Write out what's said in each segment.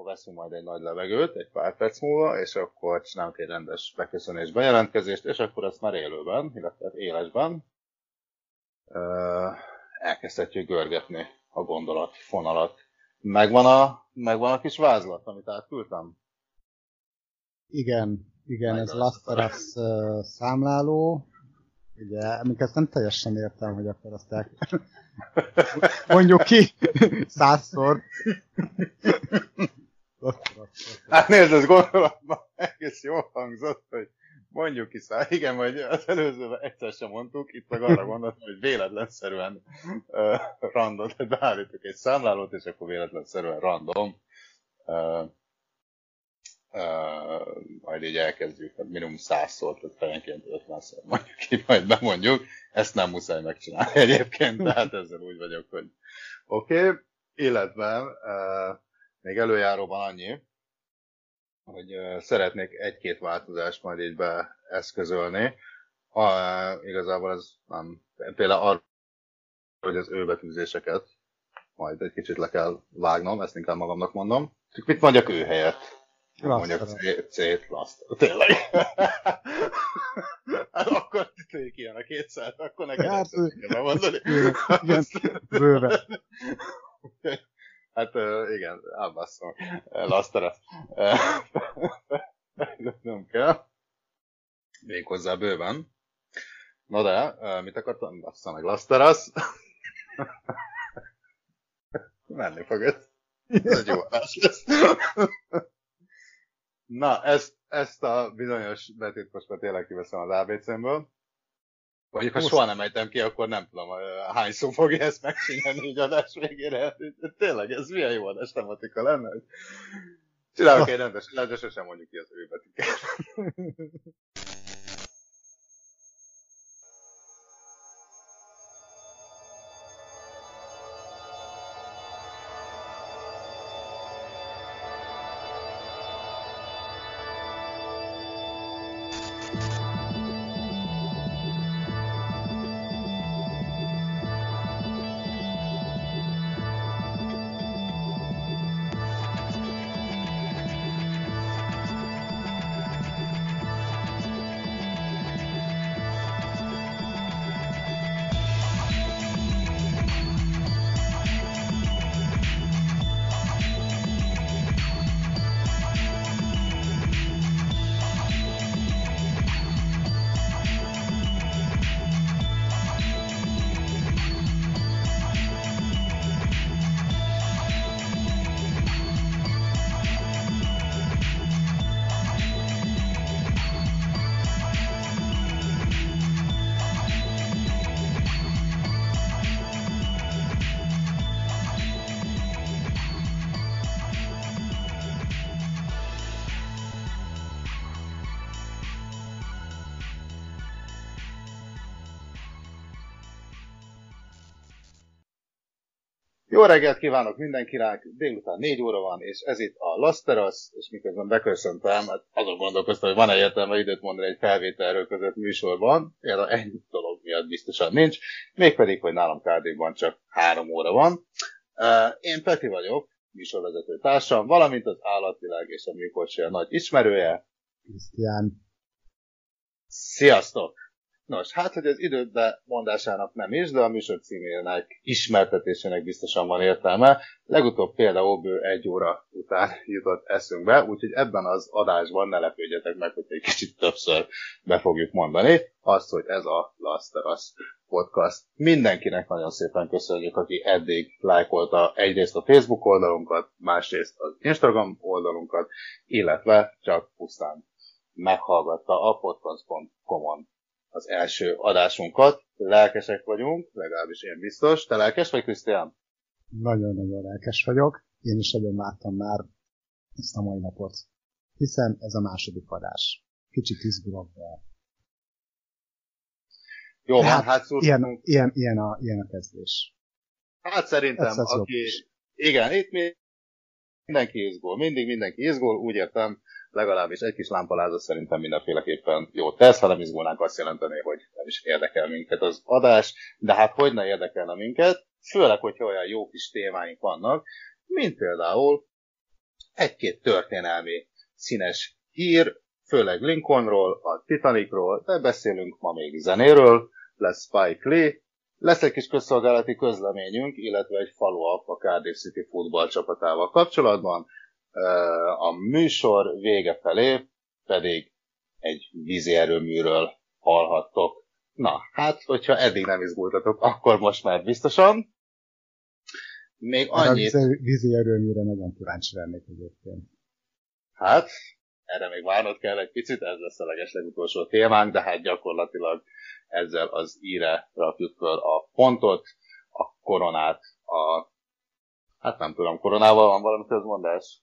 akkor veszünk majd egy nagy levegőt, egy pár perc múlva, és akkor csinálunk egy rendes beköszönés bejelentkezést, és akkor ezt már élőben, illetve élesben elkezdhetjük görgetni a gondolat fonalat. Megvan a, megvan a kis vázlat, amit átküldtem? Igen, igen, ez Lasteras uh, számláló. Ugye, amiket nem teljesen értem, hogy akkor azt el... Mondjuk ki százszor. Hát nézd, ez gondolatban egész jól hangzott, hogy mondjuk ki szá. Igen, majd az előzőben egyszer sem mondtuk, itt meg arra gondoltam, hogy véletlenszerűen uh, random, tehát beállítok egy számlálót, és akkor véletlenszerűen random. Uh, uh, majd így elkezdjük, tehát minimum százszor, tehát fejenként 50-szer mondjuk ki, majd bemondjuk. Ezt nem muszáj megcsinálni egyébként, tehát ezzel úgy vagyok, hogy oké. Okay. Illetve uh, még előjáróban annyi, hogy szeretnék egy-két változást majd így beeszközölni. Uh, igazából ez nem, például arra, hogy az őbetűzéseket majd egy kicsit le kell vágnom, ezt inkább magamnak mondom. Csak mit mondjak ő helyett? Mondjak C-t, laszt. Tényleg. hát akkor tényleg ilyen a kétszer, akkor neked hát, ezt kell mondani. Igen, bőve. Hát igen, elbasszom. Laszter nem kell. Még hozzá bőven. Na de, mit akartam? Bassza meg Laszterasz. Menni fog ez. Ez jó adás lesz. Na, ezt, ezt a bizonyos betűt most már tényleg kiveszem az ABC-ből. Mondjuk, ha soha nem ejtem ki, akkor nem tudom, hány szó fogja ezt megcsinálni így adás végére. Tényleg, ez milyen jó adás tematika lenne, hogy csinálok egy rendes, de sosem mondjuk ki az ő betűket. Jó reggelt kívánok mindenkinek, délután 4 óra van, és ez itt a Lasteras, és miközben beköszöntem, hát azon gondolkoztam, hogy van-e értelme időt mondani egy felvételről között műsorban, például ennyi dolog miatt biztosan nincs, mégpedig, hogy nálam kb. csak 3 óra van. Én Peti vagyok, műsorvezető társam, valamint az állatvilág és a műkorcsolya nagy ismerője. Krisztián. Sziasztok! Nos, hát, hogy az időbe mondásának nem is, de a műsor címének ismertetésének biztosan van értelme. Legutóbb például bő egy óra után jutott eszünkbe, úgyhogy ebben az adásban ne lepődjetek meg, hogy egy kicsit többször be fogjuk mondani azt, hogy ez a Last Us podcast. Mindenkinek nagyon szépen köszönjük, aki eddig lájkolta egyrészt a Facebook oldalunkat, másrészt az Instagram oldalunkat, illetve csak pusztán meghallgatta a podcast.com-on az első adásunkat. Lelkesek vagyunk, legalábbis én biztos. Te lelkes vagy, Krisztián? Nagyon-nagyon lelkes vagyok. Én is nagyon vártam már ezt a mai napot. Hiszen ez a második adás. Kicsit izgulok, de... Jó, van, hát, hát ilyen, ilyen, ilyen, a, ilyen a kezdés. Hát szerintem, aki... Igen, itt még mindenki izgul. Mindig mindenki izgul, úgy értem, legalábbis egy kis lámpalázat szerintem mindenféleképpen jó tesz, ha nem izgulnánk azt jelenteni, hogy nem is érdekel minket az adás, de hát hogy ne érdekelne minket, főleg, hogyha olyan jó kis témáink vannak, mint például egy-két történelmi színes hír, főleg Lincolnról, a Titanicról, de beszélünk ma még zenéről, lesz Spike Lee, lesz egy kis közszolgálati közleményünk, illetve egy follow-up a Cardiff City futball kapcsolatban. A műsor vége felé pedig egy vízi erőműről hallhattok. Na, hát, hogyha eddig nem izgultatok, akkor most már biztosan. Még annyit... A vízi erőműre nagyon kíváncsi lennék egyébként. Hát, erre még várnod kell egy picit, ez lesz a legesleg utolsó témánk, de hát gyakorlatilag ezzel az íre rakjuk föl a pontot, a koronát, a... Hát nem tudom, koronával van valami közmondás?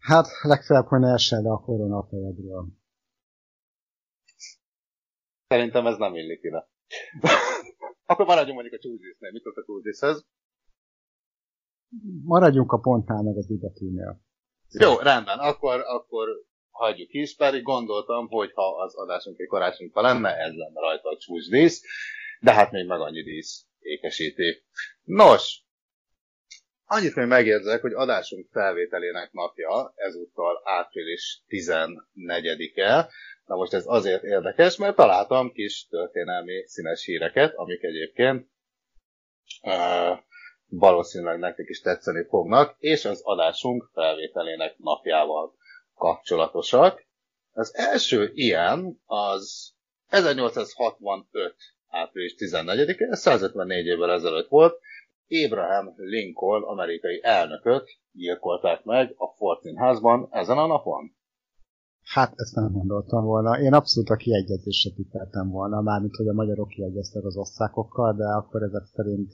Hát legfeljebb, hogy ne essen le a korona a fejedről. Szerintem ez nem illik ide. Akkor maradjunk mondjuk a csúzsisznél. Mit a csúzsiszhez? Maradjunk a pontnál meg az idetűnél. Jó, rendben. Akkor, akkor hagyjuk is, pedig gondoltam, hogy ha az adásunk egy karácsonyfa lenne, ez lenne rajta a csúcsdísz, de hát még meg annyi dísz ékesíti. Nos, annyit még megérzek, hogy adásunk felvételének napja ezúttal április 14-e. Na most ez azért érdekes, mert találtam kis történelmi színes híreket, amik egyébként uh, valószínűleg nektek is tetszeni fognak, és az adásunk felvételének napjával kapcsolatosak. Az első ilyen az 1865. április 14-e, 154 évvel ezelőtt volt, Abraham Lincoln amerikai elnököt gyilkolták meg a Fortin házban ezen a napon. Hát ezt nem gondoltam volna. Én abszolút a kiegyezésre tippeltem volna, mármint hogy a magyarok kiegyeztek az osztrákokkal, de akkor ezek szerint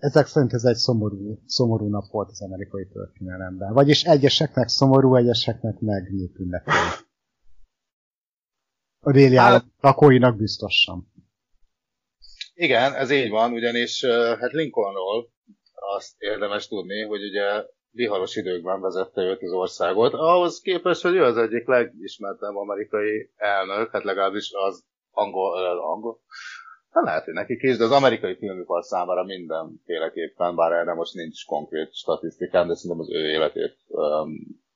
ezek szerint ez egy szomorú, szomorú nap volt az amerikai történelemben. Vagyis egyeseknek szomorú, egyeseknek meg népünnepő. A déli hát, lakóinak biztosan. Igen, ez így van, ugyanis hát Lincolnról azt érdemes tudni, hogy ugye viharos időkben vezette őt az országot. Ahhoz képest, hogy ő az egyik legismertebb amerikai elnök, hát legalábbis az angol, angol Hát lehet, hogy nekik is, de az amerikai filmipar számára mindenféleképpen, bár erre most nincs konkrét statisztikám, de szerintem az ő életét um,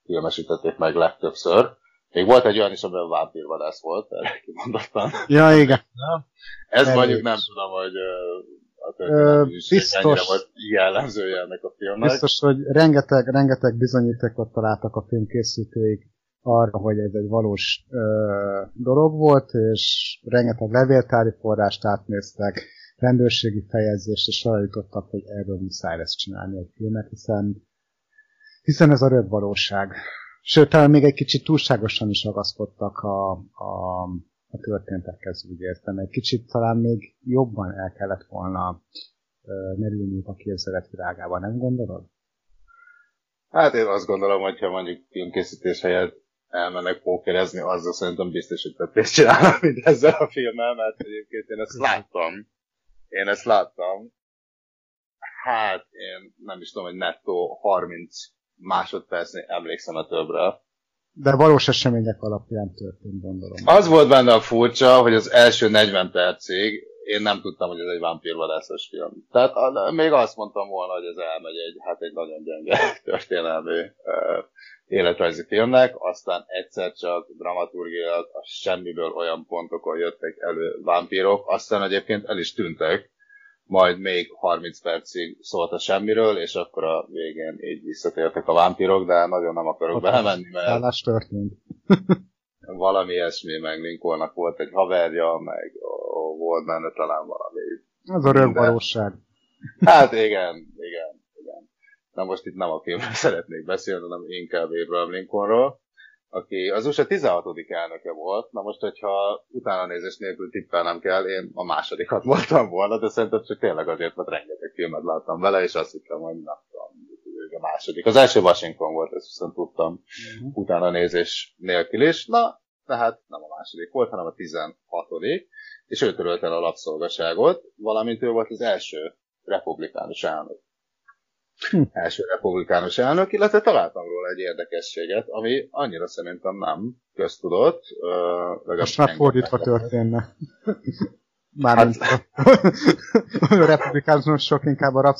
filmesítették meg legtöbbször. Még volt egy olyan is, amiben vámpírvadász volt, erre kimondottan. Ja, igen. Ez Elég. mondjuk nem tudom, hogy a történelmi biztos, volt jellemzője ennek a filmnek. Biztos, hogy rengeteg, rengeteg bizonyítékot találtak a filmkészítőik arra, hogy ez egy valós ö, dolog volt, és rengeteg levéltári forrást átnéztek, rendőrségi fejezést, és arra jutottak, hogy erről muszáj lesz csinálni egy filmet, hiszen, hiszen ez a röbb valóság. Sőt, talán még egy kicsit túlságosan is ragaszkodtak a, a, a történtekhez, úgy értem. Egy kicsit talán még jobban el kellett volna merülniük a képzelet világában, nem gondolod? Hát én azt gondolom, hogyha mondjuk filmkészítés helyett elmennek pókerezni, azzal szerintem biztos, hogy több pénzt csinálnak, mint ezzel a filmmel, mert egyébként én ezt láttam. Én ezt láttam. Hát, én nem is tudom, hogy nettó 30 másodpercnél emlékszem a többre. De valós események alapján történt, gondolom. Az volt benne a furcsa, hogy az első 40 percig én nem tudtam, hogy ez egy vámpírvadászos film. Tehát még azt mondtam volna, hogy ez elmegy egy, hát egy nagyon gyenge történelmű uh, életrajzi filmnek, aztán egyszer csak dramaturgiailag a semmiből olyan pontokon jöttek elő vámpírok, aztán egyébként el is tűntek, majd még 30 percig szólt a semmiről, és akkor a végén így visszatértek a vámpírok, de nagyon nem akarok belemenni, mert... Állás történt. valami ilyesmi, meg Lincolnnak volt egy haverja, meg volt benne talán valami... Ez a rögvalóság. Hát igen, igen. Na most itt nem a filmről szeretnék beszélni, hanem inkább Abraham Lincolnról, aki az USA 16. elnöke volt. Na most, hogyha utána nézés nélkül tippelnem kell, én a másodikat voltam volna, de szerintem csak tényleg azért, mert rengeteg filmet láttam vele, és azt hittem, hogy nem tudom, a második. Az első Washington volt, ezt viszont tudtam uh-huh. utána nézés nélkül is. Na, tehát nem a második volt, hanem a 16. és ő törölt el a lapszolgaságot, valamint ő volt az első republikánus elnök. Első republikánus elnök, illetve találtam róla egy érdekességet, ami annyira szerintem nem köztudott. Uh, Most már fordítva történne. Mármint hát... a republikánusok inkább a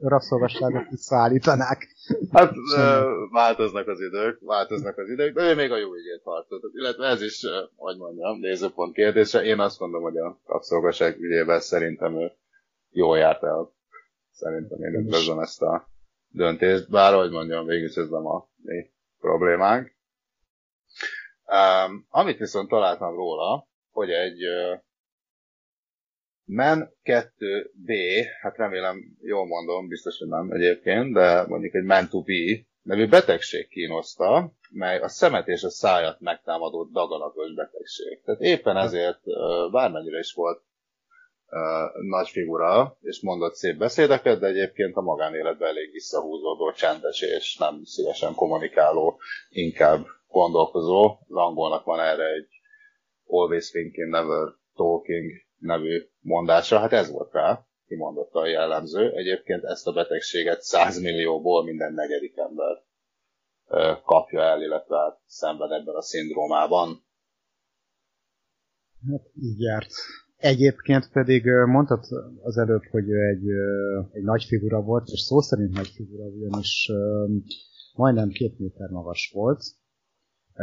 rabszolgasságot visszaállítanák. Hát változnak az idők, változnak az idők, de ő még a jó ügyét harcolt. Illetve ez is, hogy mondjam, nézőpont kérdése. Én azt mondom, hogy a rabszolgaság ügyében szerintem ő jól járt el. Szerintem én üdvözlöm ezt a döntést, bár ahogy mondjam, végül ez nem a mi problémánk. Um, amit viszont találtam róla, hogy egy uh, MEN 2B, hát remélem jól mondom, biztos, hogy nem egyébként, de mondjuk egy MEN 2B nevű betegség kínoszta, mely a szemet és a szájat megtámadó dagalagos betegség. Tehát éppen ezért bármennyire is volt nagy figura, és mondott szép beszédeket, de egyébként a magánéletben elég visszahúzódó, csendes és nem szívesen kommunikáló, inkább gondolkozó. Langolnak van erre egy always thinking, never talking nevű mondása, hát ez volt rá, kimondotta a jellemző. Egyébként ezt a betegséget 100 millióból minden negyedik ember kapja el, illetve hát szemben ebben a szindrómában. Hát így járt. Egyébként pedig mondtad az előbb, hogy ő egy, egy nagy figura volt, és szó szerint nagy figura, ugyanis majdnem két méter magas volt,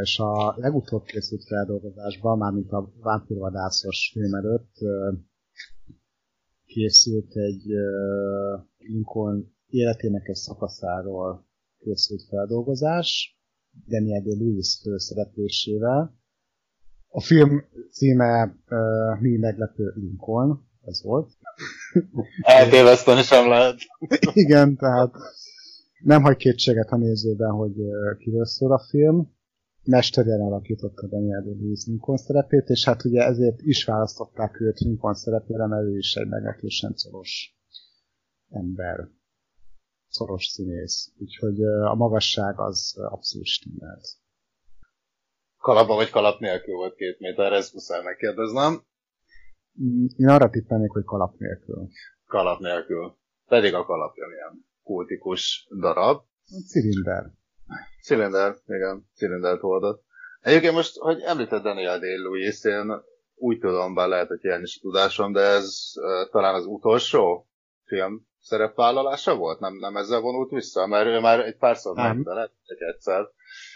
és a legutóbb készült feldolgozásban, mármint a vámpírvadászos film előtt készült egy Lincoln életének egy szakaszáról készült feldolgozás, Daniel de Lewis főszereplésével. A film címe uh, Mi meglepő Lincoln, ez volt. Eltéveszteni sem lehet. Igen, tehát nem hagy kétséget a nézőben, hogy kiről szól a film mesterien alakította Daniel Day-Lewis Lincoln szerepét, és hát ugye ezért is választották őt Lincoln szerepére, mert ő is egy meglehetősen szoros ember, szoros színész. Úgyhogy a magasság az abszolút stimmelt. Kalapba vagy kalap nélkül volt két méter, ezt muszáj megkérdeznem. Én arra tippelnék, hogy kalap nélkül. Kalap nélkül. Pedig a kalapja milyen kultikus darab. Cilinder. Cilinder, igen, cilindert hordott. Egyébként most, hogy említett Daniel Day-Lewis, én úgy tudom, bár lehet, hogy ilyen is tudásom, de ez uh, talán az utolsó film szerepvállalása volt? Nem, nem ezzel vonult vissza? Mert ő már egy párszor megtelett, egy egyszer.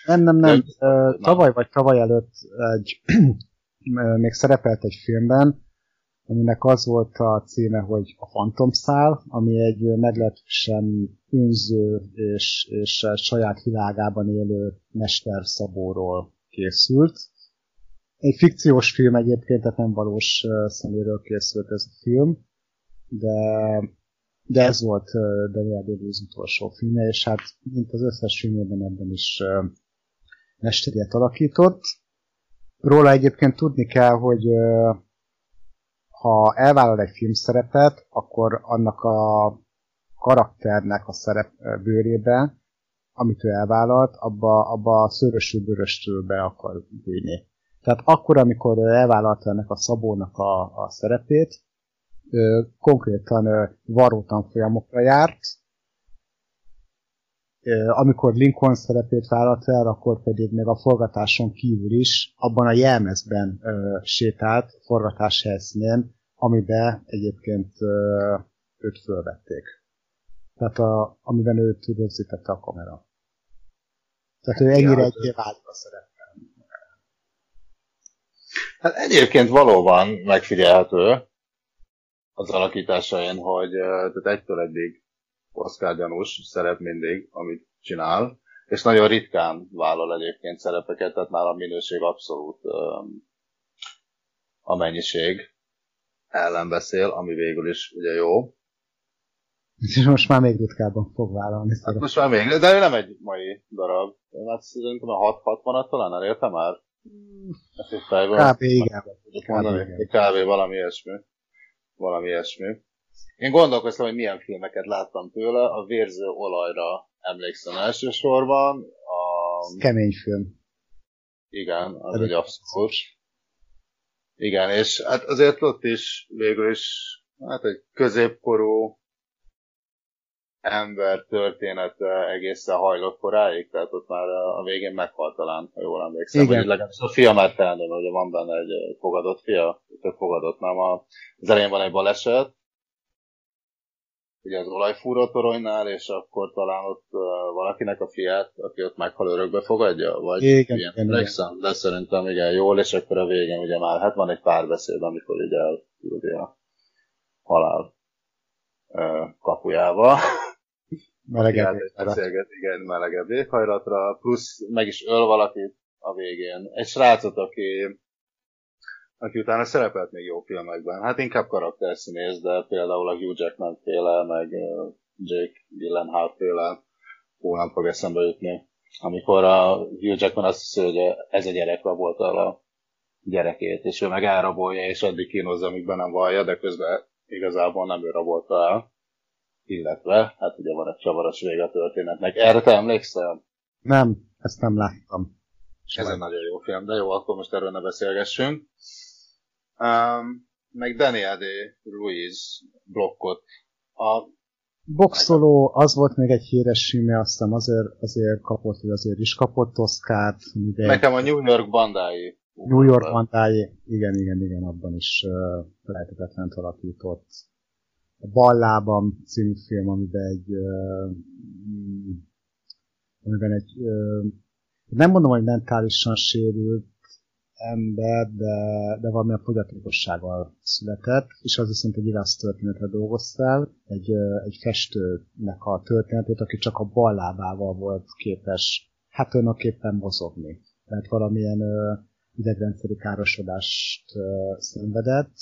Nem, nem, nem. Uh, tavaly vagy tavaly előtt egy, még szerepelt egy filmben, aminek az volt a címe, hogy a Fantomszál, ami egy meglehetősen önző és, és saját világában élő mesterszabóról készült. Egy fikciós film egyébként, tehát nem valós szeméről készült ez a film, de, de ez volt Daniel day utolsó filmje, és hát mint az összes filmjében ebben is mesteriet alakított. Róla egyébként tudni kell, hogy ha elvállal egy filmszerepet, akkor annak a karakternek a szerep bőrébe, amit ő elvállalt, abba, abba a szörösül bőröstől be akar bújni. Tehát akkor, amikor elvállalta ennek a Szabónak a, a szerepét, konkrétan ő varó folyamokra járt, amikor Lincoln szerepét vállalta el, akkor pedig még a forgatáson kívül is abban a jelmezben ö, sétált forgatás helyszínén, amiben egyébként ö, őt fölvették. Tehát a, amiben őt rögzítette a kamera. Tehát ő ennyire ja, egy vágyva szerepel. Hát egyébként valóban megfigyelhető az alakításain, hogy tehát egytől eddig Oscar gyanús szerep mindig, amit csinál, és nagyon ritkán vállal egyébként szerepeket, tehát nála a minőség abszolút a mennyiség ellen beszél, ami végül is ugye jó. És most már még ritkábban fog vállalni. Hát most már még, de ő nem egy mai darab. Én hát szerintem a 6-60-at talán elérte már. Kb. igen. Kb. valami ilyesmi. Valami ilyesmi. Én gondolkoztam, hogy milyen filmeket láttam tőle. A vérző olajra emlékszem elsősorban. A... Kemény film. Igen, az egy abszolút. Igen, és hát azért ott is végül is hát egy középkorú ember története egészen hajlott koráig, tehát ott már a végén meghalt talán, ha jól emlékszem. Igen. Hogy legalábbis a már felnő, hogy van benne egy fogadott fia, tök fogadott, nem? Az elején van egy baleset, ugye az olajfúró toronynál, és akkor talán ott uh, valakinek a fiát, aki ott meghal örökbe fogadja, vagy igen, ilyen igen, igen. de szerintem igen, jól, és akkor a végén ugye már, hát van egy párbeszéd, amikor ugye elküldi a halál uh, kapujába. Melegebb beszélget, igen, melegebb éghajlatra, plusz meg is öl valakit a végén. Egy srácot, aki aki utána szerepelt még jó filmekben. Hát inkább karakterszínész, de például a Hugh Jackman féle, meg Jake Gyllenhaal féle, hú, nem fog eszembe jutni. Amikor a Hugh Jackman azt hiszi, hogy ez a gyerek volt a gyerekét, és ő meg elrabolja, és addig kínozza, amíg be nem vallja, de közben igazából nem ő rabolta el. Illetve, hát ugye van egy csavaros vége a történetnek. Erre te emlékszel? Nem, ezt nem láttam. Ez egy nagyon jó film, de jó, akkor most erről ne beszélgessünk. Um, meg Daniel D. Ruiz blokkot. A Boxoló, az volt még egy híres filmje, aztán azért, azért kapott, hogy azért is kapott Oscar-t. Nekem a New York bandái. New York bandái, igen, igen, igen, abban is uh, lehetetetlen alakított. A Ballában című film, amiben egy uh, amiben egy nem mondom, hogy mentálisan sérült, ember, de, de valamilyen fogyatékossággal született, és az viszont egy történetre dolgoztál, egy, egy festőnek a történetét, aki csak a bal volt képes, hát tulajdonképpen mozogni. Tehát valamilyen uh, idegrendszeri károsodást uh, szenvedett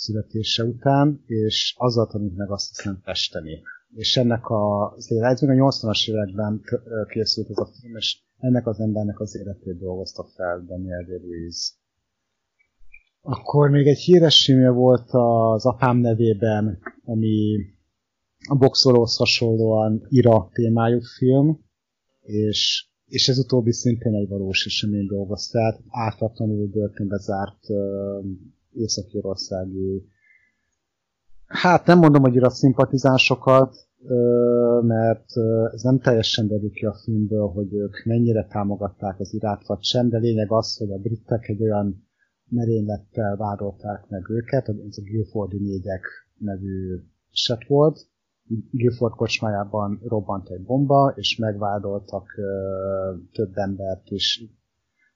születése után, és azzal tanult meg azt hiszem festeni. És ennek a, ez még a 80-as években készült ez a film, és ennek az embernek az életét dolgozta fel Daniel Ruiz. Akkor még egy híres filmje volt az apám nevében, ami a boxolóhoz hasonlóan ira témájú film, és, és ez utóbbi szintén egy valós esemény dolgoz, tehát ártatlanul börtönbe zárt észak-írországi Hát nem mondom, hogy a szimpatizánsokat, mert ez nem teljesen derül ki a filmből, hogy ők mennyire támogatták az irát, vagy sem, de lényeg az, hogy a britek egy olyan merénylettel vádolták meg őket, ez a Guilfordi négyek nevű eset volt. Guilford kocsmájában robbant egy bomba, és megvádoltak több embert is,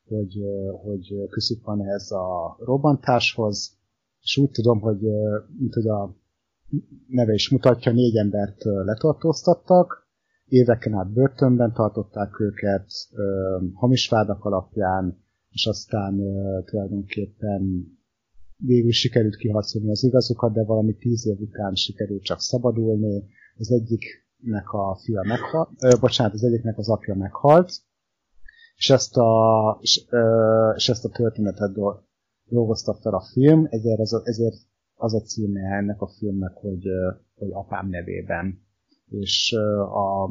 hogy, hogy közük van ez a robbantáshoz, és úgy tudom, hogy, mint hogy a neve is mutatja, négy embert letartóztattak, éveken át börtönben tartották őket, hamis vádak alapján, és aztán tulajdonképpen végül sikerült kiharcolni az igazukat, de valami tíz év után sikerült csak szabadulni. Az egyiknek a fia meghalt, bocsánat, az egyiknek az apja meghalt, és ezt a, és, és ezt a történetet dolgozta fel a film, ezért, az, ezért az a címe ennek a filmnek, hogy, hogy apám nevében. És a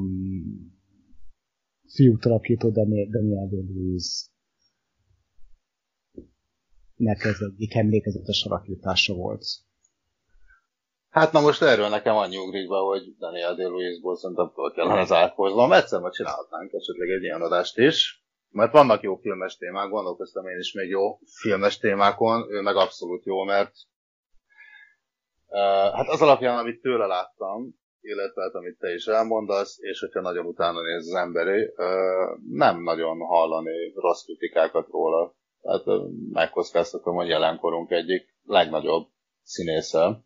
fiút alakító Daniel, Daniel Lewis nek ez egyik emlékezetes alakítása volt. Hát na most erről nekem annyi ugrik be, hogy Daniel de Luisból szerintem föl kellene zárkóznom. Egyszer ma csinálhatnánk esetleg egy ilyen adást is. Mert vannak jó filmes témák, gondolkoztam én is még jó filmes témákon, ő meg abszolút jó, mert hát az alapján, amit tőle láttam, illetve hát, amit te is elmondasz, és hogyha nagyon utána néz az emberi, nem nagyon hallani rossz kritikákat róla. Tehát megkockáztatom, hogy jelenkorunk egyik legnagyobb színésze.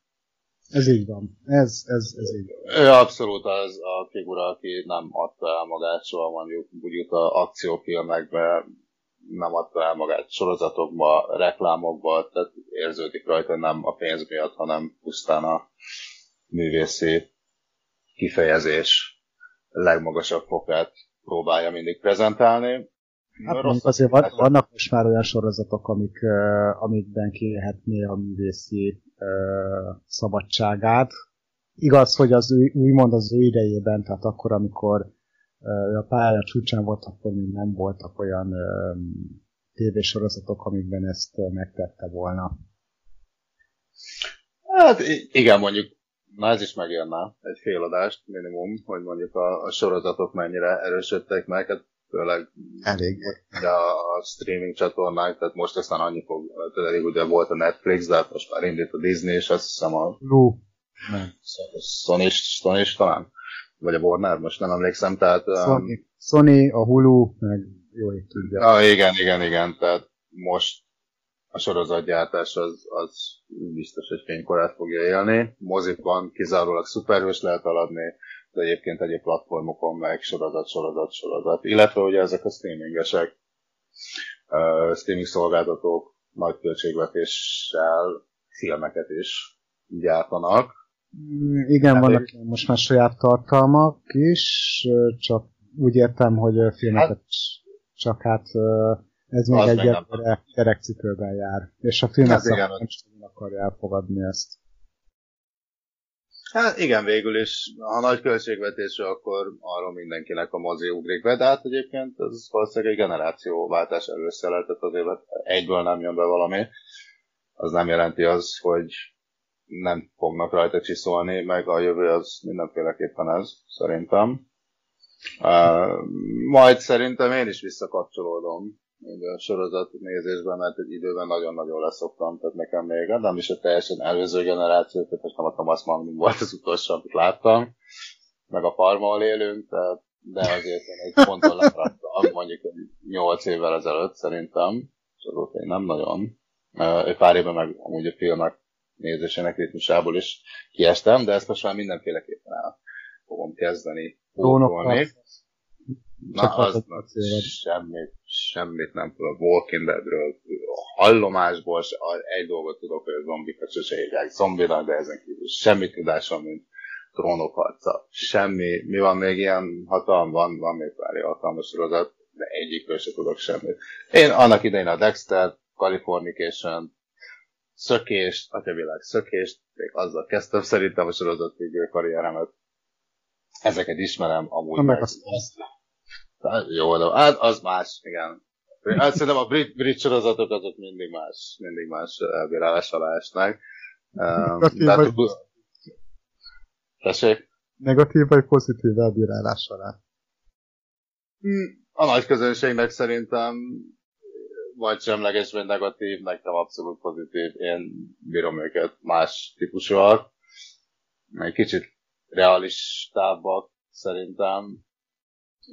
Ez így van. Ez, ez, ez így van. Ő abszolút az a figura, aki nem adta el magát soha mondjuk úgy a akciófilmekbe, nem adta el magát sorozatokba, reklámokba, tehát érződik rajta, nem a pénz miatt, hanem pusztán a művészi kifejezés legmagasabb fokát próbálja mindig prezentálni. Hát rossz, azért van, vannak most már olyan sorozatok, amik, uh, amikben kilehetné a művészi uh, szabadságát. Igaz, hogy az ő, úgymond az ő idejében, tehát akkor, amikor a pálya csúcsán volt, akkor még nem voltak olyan tévésorozatok, amikben ezt megtette volna. Hát igen, mondjuk, na ez is megérne egy féladást minimum, hogy mondjuk a, a sorozatok mennyire erősödtek meg. Hát főleg Elég. de a streaming csatornák, tehát most aztán annyi fog, tehát elég ugye volt a Netflix, de hát most már indít a Disney, és azt hiszem a Lu. nem, Sony, Sony talán, vagy a Warner, most nem emlékszem, tehát... Um, Sony, Sony, a Hulu, meg jó így tudja. ah, igen, igen, igen, tehát most a sorozatgyártás az, az biztos, hogy fénykorát fogja élni. Mozikban kizárólag szuperhős lehet aladni, egyébként egyéb platformokon meg sorozat, sorozat, sorozat. Illetve ugye ezek a streamingesek, uh, streaming szolgáltatók nagy költségvetéssel filmeket is gyártanak. Mm, Igen, Hát vannak most már saját tartalmak is, csak úgy értem, hogy filmeket Hát- csak hát ez még egy meg nem. gyere, gyerekcipőben jár. És a filmek Hát igen, nem is akarja elfogadni ezt. Hát igen, végül is, ha nagy költségvetésű, akkor arról mindenkinek a mozi ugrik be, de hát egyébként ez valószínűleg egy generációváltás először tehát azért mert egyből nem jön be valami. Az nem jelenti az, hogy nem fognak rajta csiszolni, meg a jövő az mindenféleképpen ez, szerintem. Uh, majd szerintem én is visszakapcsolódom a sorozat nézésben, mert egy időben nagyon-nagyon leszoktam, tehát nekem még nem is a teljesen előző generáció, tehát most nem a Thomas Mann volt az utolsó, amit láttam, meg a farmon élünk, tehát, de azért én egy ponton lemaradtam, mondjuk egy 8 évvel ezelőtt szerintem, és azóta én nem nagyon. Egy pár évben meg amúgy a filmek nézésének ritmusából is kiestem, de ezt most már mindenféleképpen el fogom kezdeni. Trónok Na, az, hatod az semmit, semmit nem tudok. Walking Deadről, a hallomásból se, a- egy dolgot tudok, hogy a zombikat sose hívják zombira, de ezen kívül semmi tudásom, mint trónok harca. Semmi. Mi van még ilyen hatalm? Van, van még pár hatalmas sorozat, de egyikről se tudok semmit. Én annak idején a Dexter, Californication, szökést, atyavilág szökést, még azzal kezdtem szerintem a sorozatfüggő karrieremet. Ezeket ismerem amúgy meg meg. azt- Hát, Jó, de hát az más, igen. Hát szerintem a brit, brit sorozatok azok mindig más, mindig más elbírálás alá esnek. Um, Negatív hát, vagy- tessék? Negatív vagy pozitív elbírálás alá. Hmm, A nagy közönségnek szerintem vagy semleges, vagy negatív, nekem abszolút pozitív. Én bírom őket más típusúak. Egy kicsit realistábbak szerintem.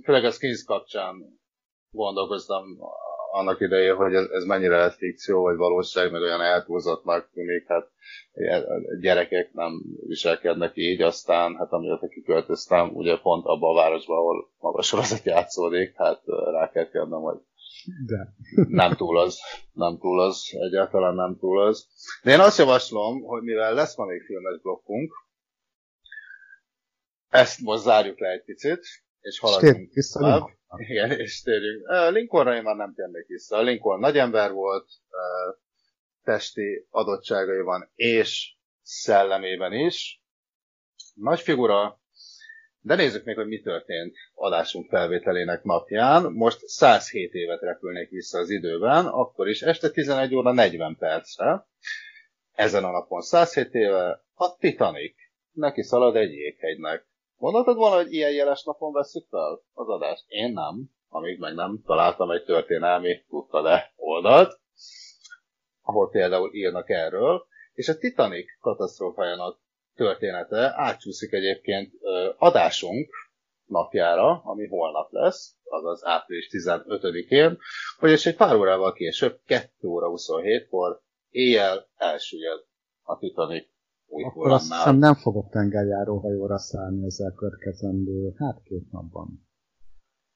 Főleg a skins kapcsán gondolkoztam annak idején, hogy ez, ez mennyire lett fikció, vagy valóság, meg olyan eltúlzottnak tűnik, hát gyerekek nem viselkednek így, aztán hát amióta kiköltöztem, ugye pont abban a városban, ahol maga sorozat játszódik, hát rá kell kérnem, hogy De. nem túl az, nem túl az, egyáltalán nem túl az. De én azt javaslom, hogy mivel lesz ma még filmes blokkunk, ezt most zárjuk le egy picit, és haladjunk tovább. Igen, és térjünk. Lincolnra én már nem térnék vissza. Lincoln nagy ember volt, testi adottságaiban és szellemében is. Nagy figura, de nézzük még, hogy mi történt adásunk felvételének napján. Most 107 évet repülnék vissza az időben, akkor is este 11 óra 40 percre. Ezen a napon 107 éve a Titanic neki szalad egy jéghegynek. Gondoltad volna, hogy ilyen jeles napon veszük fel az adást? Én nem, amíg meg nem találtam egy történelmi tudta de oldalt, ahol például írnak erről, és a Titanic katasztrófájának története átcsúszik egyébként adásunk napjára, ami holnap lesz, azaz április 15-én, vagyis egy pár órával később, 2 óra 27-kor éjjel elsüllyed a Titanic Akkor azt hullámnál. hiszem nem fogok tengerjáró hajóra szállni ezzel következendő, hát két napban.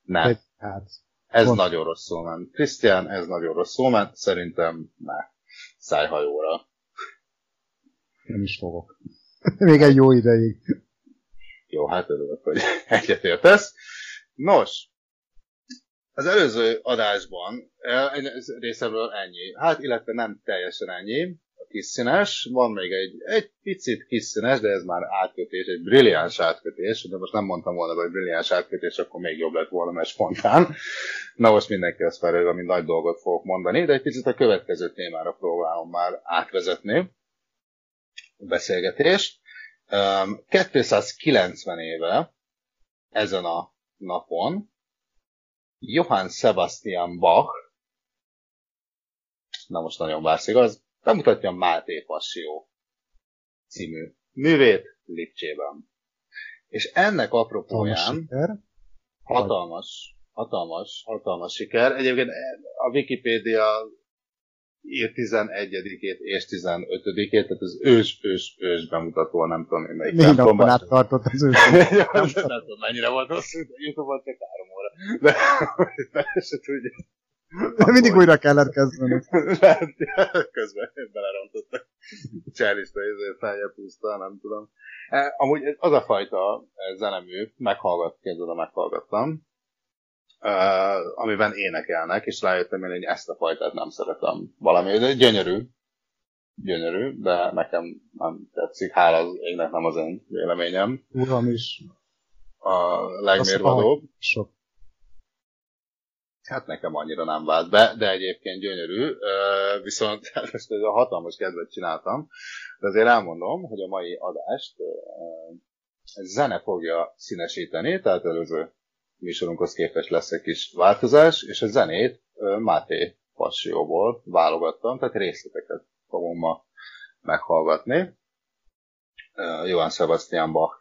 Nem. Egy, hát, Ez Pont. nagyon rosszul ment. Krisztián, ez nagyon rosszul ment. Szerintem ne. Szájhajóra. nem is fogok. Még egy jó ideig. Jó, hát örülök, hogy egyetértesz. Nos, az előző adásban eh, részemről ennyi. Hát, illetve nem teljesen ennyi. Kis. Van még egy, egy picit kis de ez már átkötés, egy brilliáns átkötés. De most nem mondtam volna, hogy brilliáns átkötés, akkor még jobb lett volna, mert spontán. Na most mindenki azt várja, hogy nagy dolgot fogok mondani, de egy picit a következő témára próbálom már átvezetni a beszélgetést. Um, 290 éve ezen a napon Johann Sebastian Bach, na most nagyon vársz igaz, bemutatja Máté Passió című művét Lipcsében. És ennek apropóján hatalmas, hatalmas, hatalmas siker. Egyébként a Wikipédia ír 11-ét és 15-ét, tehát az ős, ős, ős bemutató, nem tudom én melyik. Négy napon át tartott az ős. nem tudom, mennyire volt hosszú, de Youtube-on csak három óra. De, de se tudja. De mindig újra kellett kezdeni. Közben belerontottak. Cserlista feljebb húzta, nem tudom. E, amúgy az a fajta zenemű, meghallgat, kezdve meghallgattam, uh, amiben énekelnek, és rájöttem én, hogy ezt a fajtát nem szeretem valami. De gyönyörű, gyönyörű, de nekem nem tetszik. Hála az égnek nem az én véleményem. Uram is. A legmérvadóbb. Sok. Hát nekem annyira nem vált be, de egyébként gyönyörű. Viszont most ez a hatalmas kedvet csináltam, de azért elmondom, hogy a mai adást zene fogja színesíteni, tehát előző műsorunkhoz képest lesz egy kis változás, és a zenét Máté Passióból válogattam, tehát részleteket fogom ma meghallgatni. Johann Sebastian Bach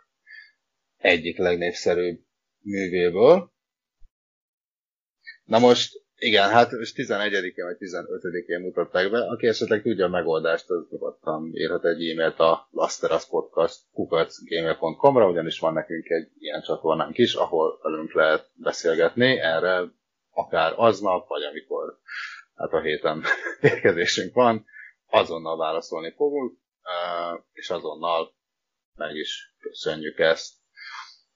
egyik legnépszerűbb művéből. Na most, igen, hát most 11-én vagy 15-én mutatták be. Aki esetleg tudja a megoldást, az nyugodtan írhat egy e-mailt a laszteraspodcast.gmail.com-ra, ugyanis van nekünk egy ilyen csatornánk is, ahol velünk lehet beszélgetni. Erre akár aznap, vagy amikor hát a héten érkezésünk van, azonnal válaszolni fogunk, és azonnal meg is köszönjük ezt.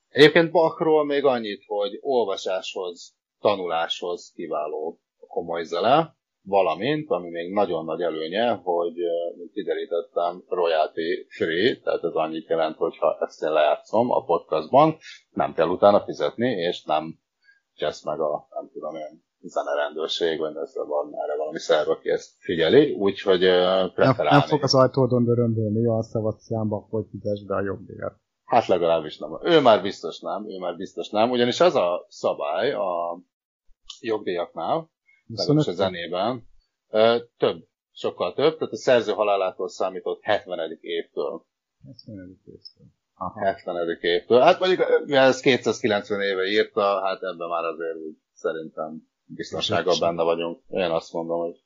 Egyébként Bachról még annyit, hogy olvasáshoz tanuláshoz kiváló komoly zene, valamint, ami még nagyon nagy előnye, hogy, mint kiderítettem, royalty free, tehát ez annyit jelent, hogy ha ezt én lejátszom a podcastban, nem kell utána fizetni, és nem csesz meg a, nem tudom én, zenerendőrség, vagy ez van erre valami szerv, aki ezt figyeli, úgyhogy preferálni. Nem, nem fog az ajtódon dörömbölni, a Sebastianba, hogy fizes be a jogdíjat. Hát legalábbis nem. Ő már biztos nem, ő már biztos nem, ugyanis az a szabály a jogdíjaknál, legalábbis a zenében, több, sokkal több, tehát a szerző halálától számított 70. évtől. 70. évtől. Aha. 70. évtől. Hát mondjuk, mivel ez 290 éve írta, hát ebben már azért úgy szerintem biztonsággal benne vagyunk. Én azt mondom, hogy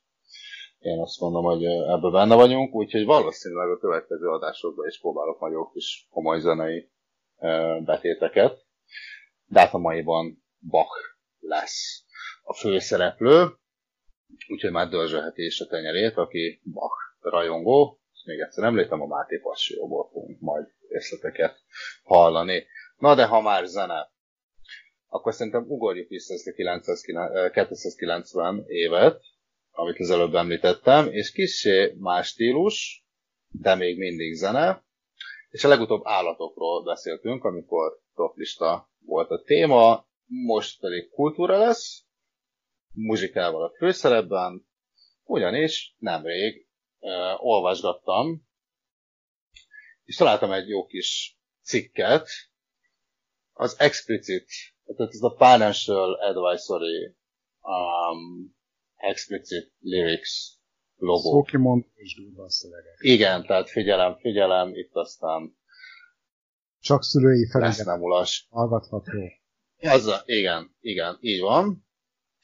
én azt mondom, hogy ebben benne vagyunk, úgyhogy valószínűleg a következő adásokban is próbálok nagyobb kis komoly zenei betéteket. De hát a maiban Bach lesz a főszereplő, úgyhogy már dörzsölheti is a tenyerét, aki Bach rajongó, és még egyszer említem, a Máté Passióból fogunk majd részleteket hallani. Na de ha már zene, akkor szerintem ugorjuk vissza ezt a 290 évet, amit az előbb említettem, és kicsi más stílus, de még mindig zene, és a legutóbb állatokról beszéltünk, amikor toplista volt a téma, most pedig kultúra lesz, muzsikával a főszerepben, ugyanis nemrég uh, olvasgattam, és találtam egy jó kis cikket, az explicit, tehát ez a Financial Advisory um, Explicit Lyrics logo. Szó kimondó és durva szövegek. Igen, tehát figyelem, figyelem, itt aztán csak szülői felület. Lesz nem ulas. Hallgatható. Az, igen, igen, így van.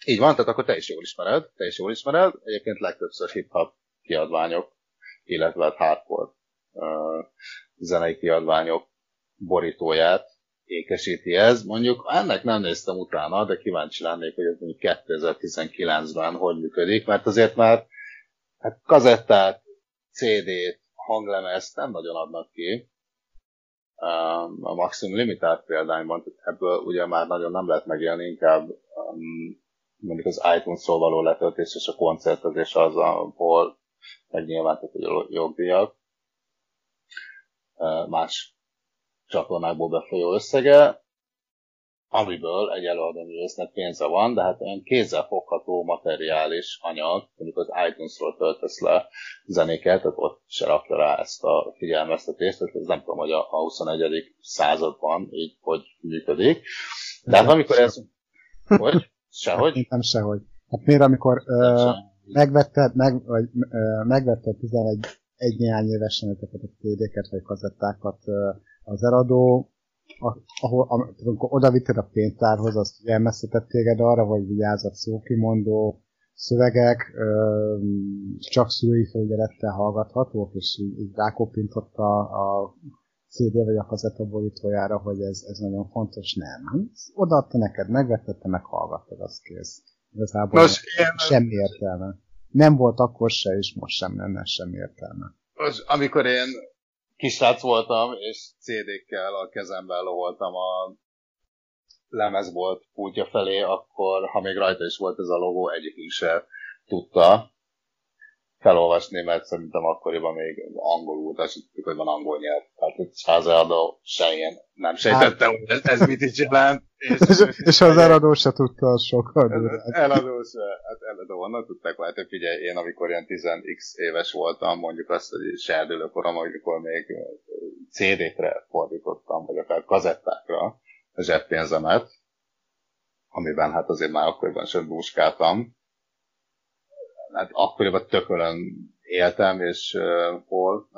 Így van, tehát akkor te is jól ismered, te is jól ismered. Egyébként legtöbbször hip-hop kiadványok, illetve hát hardcore uh, zenei kiadványok borítóját ékesíti ez. Mondjuk ennek nem néztem utána, de kíváncsi lennék, hogy ez mondjuk 2019-ben hogy működik, mert azért már hát kazettát, CD-t, hanglemezt nem nagyon adnak ki. A Maximum Limitált példányban, ebből ugye már nagyon nem lehet megélni, inkább mondjuk az iTunes-ról való letöltés és a koncertezés az, ahol megnyilvántott a jogdíjak más csatornákból befolyó összege, amiből egy előadóművésznek pénze van, de hát olyan kézzelfogható materiális anyag, mondjuk az iTunes-ról töltesz le zenéket, tehát ott se rakja rá ezt a figyelmeztetést, tehát ez nem tudom, hogy a 21. században így hogy működik. De hát amikor ez... Hogy? Sehogy? Hát, nem sehogy. Hát miért, amikor ö, megvetted, meg, vagy, ö, megvetted 11 egy néhány évesen ezeket a CD-ket vagy kazettákat ö, az eladó, ahol, amikor oda vitted a pénztárhoz, azt jelmeztetett téged arra, hogy vigyázz a szókimondó szövegek, ö, csak szülői felügyelettel hallgathatók, és így, így rákopintott a, a CD vagy a kazetta borítójára, hogy ez, ez nagyon fontos. Nem. Odaadta neked, megvettette, meghallgattad, az kész. Igazából Nos, én... semmi értelme. Nem volt akkor se, és most sem lenne semmi értelme. Most, amikor én kisrác voltam, és CD-kkel a kezemben loholtam a lemezbolt pultja felé, akkor, ha még rajta is volt ez a logó, egyikünk se tudta felolvasni, mert szerintem akkoriban még angolul, tehát tudjuk, hogy van angol nyelv. Tehát egy házaadó se nem sejtette, hát, hogy ez, ez mit is jelent. És, és az eladó se tudta az sokkal. Eladó se, hát eladó onnan tudták, hogy figyelj, én amikor ilyen 10x éves voltam, mondjuk azt, hogy serdülőkorom, amikor még CD-kre fordítottam, vagy akár kazettákra a zseppénzemet, amiben hát azért már akkoriban sem búskáltam, hát akkoriban tökölön éltem, és uh, hol?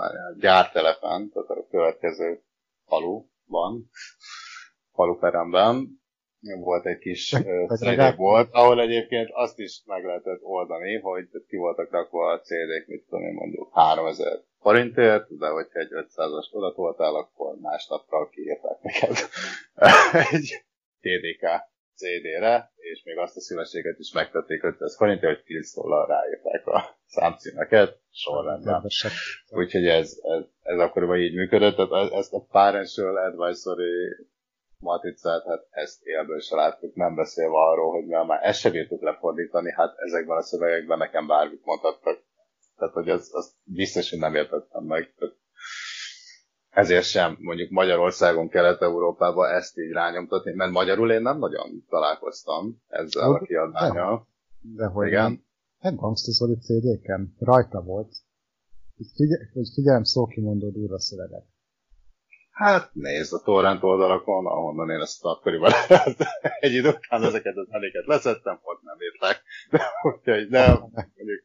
Gyártelepen, tehát a következő faluban, faluperemben. Volt egy kis CD volt, ahol egyébként azt is meg lehetett oldani, hogy ki voltak rakva a CD-k, mit tudom én mondjuk 3000 forintért, de hogyha egy 500-as odatoltál, akkor másnapra kiírták neked. Egy TDK CD-re, és még azt a szívességet is megtették 500 forintért, hogy 10 dollár ráírták a számcímeket sorrendben. Úgyhogy ez, ez, ez akkoriban így működött, tehát ezt a Parential Advisory matricát, hát ezt élből se láttuk, nem beszélve arról, hogy mi már ezt se bírtuk lefordítani, hát ezekben a szövegekben nekem bármit mondhattak. Tehát, hogy az, az biztos, hogy nem értettem meg. Tehát ezért sem mondjuk Magyarországon, Kelet-Európában ezt így rányomtatni, mert magyarul én nem nagyon találkoztam ezzel a kiadványal. De hogy Igen. Nem Gangsta Zoli CD-ken rajta volt. Figyel, figyelem szókimondó durva szövegek. Hát nézd a torrent oldalakon, ahonnan én ezt akkoriban egy idő után ezeket az eléket leszettem, ott nem írták. De, úgyhogy nem, mondjuk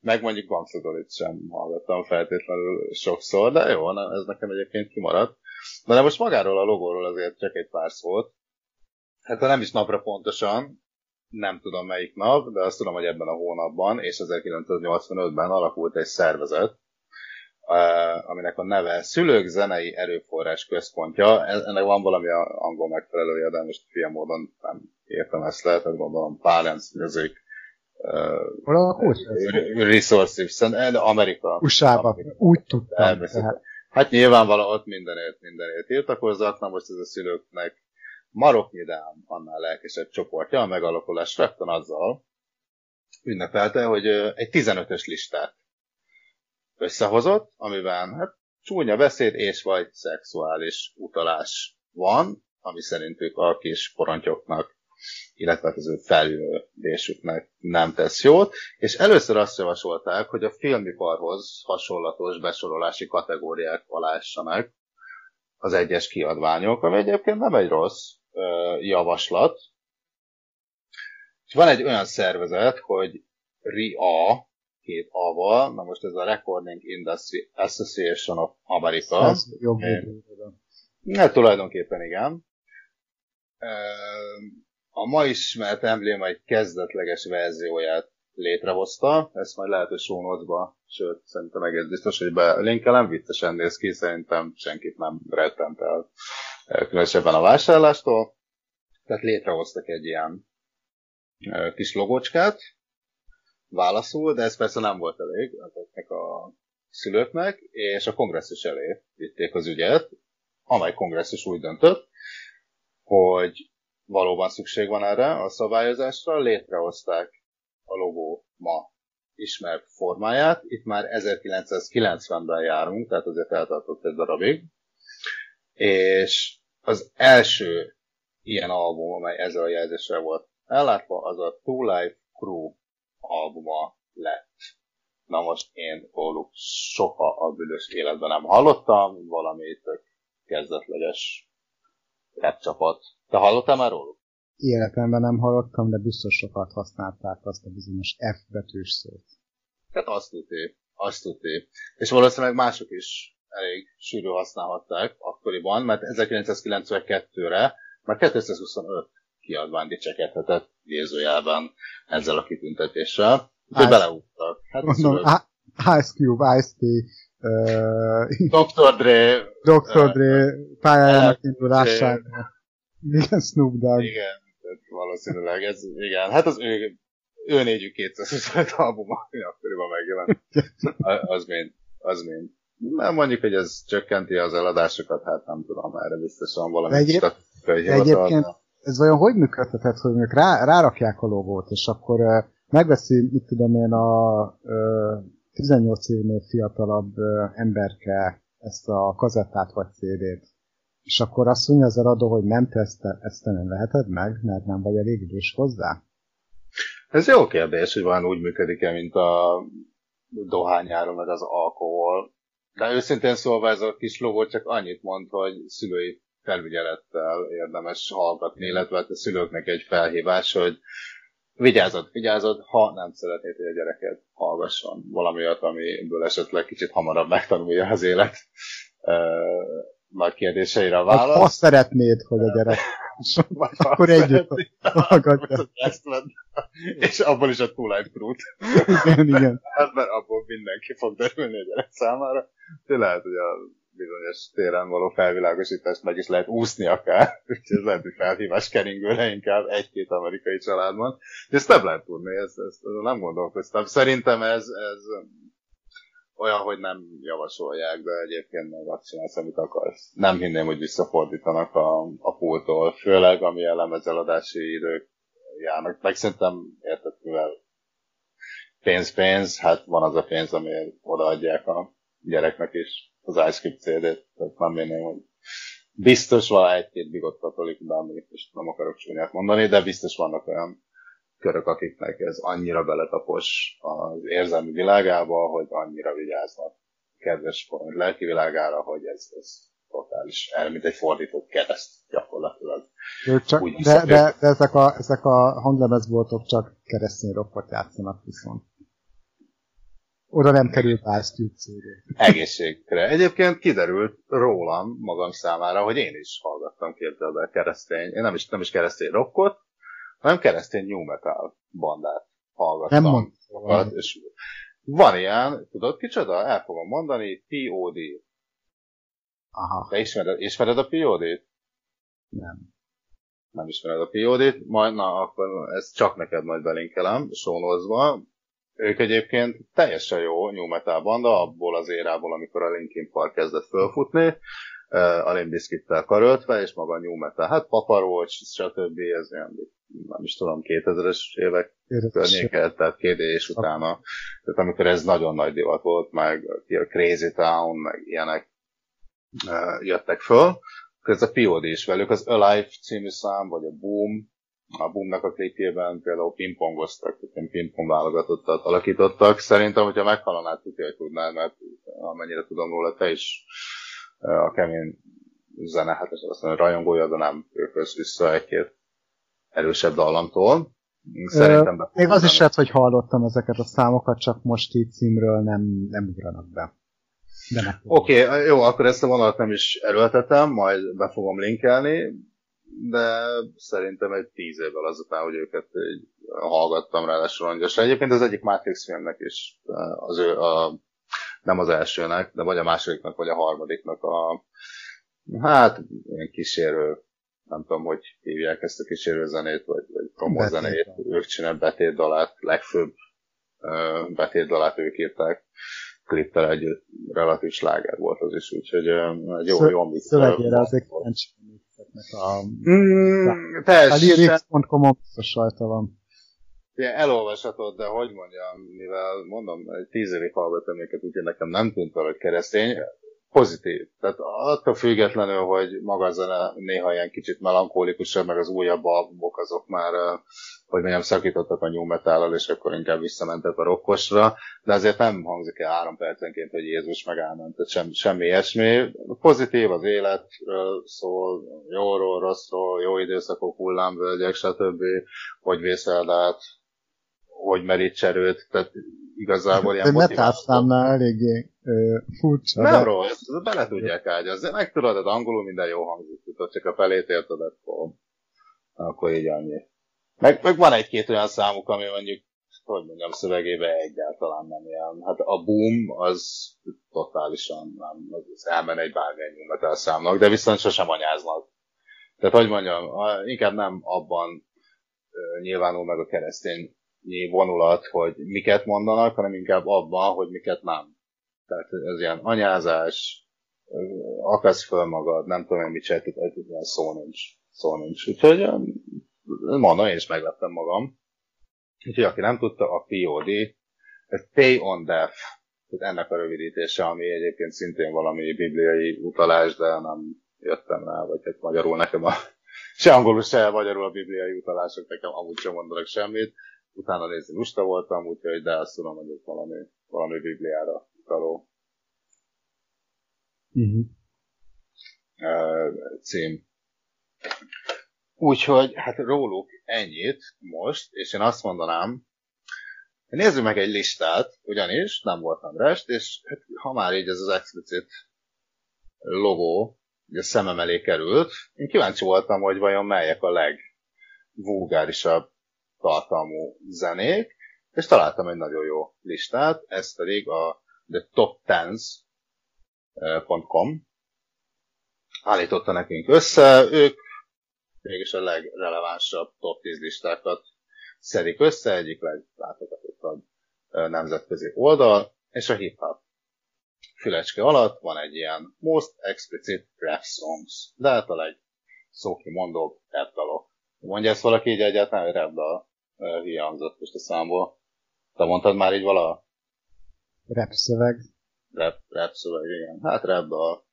meg mondjuk Gangstadolit sem hallgattam feltétlenül sokszor, de jó, nem, ez nekem egyébként kimaradt. Na de most magáról a logóról azért csak egy pár szót. Hát nem is napra pontosan, nem tudom melyik nap, de azt tudom, hogy ebben a hónapban és 1985-ben alakult egy szervezet, aminek a neve Szülők Zenei Erőforrás Központja. Ennek van valami angol megfelelője, de most fiam módon nem értem ezt le, tehát gondolom Parents Music Hol alakult Resources, Amerika. USA-ba, úgy tudtam. Tehát. Hát nyilvánvalóan ott mindenért, mindenért tiltakozzak, na most ez a szülőknek maroknyidám annál lelkesebb csoportja, a megalakulás rögtön azzal ünnepelte, hogy egy 15-ös listát összehozott, amiben hát csúnya beszéd és vagy szexuális utalás van, ami szerintük a kis porontyoknak illetve az ő felülésüknek nem tesz jót, és először azt javasolták, hogy a filmiparhoz hasonlatos besorolási kategóriák alássanak az egyes kiadványok, ami egyébként nem egy rossz ö, javaslat. És van egy olyan szervezet, hogy RIA, két A-val, na most ez a Recording Industry Association of America. Ez jobb Hát tulajdonképpen igen a ma ismert embléma egy kezdetleges verzióját létrehozta, ezt majd lehet, hogy show sőt, szerintem egész biztos, hogy belinkelem, viccesen néz ki, szerintem senkit nem rettent el különösebben a vásárlástól. Tehát létrehoztak egy ilyen kis logócskát, válaszul, de ez persze nem volt elég ezeknek a szülőknek, és a kongresszus elé vitték az ügyet, amely kongresszus úgy döntött, hogy valóban szükség van erre a szabályozásra, létrehozták a logó ma ismert formáját. Itt már 1990-ben járunk, tehát azért eltartott egy darabig. És az első ilyen album, amely ezzel a jelzéssel volt ellátva, az a Two Life Crew albuma lett. Na most én róluk soha a büdös életben nem hallottam, valami tök kezdetleges rap csapat te hallottál már róluk? életemben nem hallottam, de biztos sokat használták azt a bizonyos F betűs szót. Hát azt tudé, azt tudé. És valószínűleg mások is elég sűrű használhatták akkoriban, mert 1992-re már 225 kiadvány dicsekedhetett Jézőjelben ezzel a kitüntetéssel. Úgyhogy beleúttak. Hát Mondom, Ice Cube, Ice-T, uh, Dr. Dre, Dr. Dre pályájának indulására. Igen, Snoop Dogg. Igen, valószínűleg ez, igen. Hát az ő, ő négyük 225 album, ami akkoriban megjelent. Az mind, az mind. Nem mondjuk, hogy ez csökkenti az eladásokat, hát nem tudom, erre biztosan valami Egyéb, Egyébként ez olyan hogy működhetett, hogy mondjuk rá, rárakják a logót, és akkor uh, megveszi, mit tudom én, a uh, 18 évnél fiatalabb emberke ezt a kazettát vagy CD-t, és akkor azt mondja az eladó, hogy nem te ezt, ezt nem veheted meg, mert nem vagy elég idős hozzá? Ez jó kérdés, hogy van úgy működik-e, mint a dohányáron, meg az alkohol. De őszintén szólva ez a kis logó csak annyit mond, hogy szülői felügyelettel érdemes hallgatni, illetve hát a szülőknek egy felhívás, hogy vigyázod, vigyázod, ha nem szeretnéd, hogy a gyereket hallgasson valami olyat, amiből esetleg kicsit hamarabb megtanulja az élet nagy kérdéseire a válasz. Ha szeretnéd, hogy a gyerek vagy akkor együtt hallgatja. És abból is a Twilight Crew-t. Igen, igen. Mert abból mindenki fog derülni a gyerek számára. De lehet, hogy a bizonyos téren való felvilágosítást meg is lehet úszni akár. Úgyhogy ez lehet, hogy felhívás keringőre inkább egy-két amerikai családban. De ezt nem lehet tudni, ezt, ezt, ezt nem gondolkoztam. Szerintem ez, ez olyan, hogy nem javasolják, de egyébként meg azt csinálsz, amit akarsz. Nem hinném, hogy visszafordítanak a, a pultól, főleg ami lemezeladási idők járnak. Meg szerintem érted, mivel pénz-pénz, hát van az a pénz, amiért odaadják a gyereknek is az Ice Cube CD-t, tehát nem hinném, hogy biztos van egy-két bigott katolik, de most nem akarok csúnyát mondani, de biztos vannak olyan körök, akiknek ez annyira beletapos az érzelmi világába, hogy annyira vigyáznak kedves lelki világára, hogy ez, ez totális, mint egy fordított kereszt gyakorlatilag. csak, Úgy de, de, de, ezek a, ezek a hanglemezboltok csak keresztény rockot játszanak viszont. Oda nem kerül pásztyút CD. Egészségre. Egyébként kiderült rólam magam számára, hogy én is hallgattam képzelbe keresztény, én nem is, nem is keresztény rockot, hanem keresztény new metal bandát hallgattam. Nem mondtam. És van ilyen, tudod kicsoda? El fogom mondani, POD. Aha. Te ismered, ismered a POD-t? Nem. Nem ismered a POD-t? Majd, na, akkor ezt csak neked majd belinkelem, sónozva. Ők egyébként teljesen jó new metal banda, abból az érából, amikor a Linkin Park kezdett fölfutni a Limp Bizkit-tel karöltve, és maga a new metal. Hát Papa Roach, stb. ez ilyen, nem is tudom, 2000-es évek környéke, tehát két és utána. Tehát amikor ez nagyon nagy divat volt, meg a Crazy Town, meg ilyenek jöttek föl, ez a POD is velük, az Alive című szám, vagy a Boom, a Boomnak a klipjében például pingpongoztak, tehát pingpong válogatottat alakítottak. Szerintem, hogyha meghallanád, tudja, hogy tudnád, mert amennyire tudom róla, te is a kemény zene, hát azt mondja, rajongója, de nem őköz vissza egy-két erősebb dallamtól. Szerintem Ö, Még az is lehet, hogy hallottam ezeket a számokat, csak most így címről nem, nem ugranak be. Oké, okay, jó, akkor ezt a vonalat nem is erőltetem, majd be fogom linkelni, de szerintem egy tíz évvel azután, hogy őket így hallgattam ráadásul hangyosra. Egyébként az egyik Matrix filmnek is az ő, a nem az elsőnek, de vagy a másodiknak, vagy a harmadiknak a hát ilyen kísérő, nem tudom, hogy hívják ezt a kísérő zenét, vagy, vagy promózenét, ők csinál betétdalát, legfőbb uh, betétdalát ők írták, klippel együtt relatív sláger volt az is, úgyhogy uh, egy jó, jó mix. Szövegére azért kíváncsi a... Mm, a lyrics.com-on biztos rajta van. Ilyen elolvashatod, de hogy mondjam, mivel mondom, egy tíz évig hallgatom őket, úgyhogy nekem nem tűnt valahogy keresztény, pozitív. Tehát attól függetlenül, hogy maga a zene néha ilyen kicsit melankólikusabb, meg az újabb albumok azok már hogy mondjam, szakítottak a new metal és akkor inkább visszamentek a rokkosra, de azért nem hangzik el három percenként, hogy Jézus megállment, tehát sem, semmi ilyesmi. Pozitív az életről szól, jóról, rosszról, jó időszakok, hullámvölgyek, stb. Hogy vészel át, hogy merít erőt, tehát igazából ilyen motiváció. számnál eléggé ö, furcsa. Nem de... rossz, bele tudják ágyazni. Meg tudod, angolul minden jó hangzik, tudod, csak a felét érted, akkor, akkor így annyi. Meg, meg van egy-két olyan számuk, ami mondjuk, hogy mondjam, szövegébe egyáltalán nem ilyen. Hát a boom az totálisan nem, az elmen egy bármilyen nyugat számnak, de viszont sosem anyáznak. Tehát, hogy mondjam, inkább nem abban nyilvánul meg a keresztény vonulat, hogy miket mondanak, hanem inkább abban, hogy miket nem. Tehát ez ilyen anyázás, akasz föl magad, nem tudom én mit csinált, ez ilyen szó nincs. Szó nincs. Úgyhogy mondom, én is megleptem magam. Úgyhogy aki nem tudta, a POD, ez Pay on Death, tehát ennek a rövidítése, ami egyébként szintén valami bibliai utalás, de nem jöttem rá, vagy hát magyarul nekem a se angolul, se magyarul a bibliai utalások nekem amúgy sem mondanak semmit utána nézni lusta voltam, úgyhogy de azt tudom, hogy ez valami, valami Bibliára utaló uh-huh. cím. Úgyhogy hát róluk ennyit most, és én azt mondanám, nézzük meg egy listát, ugyanis nem voltam rest, és hát, ha már így ez az explicit logó a szemem elé került, én kíváncsi voltam, hogy vajon melyek a legvulgárisabb tartalmú zenék, és találtam egy nagyon jó listát, ez pedig a thetop10.com állította nekünk össze, ők mégis a legrelevánsabb top 10 listákat szedik össze, egyik leglátogatottabb nemzetközi oldal, és a hip-hop fülecske alatt van egy ilyen most explicit rap songs, de hát a legszókimondóbb rap dalok. Mondja ezt valaki így egyáltalán, hogy rap dal? Hiányzott most a számból. Te mondtad már így vala? Rap szöveg. Rap, rap szöveg, igen. Hát rap a...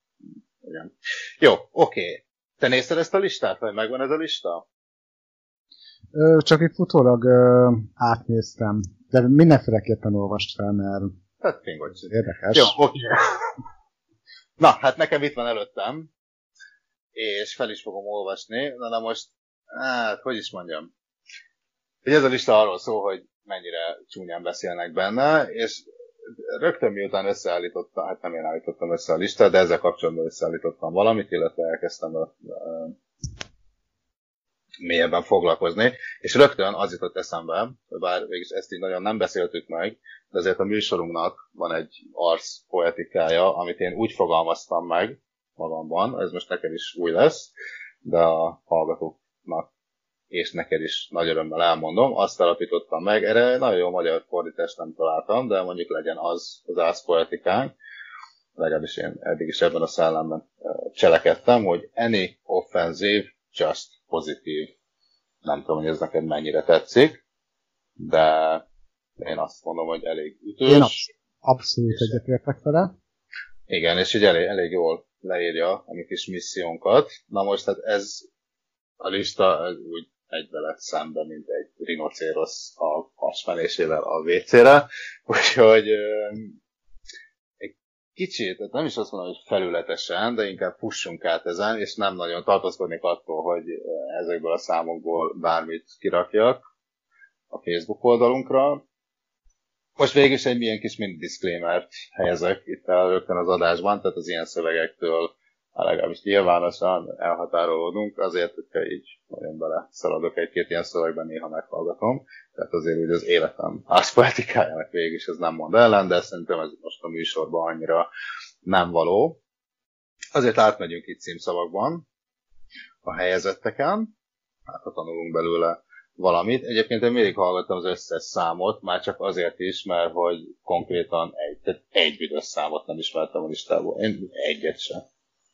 Igen. Jó, oké. Okay. Te nézted ezt a listát, vagy megvan ez a lista? Ö, csak itt futólag ö, átnéztem, de mindenféleképpen olvast fel, mert hát, pingocs. érdekes. Jó, oké. Okay. Na, hát nekem itt van előttem, és fel is fogom olvasni. Na, na most, hát, hogy is mondjam, hogy ez a lista arról szól, hogy mennyire csúnyán beszélnek benne, és rögtön miután összeállítottam, hát nem én állítottam össze a listát, de ezzel kapcsolatban összeállítottam valamit, illetve elkezdtem a, a, mélyebben foglalkozni, és rögtön az jutott eszembe, bár végig ezt így nagyon nem beszéltük meg, de azért a műsorunknak van egy arc poetikája, amit én úgy fogalmaztam meg magamban, ez most neked is új lesz, de a hallgatóknak és neked is nagy örömmel elmondom, azt alapítottam meg, erre nagyon jó magyar fordítást nem találtam, de mondjuk legyen az az ászpoetikánk, legalábbis én eddig is ebben a szellemben cselekedtem, hogy any offensive, just positive. Nem tudom, hogy ez neked mennyire tetszik, de én azt mondom, hogy elég ütős. Én abszolút egyetértek vele. Igen, és így elég, elég jól leírja a mi kis missziónkat. Na most, hát ez a lista úgy egybe lett szembe, mint egy rinocérosz a hasmenésével a WC-re. Úgyhogy egy kicsit, tehát nem is azt mondom, hogy felületesen, de inkább fussunk át ezen, és nem nagyon tartozkodnék attól, hogy ezekből a számokból bármit kirakjak a Facebook oldalunkra. Most végül is egy milyen kis mind disclaimer helyezek itt el rögtön az adásban, tehát az ilyen szövegektől legalábbis nyilvánosan elhatárolódunk, azért, hogyha így nagyon bele szaladok egy-két ilyen szövegben, néha meghallgatom. Tehát azért hogy az életem házpoetikájának végig is ez nem mond ellen, de szerintem ez most a műsorban annyira nem való. Azért átmegyünk itt címszavakban a helyezetteken, hát ha tanulunk belőle valamit. Egyébként én mindig hallgattam az összes számot, már csak azért is, mert hogy konkrétan egy, tehát egy büdös számot nem ismertem a listából. Én egyet sem.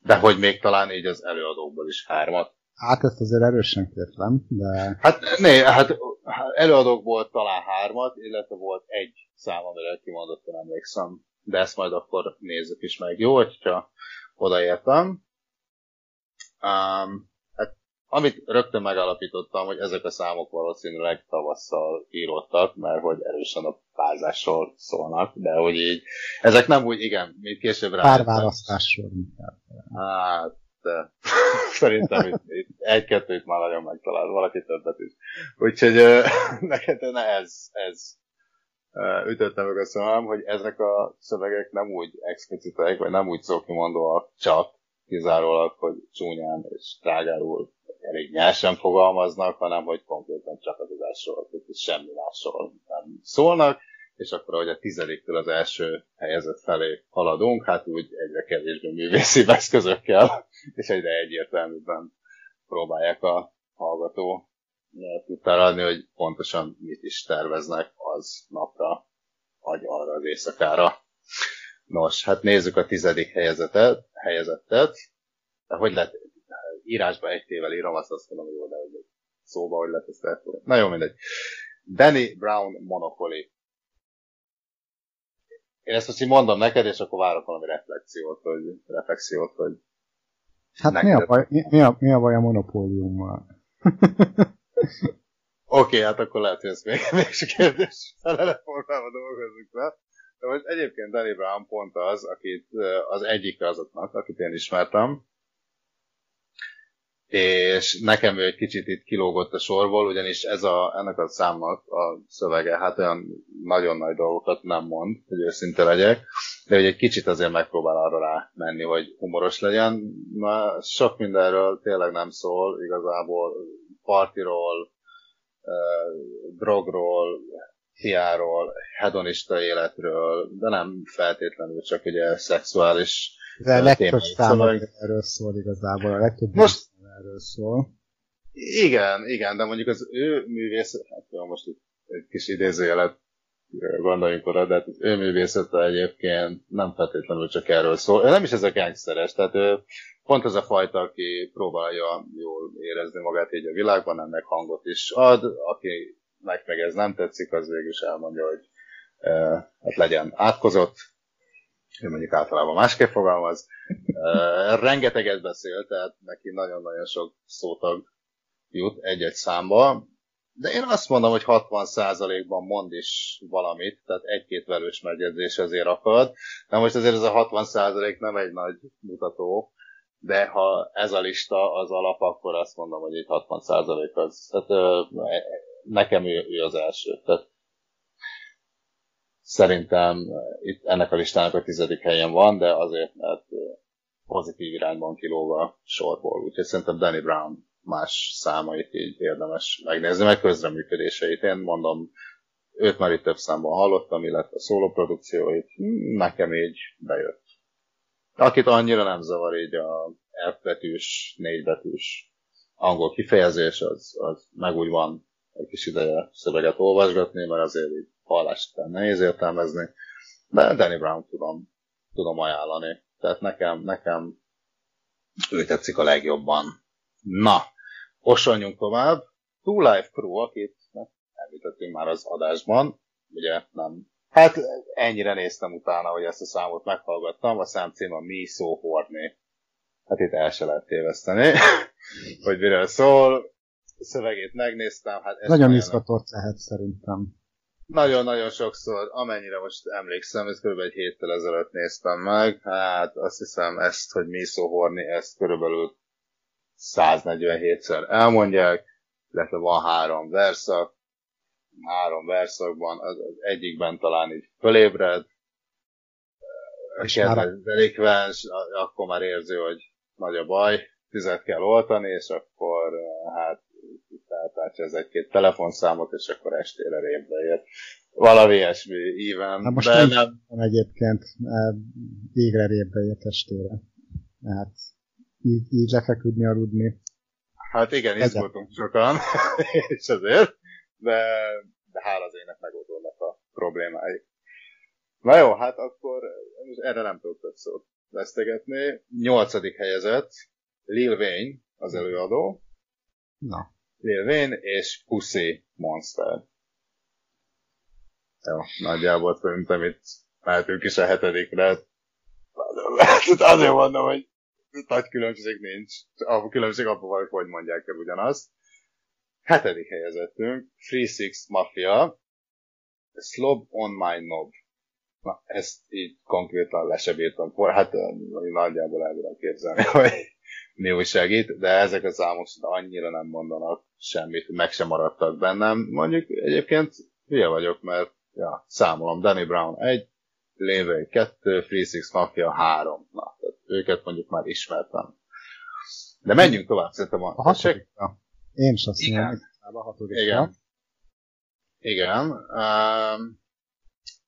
De hogy még talán így az előadókból is hármat. Hát ezt azért erősen kértem, de... Hát, né, hát előadókból talán hármat, illetve volt egy szám, amire kimondottan emlékszem. De ezt majd akkor nézzük is meg. Jó, hogyha odaértem. Um, amit rögtön megalapítottam, hogy ezek a számok valószínűleg tavasszal írottak, mert hogy erősen a pázásról szólnak, de hogy így, ezek nem úgy, igen, mint később rá. Párválasztásról Hát, de szerintem itt, itt egy-kettőt már nagyon megtalált, valaki többet is. Úgyhogy neked ne ez, ez ütötte meg a szemem, hogy ezek a szövegek nem úgy explicitek, vagy nem úgy szókimondóak csak, kizárólag, hogy csúnyán és trágárul elég nyersen fogalmaznak, hanem hogy konkrétan csak a tudásról, hogy semmi másról nem szólnak, és akkor, ahogy a tizediktől az első helyezett felé haladunk, hát úgy egyre kevésbé művészi eszközökkel, és egyre egyértelműbben próbálják a hallgató tudtára adni, hogy pontosan mit is terveznek az napra, vagy arra az éjszakára. Nos, hát nézzük a tizedik helyezetet, helyezettet. De hogy lehet, írásba egy tével írom, azt azt mondom, hogy jó, de hogy szóba, hogy lehet ezt elfogni. Na jó, mindegy. Danny Brown Monopoly. Én ezt most így mondom neked, és akkor várok valami reflexiót, hogy, reflexiót, hogy Hát mi a, baj, mi, mi, a, mi a baj a monopóliummal? Oké, okay, hát akkor lehet, hogy ez még, még se kérdés felele formában dolgozunk le. De most egyébként Danny Brown pont az, akit az egyik azoknak, akit én ismertem, és nekem ő egy kicsit itt kilógott a sorból, ugyanis ez a, ennek a számnak a szövege hát olyan nagyon nagy dolgokat nem mond, hogy őszinte legyek, de hogy egy kicsit azért megpróbál arra rá menni, hogy humoros legyen. Na, sok mindenről tényleg nem szól, igazából partiról, drogról, fiáról, hedonista életről, de nem feltétlenül csak ugye szexuális de a legtöbb szóval... erről szól igazából, a legtöbb Most, erről szól. Igen, igen, de mondjuk az ő művész, hát jó, most egy kis idézőjelet gondoljunk oda, de hát az ő művészete egyébként nem feltétlenül csak erről szól. Nem is ez a gangsteres, tehát ő pont az a fajta, aki próbálja jól érezni magát így a világban, ennek hangot is ad, aki meg, meg ez nem tetszik, az végül is elmondja, hogy e, hát legyen átkozott, ő mondjuk általában másképp fogalmaz. Rengeteget beszél, tehát neki nagyon-nagyon sok szótag jut egy-egy számba, de én azt mondom, hogy 60%-ban mond is valamit, tehát egy-két velős megjegyzés azért akad. Na most azért ez a 60% nem egy nagy mutató, de ha ez a lista az alap, akkor azt mondom, hogy egy 60% az. Tehát nekem ő, ő az első. Tehát szerintem itt ennek a listának a tizedik helyen van, de azért, mert pozitív irányban kilóva sorból. Úgyhogy szerintem Danny Brown más számait így érdemes megnézni, meg közreműködéseit. Én mondom, őt már itt több számban hallottam, illetve a szólóprodukcióit, nekem így bejött. Akit annyira nem zavar így a F betűs, négy betűs angol kifejezés, az, az meg úgy van egy kis ideje szöveget olvasgatni, mert azért így hallást nehéz értelmezni. De Danny Brown tudom, tudom ajánlani. Tehát nekem, nekem ő tetszik a legjobban. Na, osonjunk tovább. Two Life Crew, akit említettünk már az adásban, ugye nem. Hát ennyire néztem utána, hogy ezt a számot meghallgattam, a szám cím a Me So Horny. Hát itt el se lehet téveszteni, hogy miről szól. A szövegét megnéztem. Hát nagyon izgatott lehet szerintem. Nagyon-nagyon sokszor, amennyire most emlékszem, ez kb. egy héttel ezelőtt néztem meg, hát azt hiszem ezt, hogy mi szó horni, ezt körülbelül 147-szer elmondják, illetve van három verszak, három verszakban, az, az egyikben talán így fölébred, a kedvenc delikvens, akkor már érzi, hogy nagy a baj, tüzet kell oltani, és akkor hát feltártja az egy-két telefonszámot, és akkor estére rémbe ér. Valami ilyesmi íven. Hát most de nem... Van egyébként végre rémbe ért estére. Hát így, így lefeküdni, aludni. Hát igen, izgultunk sokan, és azért, de, de hála az ének megoldódnak a problémái. Na jó, hát akkor erre nem tudok több szót vesztegetni. Nyolcadik helyezett, Lil Wayne az előadó. Na. Lil Wayne és Pussy Monster. Jó, nagyjából szerintem itt mehetünk is a hetedikre. Azért mondom, hogy nagy különbség nincs. A különbség abban van, hogy mondják el ugyanazt. Hetedik helyezettünk, Free Six Mafia, Slob on my knob. Na, ezt így konkrétan le se bírtam. Hát nagyjából el tudom képzelni, hogy mi újságít, de ezek a számok annyira nem mondanak semmit, meg sem maradtak bennem. Mondjuk egyébként hülye vagyok, mert ja, számolom, Danny Brown 1, Lévei 2, Free Six Mafia 3. Na, tehát őket mondjuk már ismertem. De menjünk tovább, szerintem a... A hatodikra. Én is azt mondom, a hatodikra. Igen. Igen. Um,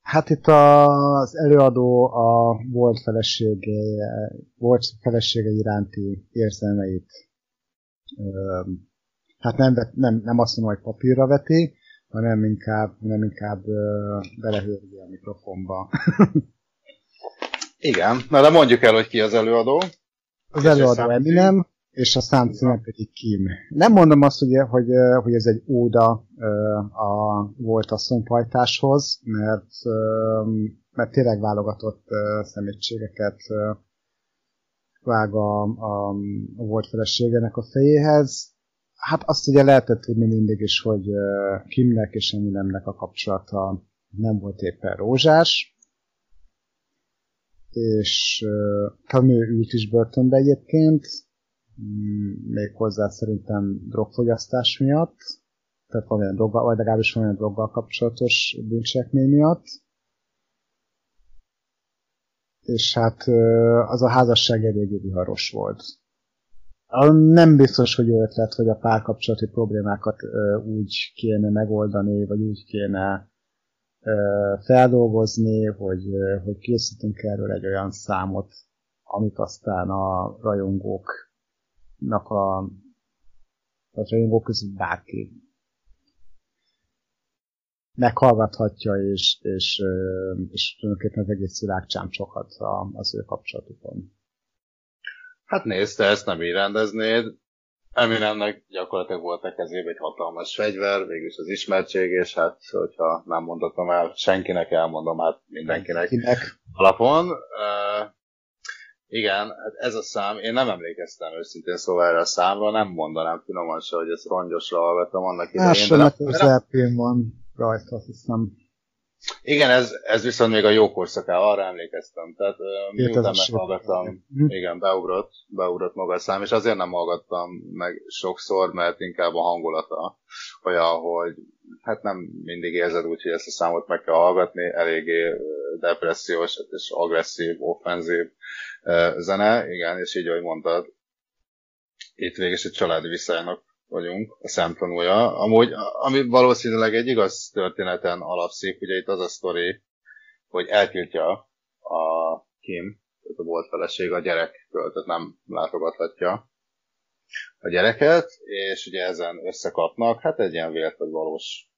Hát itt az előadó a volt felesége, volt felesége iránti érzelmeit hát nem, nem, nem azt mondom, hogy papírra veti, hanem inkább, hanem inkább belehőrgi a mikrofonba. Igen, na de mondjuk el, hogy ki az előadó. Az előadó Eminem, és a számcíme pedig Kim. Nem mondom azt, hogy, hogy, hogy ez egy óda a volt asszonypajtáshoz, mert, mert tényleg válogatott szemétségeket vág a, a, a volt feleségenek a fejéhez. Hát azt ugye lehetett tudni mindig is, hogy Kimnek és Eminemnek a kapcsolata nem volt éppen rózsás, és Kamő ült is börtönbe egyébként, még hozzá szerintem drogfogyasztás miatt, tehát valamilyen droggal, vagy legalábbis valamilyen droggal kapcsolatos bűncselekmény miatt. És hát az a házasság eléggé viharos volt. Nem biztos, hogy jó ötlet, hogy a párkapcsolati problémákat úgy kéne megoldani, vagy úgy kéne feldolgozni, hogy, hogy készítünk erről egy olyan számot, amit aztán a rajongók nak a, a rajongók közül bárki meghallgathatja, és, és, és tulajdonképpen az egész világ csámcsoghat az ő kapcsolatukon. Hát nézd, te ezt nem így rendeznéd. Eminemnek gyakorlatilag volt a kezében egy hatalmas fegyver, végülis az ismertség, és hát, hogyha nem mondhatom el, senkinek elmondom hát mindenkinek Mindenkinek. alapon. Igen, hát ez a szám, én nem emlékeztem őszintén szóval erre a számra, nem mondanám finoman se, hogy ezt rongyosra hallgattam annak idején. Másolat az LP-n van rajta, azt hiszem. Igen, ez, ez viszont még a jó korszaká, arra emlékeztem. Tehát miután meghallgattam, hm. igen, beugrott, beugrott maga a szám, és azért nem hallgattam meg sokszor, mert inkább a hangulata olyan, hogy hát nem mindig érzed úgy, hogy ezt a számot meg kell hallgatni, eléggé depressziós és agresszív, offenzív zene, igen, és így, ahogy mondtad, itt végül egy családi viszonynak vagyunk, a szemtanúja. Amúgy, ami valószínűleg egy igaz történeten alapszik, ugye itt az a sztori, hogy eltiltja a Kim, tehát a volt feleség a gyerekről, tehát nem látogathatja a gyereket, és ugye ezen összekapnak, hát egy ilyen vélt vagy valós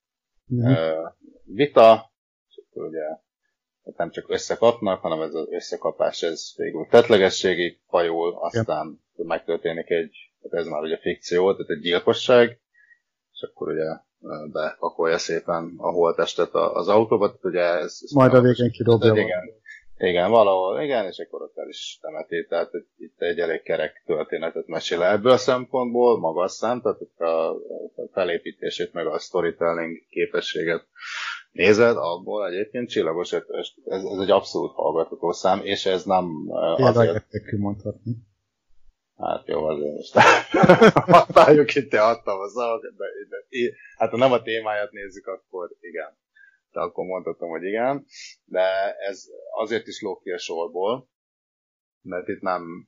mm. uh, vita, és akkor ugye hát nem csak összekapnak, hanem ez az összekapás, ez végül tetlegességig fajul, aztán yep. megtörténik egy, ez már ugye fikció, tehát egy gyilkosság, és akkor ugye bepakolja szépen a holtestet az autóba, tehát ugye ez... ez Majd a végén kidobja. Igen, igen, valahol, igen, és akkor ott el is temeti, tehát itt egy elég kerek történetet mesél ebből a szempontból, magas szám, tehát a felépítését, meg a storytelling képességet nézed, abból egyébként csillagos. Ez, ez egy abszolút hallgatható szám, és ez nem azért... mondhatni. Hát jó, azért most használjuk itt adtam a szavakat, de, de, hát ha nem a témáját nézzük, akkor igen. De akkor mondhatom, hogy igen. De ez azért is lók ki a sorból, mert itt nem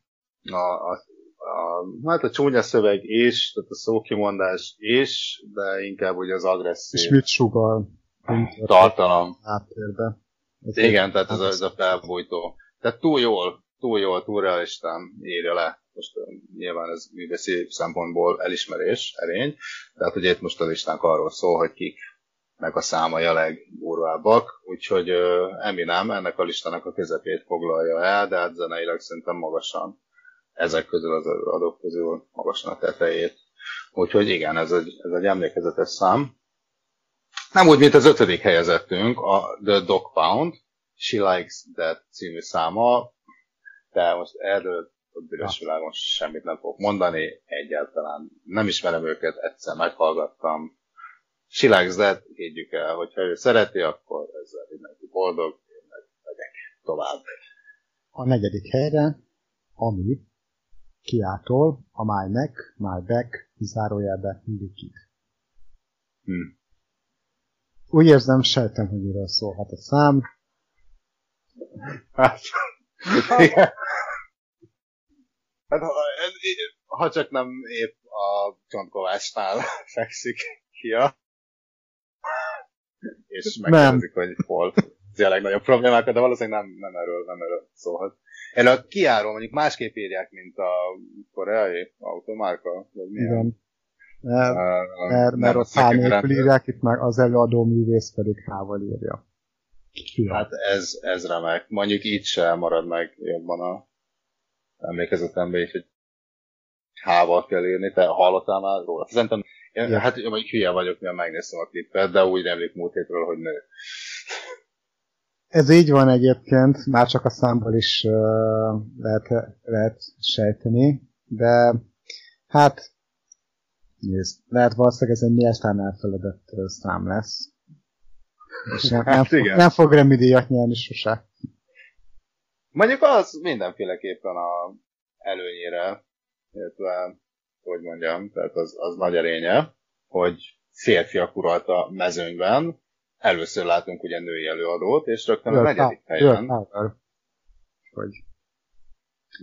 a, a, a, hát a csúnya szöveg is, tehát a szókimondás is, de inkább ugye az agresszív. És mit sugal? tartalom. Háttérbe. Igen, tehát ez a, ez a felbújtó. Tehát túl jól, túl jól, túl realistán írja le. Most nyilván ez művészi szempontból elismerés, erény. Tehát ugye itt most a listánk arról szól, hogy kik meg a számai a legburvábbak, úgyhogy uh, Eminem ennek a listának a közepét foglalja el, de hát zeneileg szerintem magasan ezek közül az adók közül magasan a tetejét. Úgyhogy igen, ez egy, ez egy emlékezetes szám. Nem úgy, mint az ötödik helyezettünk, a The Dog Pound, She Likes That című száma, de most erről büdös világon semmit nem fogok mondani, egyáltalán nem ismerem őket, egyszer meghallgattam. Silág Zed, higgyük el, hogyha ő szereti, akkor ezzel mindenki boldog, én meg megyek tovább. A negyedik helyre, ami kiától a My Mac, My Back, zárójelbe Liquid. Hm. Úgy érzem, sejtem, hogy miről szólhat a szám. Hát. Hát, ha, ha csak nem épp a csontkovásnál fekszik ki a és megkérdezik, hogy hol a legnagyobb problémákat, de valószínűleg nem, nem erről, nem erről szólhat. Erről a kiáról mondjuk másképp írják, mint a koreai automárka, vagy milyen? Igen. Mert, uh, mert, mert ott H nélkül írják, itt meg az előadó művész pedig H-val írja. Ja. Hát ez, ez remek. Mondjuk itt sem marad meg jobban a emlékezetemben is, hogy H-val kell írni. Te hallottál már róla? Szerintem, én, ja. hát mondjuk hülye vagyok, mivel megnéztem a klippet, de úgy emlék múlt hétről, hogy nő. Ez így van egyébként, már csak a számból is uh, lehet, lehet sejteni, de hát nézd, lehet valószínűleg ez egy méltán elfeledett szám lesz. És nem, hát nem, fog, nem fog remidíjat nyerni sose. Mondjuk az mindenféleképpen a előnyére, illetve, hogy mondjam, tehát az, az nagy erénye, hogy férfiak uralt a mezőnyben, először látunk ugye női előadót, és rögtön a negyedik helyen. Hogy...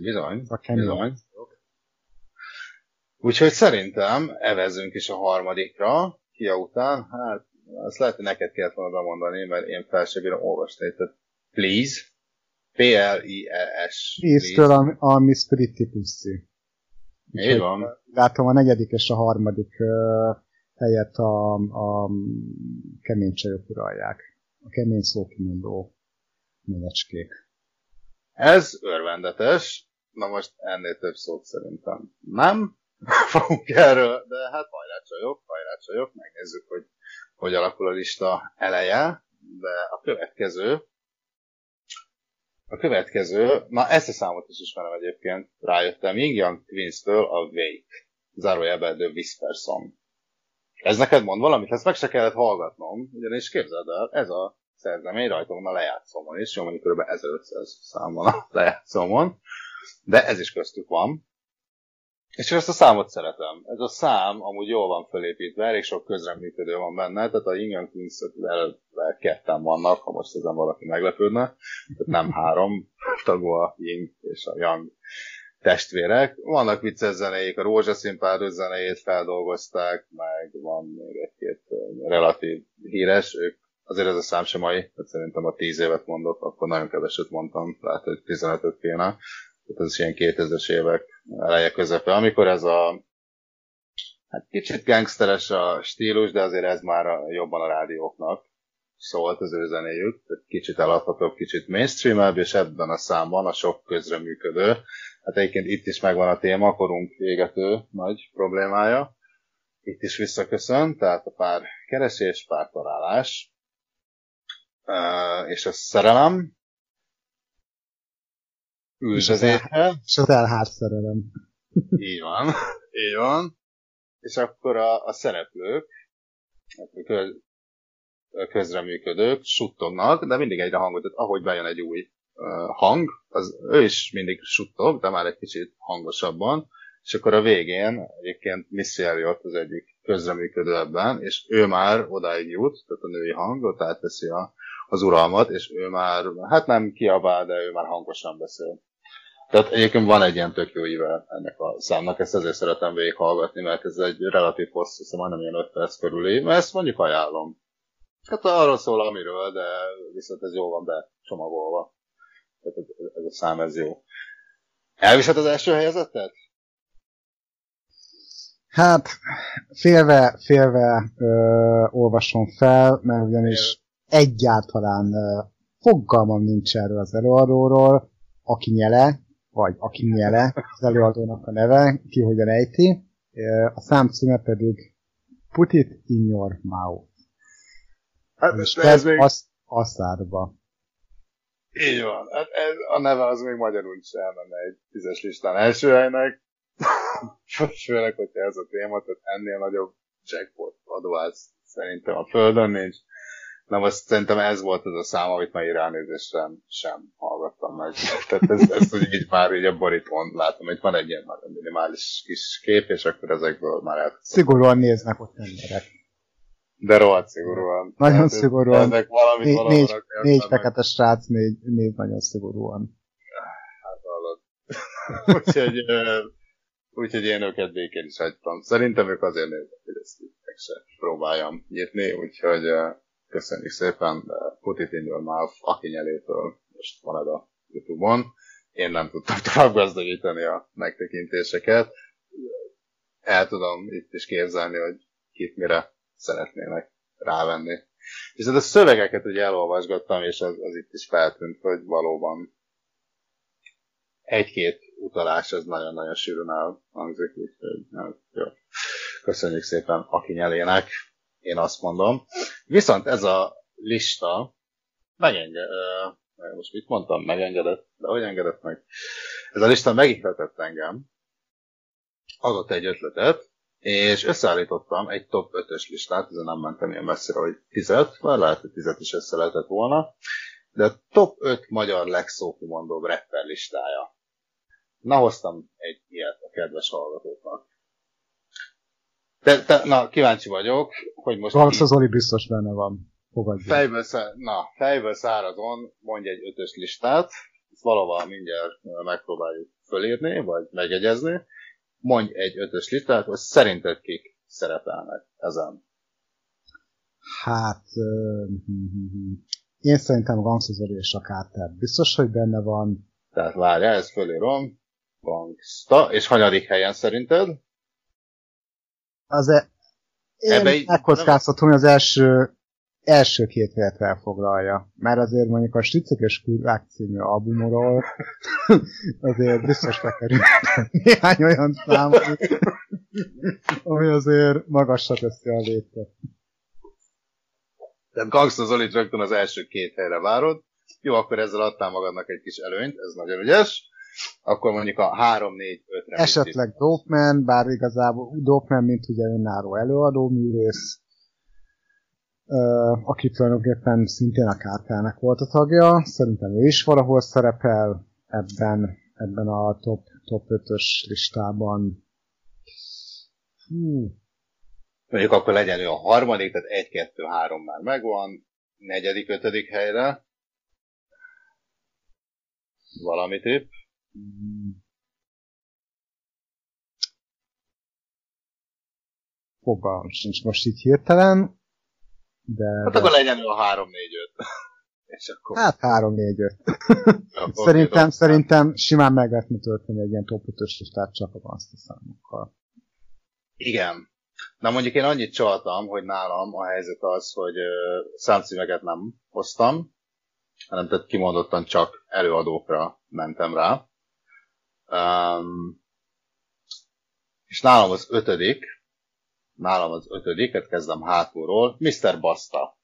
Bizony, bizony. Úgyhogy szerintem evezünk is a harmadikra, Kia után, hát azt lehet, hogy neked kellett volna mondani, mert én fel sem bírom olvasni. Tehát please, P-L-I-E-S. Please-től a, a Miss Pretty Pussy. Így van. Látom a negyedik és a harmadik uh, helyett a, a kemény csajok uralják. A kemény szókimondó mélecskék. Ez örvendetes. Na most ennél több szót szerintem nem fogunk erről, de hát hajrá csajok, hajrá csajok, megnézzük, hogy hogy alakul a lista eleje, de a következő, a következő, na ezt a számot is ismerem egyébként, rájöttem, Ying Yang Twins-től a Wake, zárójelben The Whisper. Ez neked mond valamit? Ezt meg se kellett hallgatnom, ugyanis képzeld el, ez a szerzemény rajta van a lejátszomon is, jó mondjuk kb. 1500 szám van a lejátszomon, de ez is köztük van. És ezt a számot szeretem. Ez a szám amúgy jól van felépítve, elég sok közreműködő van benne, tehát a Ingen queens ketten vannak, ha most ezen valaki meglepődne. Tehát nem három tagú a Ying és a Yang testvérek. Vannak vicces zenéik, a rózsaszín pár zenéjét feldolgozták, meg van még egy-két relatív híres, ők azért ez a szám sem mai, tehát szerintem a 10 évet mondok, akkor nagyon keveset mondtam, lehet, hogy 15-öt kéne. Tehát ez ilyen 2000-es évek eleje közepe, amikor ez a hát kicsit gangsteres a stílus, de azért ez már a, jobban a rádióknak szólt az ő zenéjük, kicsit eladhatóbb, kicsit mainstreamebb, és ebben a számban a sok közreműködő. Hát egyébként itt is megvan a téma, korunk égető nagy problémája. Itt is visszaköszön, tehát a pár keresés, pár találás, és a szerelem, üldözése. És az elhárt szerelem. Így van, így van. És akkor a, a szereplők, a közreműködők suttognak, de mindig egyre hangot, tehát ahogy bejön egy új uh, hang, az ő is mindig suttog, de már egy kicsit hangosabban, és akkor a végén egyébként Missy Elliot az egyik közreműködő ebben, és ő már odáig jut, tehát a női hang, ott átveszi a, az uralmat, és ő már, hát nem kiabál, de ő már hangosan beszél. Tehát egyébként van egy ilyen tök jó íve ennek a számnak, ezt ezért szeretem végighallgatni, mert ez egy relatív hosszú, szóval majdnem ilyen 5 perc körüli, mert ezt mondjuk ajánlom. Hát arról szól, amiről, de viszont ez jó van be csomagolva. Tehát ez, ez a szám, ez jó. Elviszed az első helyezettet? Hát, félve, félve ö, olvasom fel, mert ugyanis egyáltalán fogalmam nincs erről az előadóról, aki nyele, vagy aki nyele, az előadónak a neve, ki hogyan ejti. A szám címe pedig Put it in your mouth. Hát, és ez még... azt, aszádba. Így van. Hát ez, a neve az még magyarul is elmenne egy tízes listán első helynek. Főleg, hogyha ez a téma, tehát ennél nagyobb jackpot adóász szerintem a földön nincs. Na most szerintem ez volt az a szám, amit már ránézésre sem hallgattam meg. Tehát ez, ez hogy így már így a borítón látom, hogy van egy ilyen minimális kis kép, és akkor ezekből már el... Szigorúan néznek ott emberek. De rohadt szigorúan. Nagyon Tehát szigorúan. Ezek valamit négy, négy, négy fekete srác négy, négy nagyon szigorúan. Hát hallod. úgyhogy, úgyhogy én őket békén is hagytam. Szerintem ők azért néznek, hogy ezt meg se próbáljam nyitni, úgyhogy köszönjük szépen, de put it in your mouth, aki nyelétől most van ez a Youtube-on. Én nem tudtam tovább gazdagítani a megtekintéseket. El tudom itt is képzelni, hogy kit mire szeretnének rávenni. És a szövegeket ugye elolvasgattam, és az, az itt is feltűnt, hogy valóban egy-két utalás az nagyon-nagyon sűrűn elhangzik, úgyhogy hát, jó. Köszönjük szépen aki nyelének, én azt mondom. Viszont ez a lista megenged, most mit mondtam, megengedett, de hogy engedett meg? Ez a lista megihletett engem, adott egy ötletet, és összeállítottam egy top 5-ös listát, ezen nem mentem ilyen messzire, hogy 10 vagy lehet, hogy 10 is össze lehetett volna, de top 5 magyar legszókimondóbb rapper listája. Na, hoztam egy ilyet a kedves hallgatóknak. De, de, na, kíváncsi vagyok, hogy most... Valsz az Oli biztos benne van. Fogadjuk. Fejből, na, fejből szárazon mondj egy ötös listát, ezt valahol mindjárt megpróbáljuk fölírni, vagy megegyezni, mondj egy ötös listát, hogy szerinted kik szerepelnek ezen. Hát, én szerintem Gangsta és a Carter biztos, hogy benne van. Tehát várja, ezt fölírom. Gangsta, és hanyadik helyen szerinted? Az e... Én megkockáztatom, hogy az első első két helyet elfoglalja. Mert azért mondjuk a Stricek és Kurvák című albumról azért biztos bekerült néhány olyan szám, ami azért magasra teszi a létet. Tehát Gangsta Zolit rögtön az első két helyre várod. Jó, akkor ezzel adtál magadnak egy kis előnyt, ez nagyon ügyes. Akkor mondjuk a 3-4-5-re. Esetleg Dopeman, bár igazából Dopeman, mint ugye önálló előadó művész, aki tulajdonképpen szintén a kártának volt a tagja. Szerintem ő is valahol szerepel ebben, ebben a top, top 5-ös listában. Hú. Mondjuk akkor legyen ő a harmadik, tehát 1, 2, 3 már megvan, negyedik, ötödik helyre. Valami tipp? Fogalm sincs most itt hirtelen. De, hát de... akkor legyen a 3 4 5 És akkor... Hát 3 4 5 szerintem, szerintem simán meg lehetne tölteni egy ilyen top 5-ös listát csak a a számokkal. Igen. Na mondjuk én annyit csaltam, hogy nálam a helyzet az, hogy uh, számcímeket nem hoztam, hanem tehát kimondottan csak előadókra mentem rá. Um, és nálam az ötödik, nálam az ötödiket kezdem hátulról, Mr. Basta.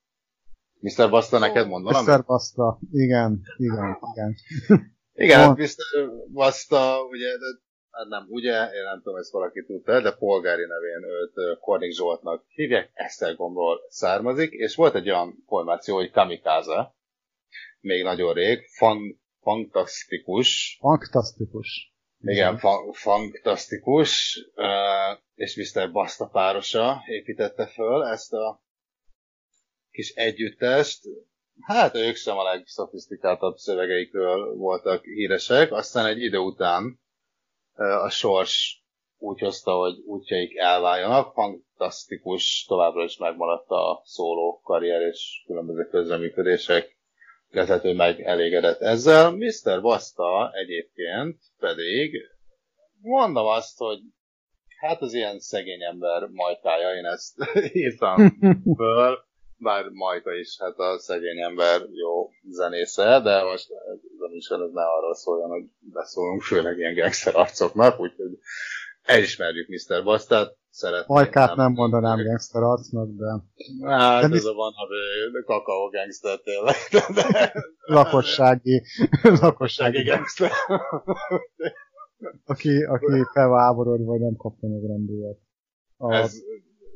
Mr. Basta, oh, neked mondom? Mr. Basta, igen, igen, igen. igen, oh. Mr. Basta, ugye, de, hát nem ugye, én nem tudom, ezt valaki tudta, de polgári nevén őt Kornik Zsoltnak hívják, Esztergomból származik, és volt egy olyan formáció, hogy Kamikaze, még nagyon rég, fan, fantasztikus. Fantasztikus. Igen, fa- fantasztikus, és Mr. Basta párosa építette föl ezt a kis együttest. Hát ők sem a legszofisztikáltabb szövegeikről voltak híresek, aztán egy idő után a sors úgy hozta, hogy útjaik elváljanak. Fantasztikus, továbbra is megmaradt a szóló karrier és különböző közreműködések illetve meg elégedett ezzel. Mr. Basta egyébként pedig mondom azt, hogy hát az ilyen szegény ember majtája, én ezt írtam föl, bár Majka is, hát a szegény ember jó zenésze, de most ez a műsor ne arról szóljon, hogy beszólunk, főleg ilyen gangster arcoknak, úgyhogy elismerjük Mr. Bastát, szeretném. Majkát nem mondanám gangster arcnak, de... Hát de ez a van, hogy kakaó gangster tényleg. De... lakossági, lakossági gangster. aki, aki felháborod, vagy nem kapta meg rendőret. Ez,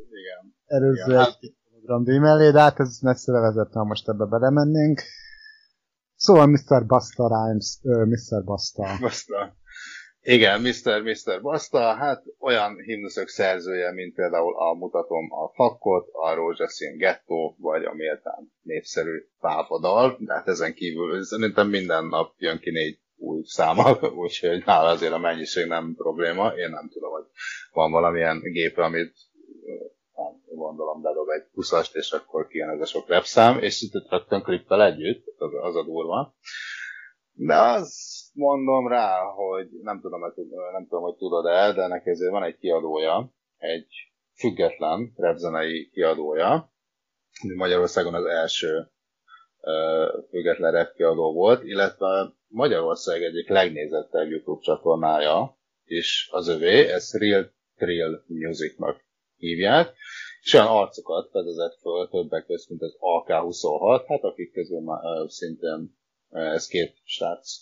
igen. Előző igen, hát... mellé, de hát ez messzire vezetne, ha most ebbe belemennénk. Szóval Mr. Basta Rhymes, uh, Mr. Basta. Basta. Igen, Mr. Mr. Basta, hát olyan himnuszök szerzője, mint például a Mutatom a Fakkot, a Rózsaszín Gettó, vagy a méltán népszerű pápadal, de hát ezen kívül szerintem minden nap jön ki négy új száma, úgyhogy nála azért a mennyiség nem probléma. Én nem tudom, hogy van valamilyen gép, amit nem gondolom bedob egy 20 és akkor kijön ez a sok repszám, és itt rögtön klippel együtt, az, az a durva. De azt mondom rá, hogy nem tudom, nem tudom hogy tudod-e, de neki ezért van egy kiadója, egy független repzenei kiadója. Magyarországon az első független rap kiadó volt, illetve Magyarország egyik legnézettebb YouTube csatornája is az övé, ezt Real Trail Musicnak hívják, és olyan arcokat fedezett föl többek között, mint az AK-26, hát akik közül már szintén ez két srác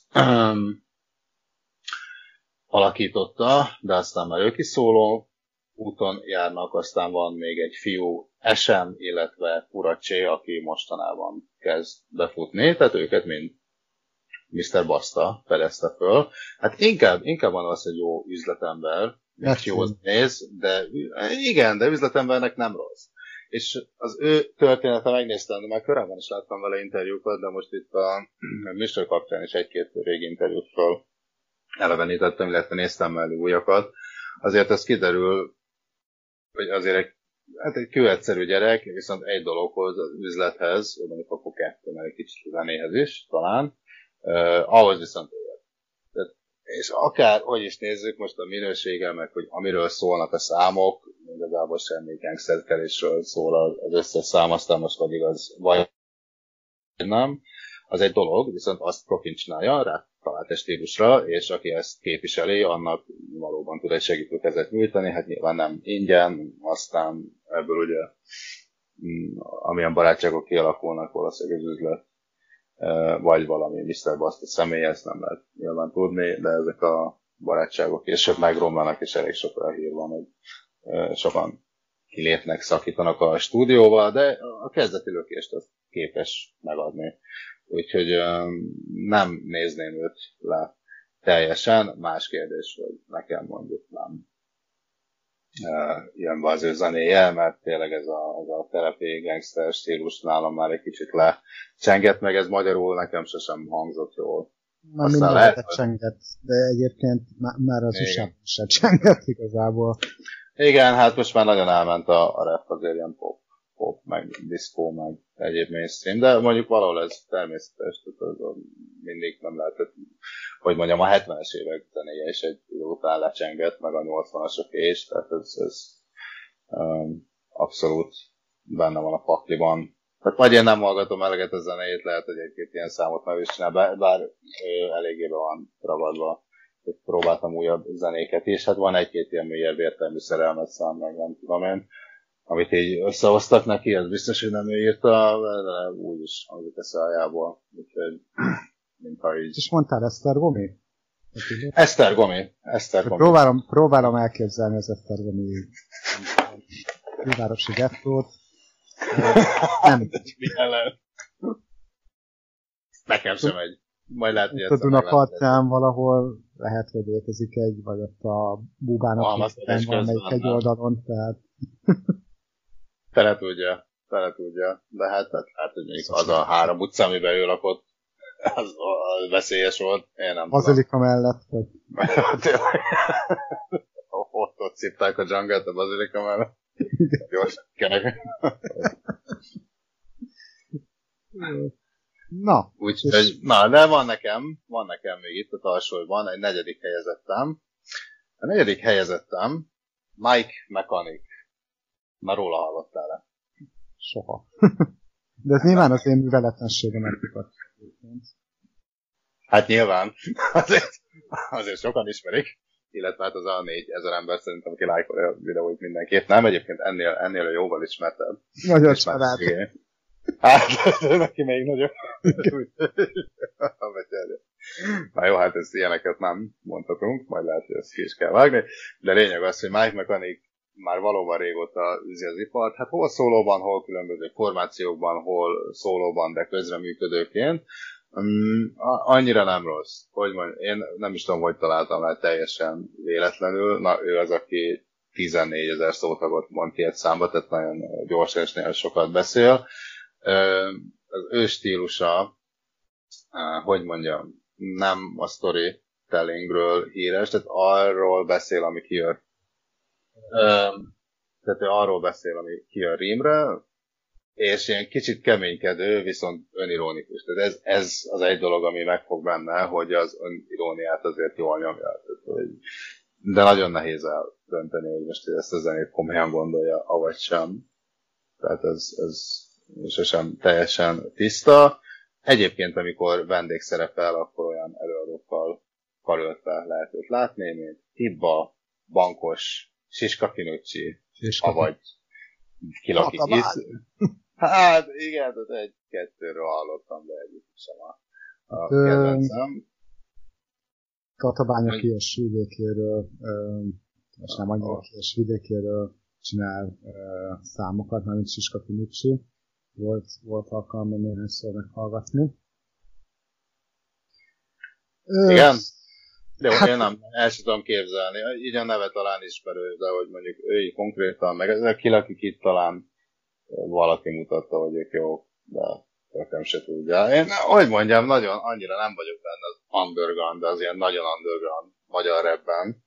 alakította, de aztán már ők is szóló úton járnak, aztán van még egy fiú, Esem, illetve Furacsé, aki mostanában kezd befutni, tehát őket mind Mr. Basta fedezte föl. Hát inkább, inkább van az, hogy jó üzletember, és jó néz, de igen, de üzletembernek nem rossz. És az ő története megnéztem, de már korábban is láttam vele interjúkat, de most itt a műsor kapcsán is egy-két régi interjút föl elevenítettem, illetve néztem mellé újakat. Azért ez kiderül, hogy azért egy, hát egy kőegyszerű gyerek, viszont egy dologhoz, az üzlethez, mondjuk akkor kettő, mert egy kicsit zenéhez is, talán, uh, ahhoz viszont. És akár, hogy is nézzük most a minőséggel, meg hogy amiről szólnak a számok, igazából semmi gangsterkelésről szól az összes szám, aztán most vagy igaz, vagy nem, az egy dolog, viszont azt profin csinálja, rá talált egy stílusra, és aki ezt képviseli, annak valóban tud egy segítőkezet nyújtani, hát nyilván nem ingyen, aztán ebből ugye mm, amilyen barátságok kialakulnak valószínűleg az üzlet, vagy valami Mr. Bast a személy, ezt nem lehet nyilván tudni, de ezek a barátságok később megromlanak, és elég sok olyan hír van, hogy sokan kilépnek, szakítanak a stúdióval, de a kezdeti lökést az képes megadni úgyhogy nem nézném őt le teljesen. Más kérdés, hogy nekem mondjuk nem jön be az ő zenéje, mert tényleg ez a, ez a terepi gangster stílus nálam már egy kicsit lecsenget, meg ez magyarul nekem sosem hangzott jól. Már minden lehet, csenget, de egyébként már az usa sem csenget igazából. Igen, hát most már nagyon elment a, a rap azért ilyen pop pop, meg diszkó, meg egyéb mainstream, de mondjuk valahol ez természetes, tehát az mindig nem lehetett, hogy mondjam, a 70-es évek zenéje is egy idő után lecsengett, meg a 80-asok is, tehát ez, ez um, abszolút benne van a pakliban. Tehát vagy én nem hallgatom eleget a zenét, lehet, hogy egy-két ilyen számot meg is csinál, bár ő eléggé be van ragadva próbáltam újabb zenéket is. Hát van egy-két ilyen mélyebb értelmű szerelmet szám, meg nem tudom én amit így összehoztak neki, az biztos, hogy nem ő írta, de úgy is hangzik a szájából. Úgyhogy, mintha így... És mondtál Eszter Gomi? Eszter Gomi. Eszter Gomi. Próbálom, próbálom elképzelni az Eszter Gomi fővárosi gettót. Nem. Nekem sem egy. Majd lehet, hogy A Dunapartján valahol lehet, hogy létezik egy, vagy ott a Bubának valamelyik egy oldalon, tehát Fele tudja. De hát, hát, hát hogy még az a három utca, amiben ő lakott, az, az veszélyes volt. Én nem Bazilika mellett, vagy? Tényleg. ott, ott szívták a dzsangát a bazilika mellett. Gyors, kenek. Na. Úgyhogy, na, de van nekem, van nekem még itt a tarsolyban egy negyedik helyezettem. A negyedik helyezettem Mike Mechanic már róla hallottál-e? Soha. De ez nyilván az én műveletlenségem Hát nyilván. Azért, azért sokan ismerik. illetve hát az a 4000 ember szerintem, aki lájkolja a videóit mindenképp. Nem, egyébként ennél, ennél jóval ismertebb. Nagyon család. Hát, neki még nagyobb. Na jó, hát ezt ilyeneket nem mondhatunk, majd lehet, hogy ezt ki is kell vágni, de lényeg az, hogy Mike Mechanic már valóban régóta űzi az ipart, hát hol szólóban, hol különböző formációkban, hol szólóban, de közreműködőként. Um, annyira nem rossz. Hogy mondjam, én nem is tudom, hogy találtam le teljesen véletlenül. Na, ő az, aki 14 ezer szótagot mond ki egy számba, tehát nagyon gyorsan és nagyon sokat beszél. Az ő stílusa, hogy mondjam, nem a story tellingről híres, tehát arról beszél, ami kijön. Tehát ő arról beszél, ami kijön rímre, és ilyen kicsit keménykedő, viszont önironikus. Tehát ez, ez az egy dolog, ami megfog benne, hogy az öniróniát azért jól nyomja. De nagyon nehéz eldönteni, hogy most ezt a zenét komolyan gondolja, avagy sem. Tehát ez, ez sosem teljesen tiszta. Egyébként, amikor vendég szerepel, akkor olyan előadókkal karöltve lehet őt látni, mint Hibba, Bankos, Siska Kinucci, avagy kilakik Hát igen, tehát egy-kettőről hallottam, de egyik sem a, a kedvencem. Tatabánya kies vidékéről, és nem annyira kies vidékéről csinál számokat, mint Siska Kinucci. Volt, volt alkalmam néhányszor meghallgatni. Igen? Jó, hát, én nem, el sem tudom képzelni. Így a neve talán ismerő, de hogy mondjuk ő konkrétan, meg ez a kilakik itt talán valaki mutatta, hogy ők jók, de nekem se tudja. Én, hogy mondjam, nagyon, annyira nem vagyok benne az underground, de az ilyen nagyon underground magyar rapben.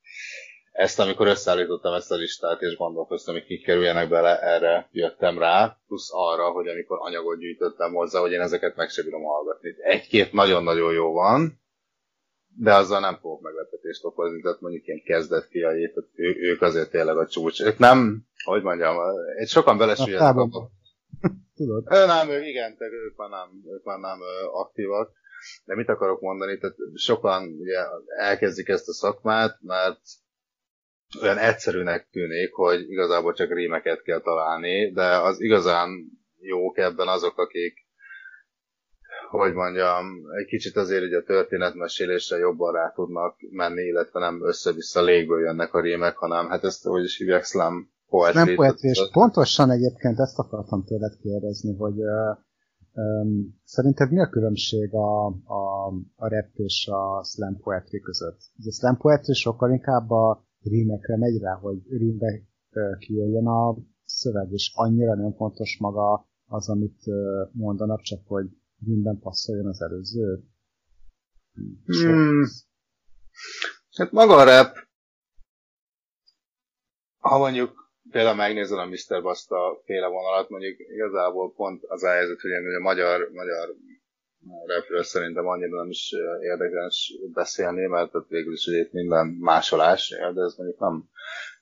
Ezt, amikor összeállítottam ezt a listát, és gondolkoztam, hogy kik kerüljenek bele, erre jöttem rá, plusz arra, hogy amikor anyagot gyűjtöttem hozzá, hogy én ezeket meg sem bírom hallgatni. Egy-két nagyon-nagyon jó van, de azzal nem fogok meglepetést okozni, tehát mondjuk ilyen kezdett fiai, tehát ő, ők azért tényleg a csúcs. Ők nem, hogy mondjam, egy sokan belesüllyednek abba. Tudod? Nem, ők, igen, tehát ők már nem, ők már nem aktívak. De mit akarok mondani? Tehát sokan ugye elkezdik ezt a szakmát, mert olyan egyszerűnek tűnik, hogy igazából csak rímeket kell találni, de az igazán jók ebben azok, akik hogy mondjam, egy kicsit azért hogy a történetmesélésre jobban rá tudnak menni, illetve nem össze-vissza légből jönnek a rémek, hanem hát ezt, hogy is hívják, slam poetry. Nem poetry, és pontosan egyébként ezt akartam tőled kérdezni, hogy uh, um, szerinted mi a különbség a, a, a rap és a slam poetry között? A slam poetry sokkal inkább a rímekre megy rá, hogy rímbe kijöjjön a szöveg, és annyira nem fontos maga az, amit mondanak, csak hogy minden passzoljon az előző? Hmm. Hát maga a rap, ha mondjuk például megnézem a Mr. Basta féle vonalat, mondjuk igazából pont az a helyzet, hogy ugye magyar, magyar repről szerintem annyira nem is érdekes beszélni, mert ott végül is itt minden másolás, de ez mondjuk nem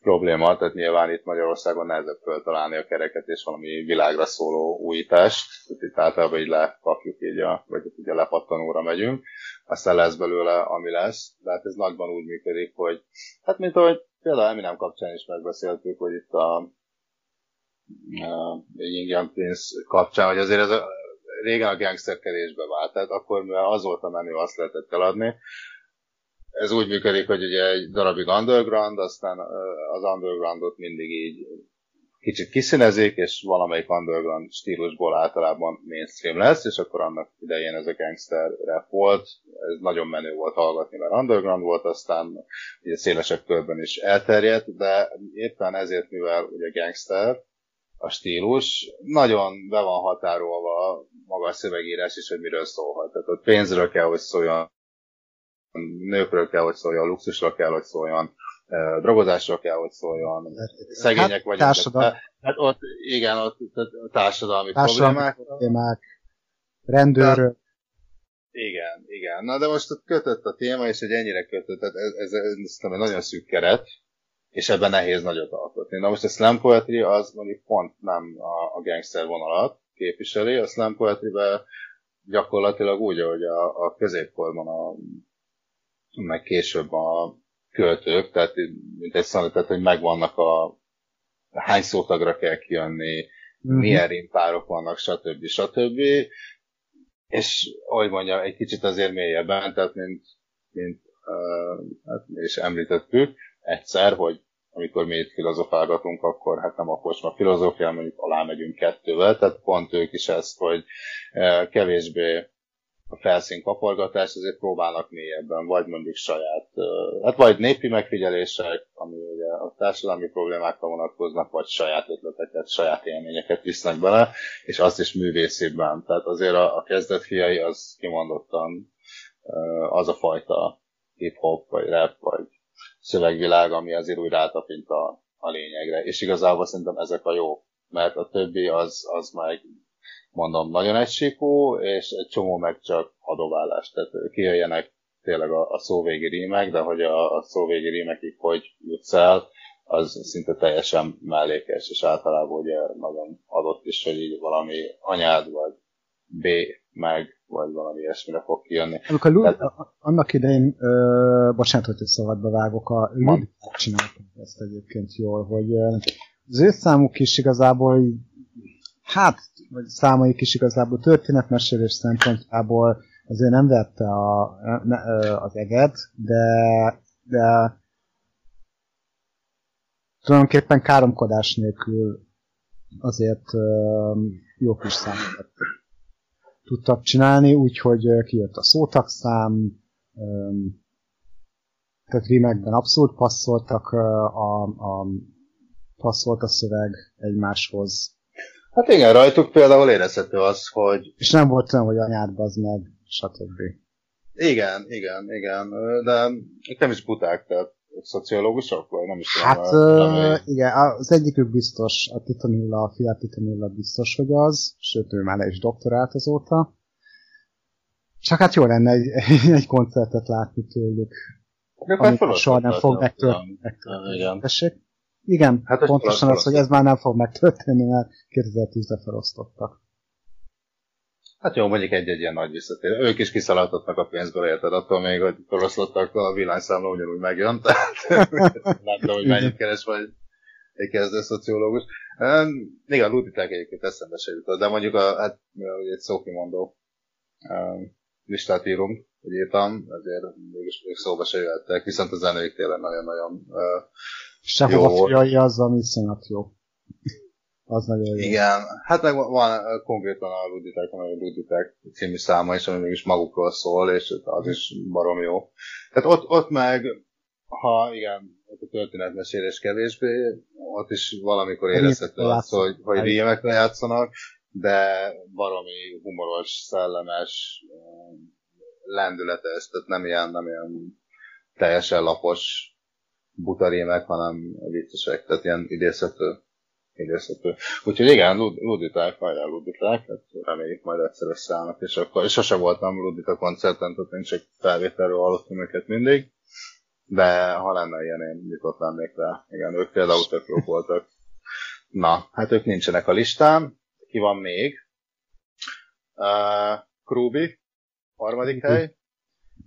probléma, tehát nyilván itt Magyarországon nehezebb föltalálni a kereket és valami világra szóló újítást, tehát itt általában így lekapjuk így, a, vagy így a lepattanóra megyünk, aztán lesz belőle, ami lesz, de hát ez nagyban úgy működik, hogy hát mint ahogy például Eminem kapcsán is megbeszéltük, hogy itt a, a Ying Yang Prince kapcsán, hogy azért ez a, régen a gangsterkedésbe vált, tehát akkor mivel az volt a menő, azt lehetett eladni, ez úgy működik, hogy ugye egy darabig underground, aztán az undergroundot mindig így kicsit kiszínezik, és valamelyik underground stílusból általában mainstream lesz, és akkor annak idején ez a gangster rap volt, ez nagyon menő volt hallgatni, mert underground volt, aztán ugye szélesebb körben is elterjedt, de éppen ezért, mivel ugye gangster, a stílus, nagyon be van határolva maga a szövegírás is, hogy miről szólhat. Tehát ott pénzről kell, hogy szóljon, nőkről kell, hogy szóljon, luxusról kell, hogy szóljon, drogozásról kell, hogy szóljon, szegények hát, vagyunk. Társadalmi. Hát ott, igen, ott társadalmi, társadalmi problémák. problémák rendőrök. Igen, igen. Na de most ott kötött a téma, és egy ennyire kötött, tehát ez, ez, ez, ez nagyon szűk keret, és ebben nehéz nagyot alkotni. Na most a slam poetry az mondjuk pont nem a, a gangster vonalat képviseli, a slam poetry gyakorlatilag úgy, hogy a, a középkorban a meg később a költők, tehát mint egy szanat, tehát hogy megvannak a hány szótagra kell kijönni, mm-hmm. milyen rimpárok vannak, stb. stb. És, ahogy mondjam, egy kicsit azért mélyebben, tehát mint, mint uh, hát is említettük egyszer, hogy amikor mi itt filozofálgatunk, akkor hát nem a kocsma filozófia, mondjuk alá megyünk kettővel, tehát pont ők is ezt, hogy uh, kevésbé a felszín kapargatás, ezért próbálnak mélyebben, vagy mondjuk saját, hát vagy népi megfigyelések, ami ugye a társadalmi problémákra vonatkoznak, vagy saját ötleteket, saját élményeket visznek bele, és azt is művészében. Tehát azért a, a kezdet fiai az kimondottan az a fajta hip-hop, vagy rap, vagy szövegvilág, ami azért úgy rátapint a, a lényegre. És igazából szerintem ezek a jó, mert a többi az, az meg mondom, nagyon egysíkú, és egy csomó meg csak adóvállás. Tehát kijöjjenek tényleg a, a szóvégi rímek, de hogy a, a szóvégi rímekig hogy jutsz el, az szinte teljesen mellékes, és általában ugye nagyon adott is, hogy így valami anyád, vagy B meg, vagy valami ilyesmire fog kijönni. Amikor Lud, Tehát... annak idején, ö, bocsánat, hogy szabadba vágok, a Ludwig csináltam ezt egyébként jól, hogy az ő számuk is igazából hát, vagy számaik is igazából történetmesélés szempontjából azért nem vette a, ne, az eget, de, de tulajdonképpen káromkodás nélkül azért jó kis számokat tudtak csinálni, úgyhogy kijött a szótakszám, tehát rímekben abszolút passzoltak a, a, passzolt a szöveg egymáshoz, Hát igen, rajtuk például érezhető az, hogy... És nem volt olyan, hogy anyád bazd meg, stb. Igen, igen, igen, de nem is buták, tehát szociológusok, vagy nem is tudom. Hát uh, igen, az egyikük biztos, a Titanilla, a Fiat Titanilla biztos, hogy az, sőt ő már le is doktorált azóta. Csak hát jó lenne egy, egy koncertet látni tőlük. Amikor soha nem fog megtörténni. Igen. Tessék? Igen, hát pontosan az, hogy ez már nem fog megtörténni, mert 2010-re felosztottak. Hát jó, mondjuk egy-egy ilyen nagy visszatérő. Ők is kiszaladtatnak a pénzből, érted? Attól még, hogy felosztottak, a villanyszámla ugyanúgy megjön. Tehát nem tudom, hogy mennyit keres, vagy egy kezdő szociológus. Um, igen, a luditák egyébként eszembe se jutott, de mondjuk a, hát, ugye egy szókimondó um, listát írunk, hogy írtam, ezért mégis még szóba se jöttek, viszont a zenőik tényleg nagyon-nagyon uh, Sehova fiai, az, ami iszonyat jó. Az nagyon jó. Igen, hát meg van konkrétan a Luditek, a Luditek című száma is, ami mégis magukról szól, és az is barom jó. Tehát ott, ott meg, ha igen, ott a történetmesélés kevésbé, ott is valamikor érezhető az, hogy, hogy rímekre játszanak, de valami humoros, szellemes, lendületes, tehát nem ilyen, nem ilyen teljesen lapos butarémek, hanem viccesek, tehát ilyen idézhető. idézhető. Úgyhogy igen, luditák, hajrá luditák, hát reméljük majd egyszer összeállnak, és akkor, és sose voltam ludita koncerten, tehát én csak felvételről hallottam őket mindig, de ha lenne ilyen, én nyitott lennék rá. Igen, ők például tök jók voltak. Na, hát ők nincsenek a listán. Ki van még? Uh, Krubi, harmadik hely.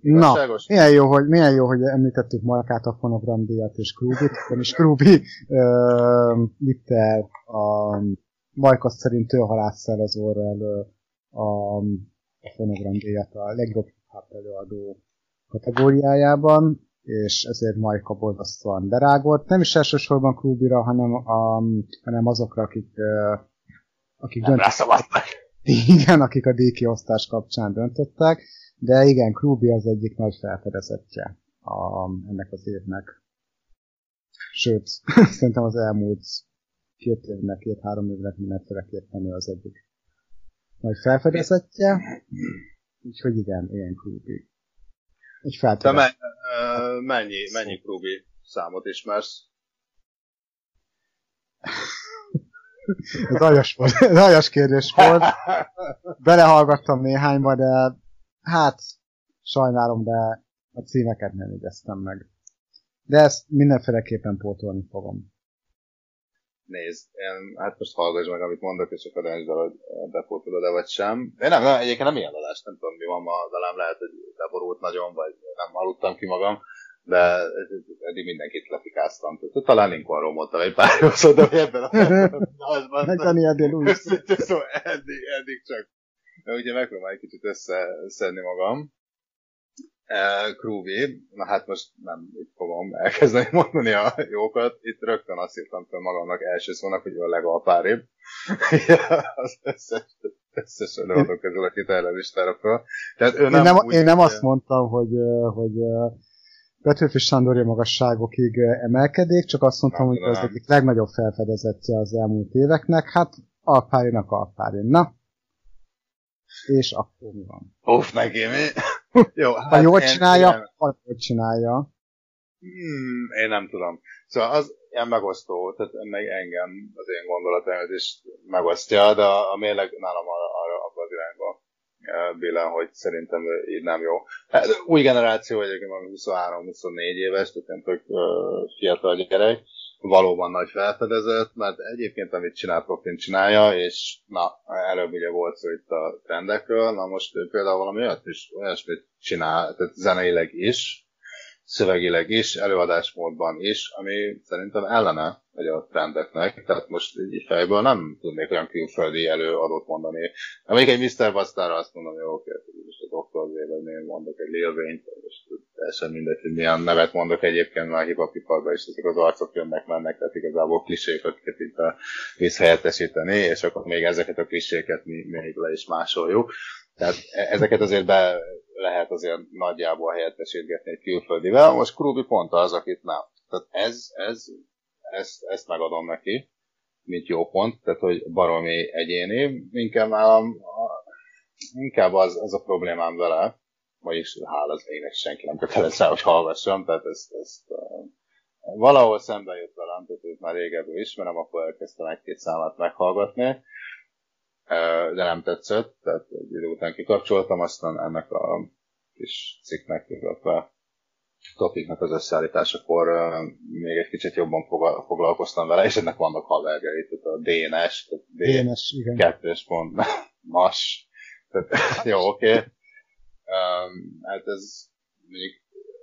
Na, milyen jó, hogy, milyen jó, hogy említettük Markát, a fonogram díjat és Krubit, és Krubi uh, vitte el a Majka szerint ő halászel az orrel a, a fonogram díjat a legjobb hip előadó kategóriájában, és ezért Majka borzasztóan berágolt. Nem is elsősorban Krubira, hanem, a, hanem azokra, akik, akik döntöttek. Igen, akik a díjkiosztás kapcsán döntöttek de igen, Krubi az egyik nagy felfedezetje a, ennek az évnek. Sőt, szerintem az elmúlt két évnek, két-három évnek mindenféleképpen ő az egyik nagy felfedezetje. Úgyhogy igen, ilyen Krubi. Egy felfedezetje. me, uh, mennyi, mennyi Krubi számot ismersz? ez aljas volt, ez aljas kérdés volt. Belehallgattam néhányba, de hát sajnálom, de a címeket nem ideztem meg. De ezt mindenféleképpen pótolni fogom. Nézd, én, hát most hallgass meg, amit mondok, és akkor döntsd el, hogy bepótolod-e vagy sem. Én nem, nem, egyébként nem ilyen adás, nem tudom, mi van ma velem, lehet, hogy leborult nagyon, vagy nem aludtam ki magam, de eddig mindenkit lefikáztam. Talán Lincolnról mondtam egy pár jószor, de ebben a házban. Meg Daniel de. Szóval eddig, eddig csak. Ugye megpróbálom egy kicsit összeszedni magam. Krúvi, na hát most nem itt fogom elkezdeni mondani a jókat, itt rögtön azt írtam fel magamnak első szónak, hogy a legalpárébb. az összes, összes előadó közül, akit erre listára fel. Tehát ő nem én nem, úgy, én nem azt mondtam, hogy, hogy Petőfi Sándorja magasságokig emelkedik, csak azt mondtam, nem, hogy az egyik legnagyobb felfedezettje az elmúlt éveknek, hát Alpárinak Alpárin. Na, és akkor mi van? Uff, neki mi? Jó, hát ha jól csinálja, én... ha jól csinálja. Hmm, én nem tudom. Szóval az ilyen megosztó, tehát meg engem az én gondolataimat is megosztja, de a, mérleg nálam arra, arra abban az irányba billen, hogy szerintem így nem jó. Hát, új generáció vagyok, én 23-24 éves, tehát én tök fiatal gyerek, valóban nagy felfedezett, mert egyébként amit csinál profin csinálja, és na, előbb ugye volt szó itt a trendekről, na most ő például valami olyat is, olyasmit csinál, tehát zeneileg is, szövegileg is, előadásmódban is, ami szerintem ellene vagy a trendeknek, tehát most így fejből nem tudnék olyan külföldi előadót mondani. Amíg egy Mr. Bastarra azt mondom, hogy oké, most a Dr. Z, vagy én mondok egy Lil Wayne, teljesen mindegy, hogy milyen nevet mondok egyébként, mert a hip is ezek az arcok jönnek, mennek, tehát igazából klisék, akiket itt visszahelyettesíteni, és akkor még ezeket a kliséket mi még le is másoljuk. Tehát e- ezeket azért be lehet azért nagyjából helyettesítgetni egy külföldivel. Most Krubi pont az, akit nem. Tehát ez, ez, ezt, ezt megadom neki, mint jó pont, tehát hogy baromi egyéni, inkább nálam, inkább az, az a problémám vele, vagyis hál' az égnek senki nem kötelező hogy hallgassam, tehát ezt, ezt uh, valahol szembe jött velem, tehát őt már régebben ismerem, akkor elkezdtem egy-két számát meghallgatni, de nem tetszett, tehát egy idő után kikapcsoltam, aztán ennek a kis cikknek, illetve topiknak az összeállításakor még egy kicsit jobban foglalkoztam vele, és ennek vannak haverjai, tehát a DNS, tehát DNS, igen. kettős pont, mas, tehát, jó, oké. Okay. Um, hát ez mondjuk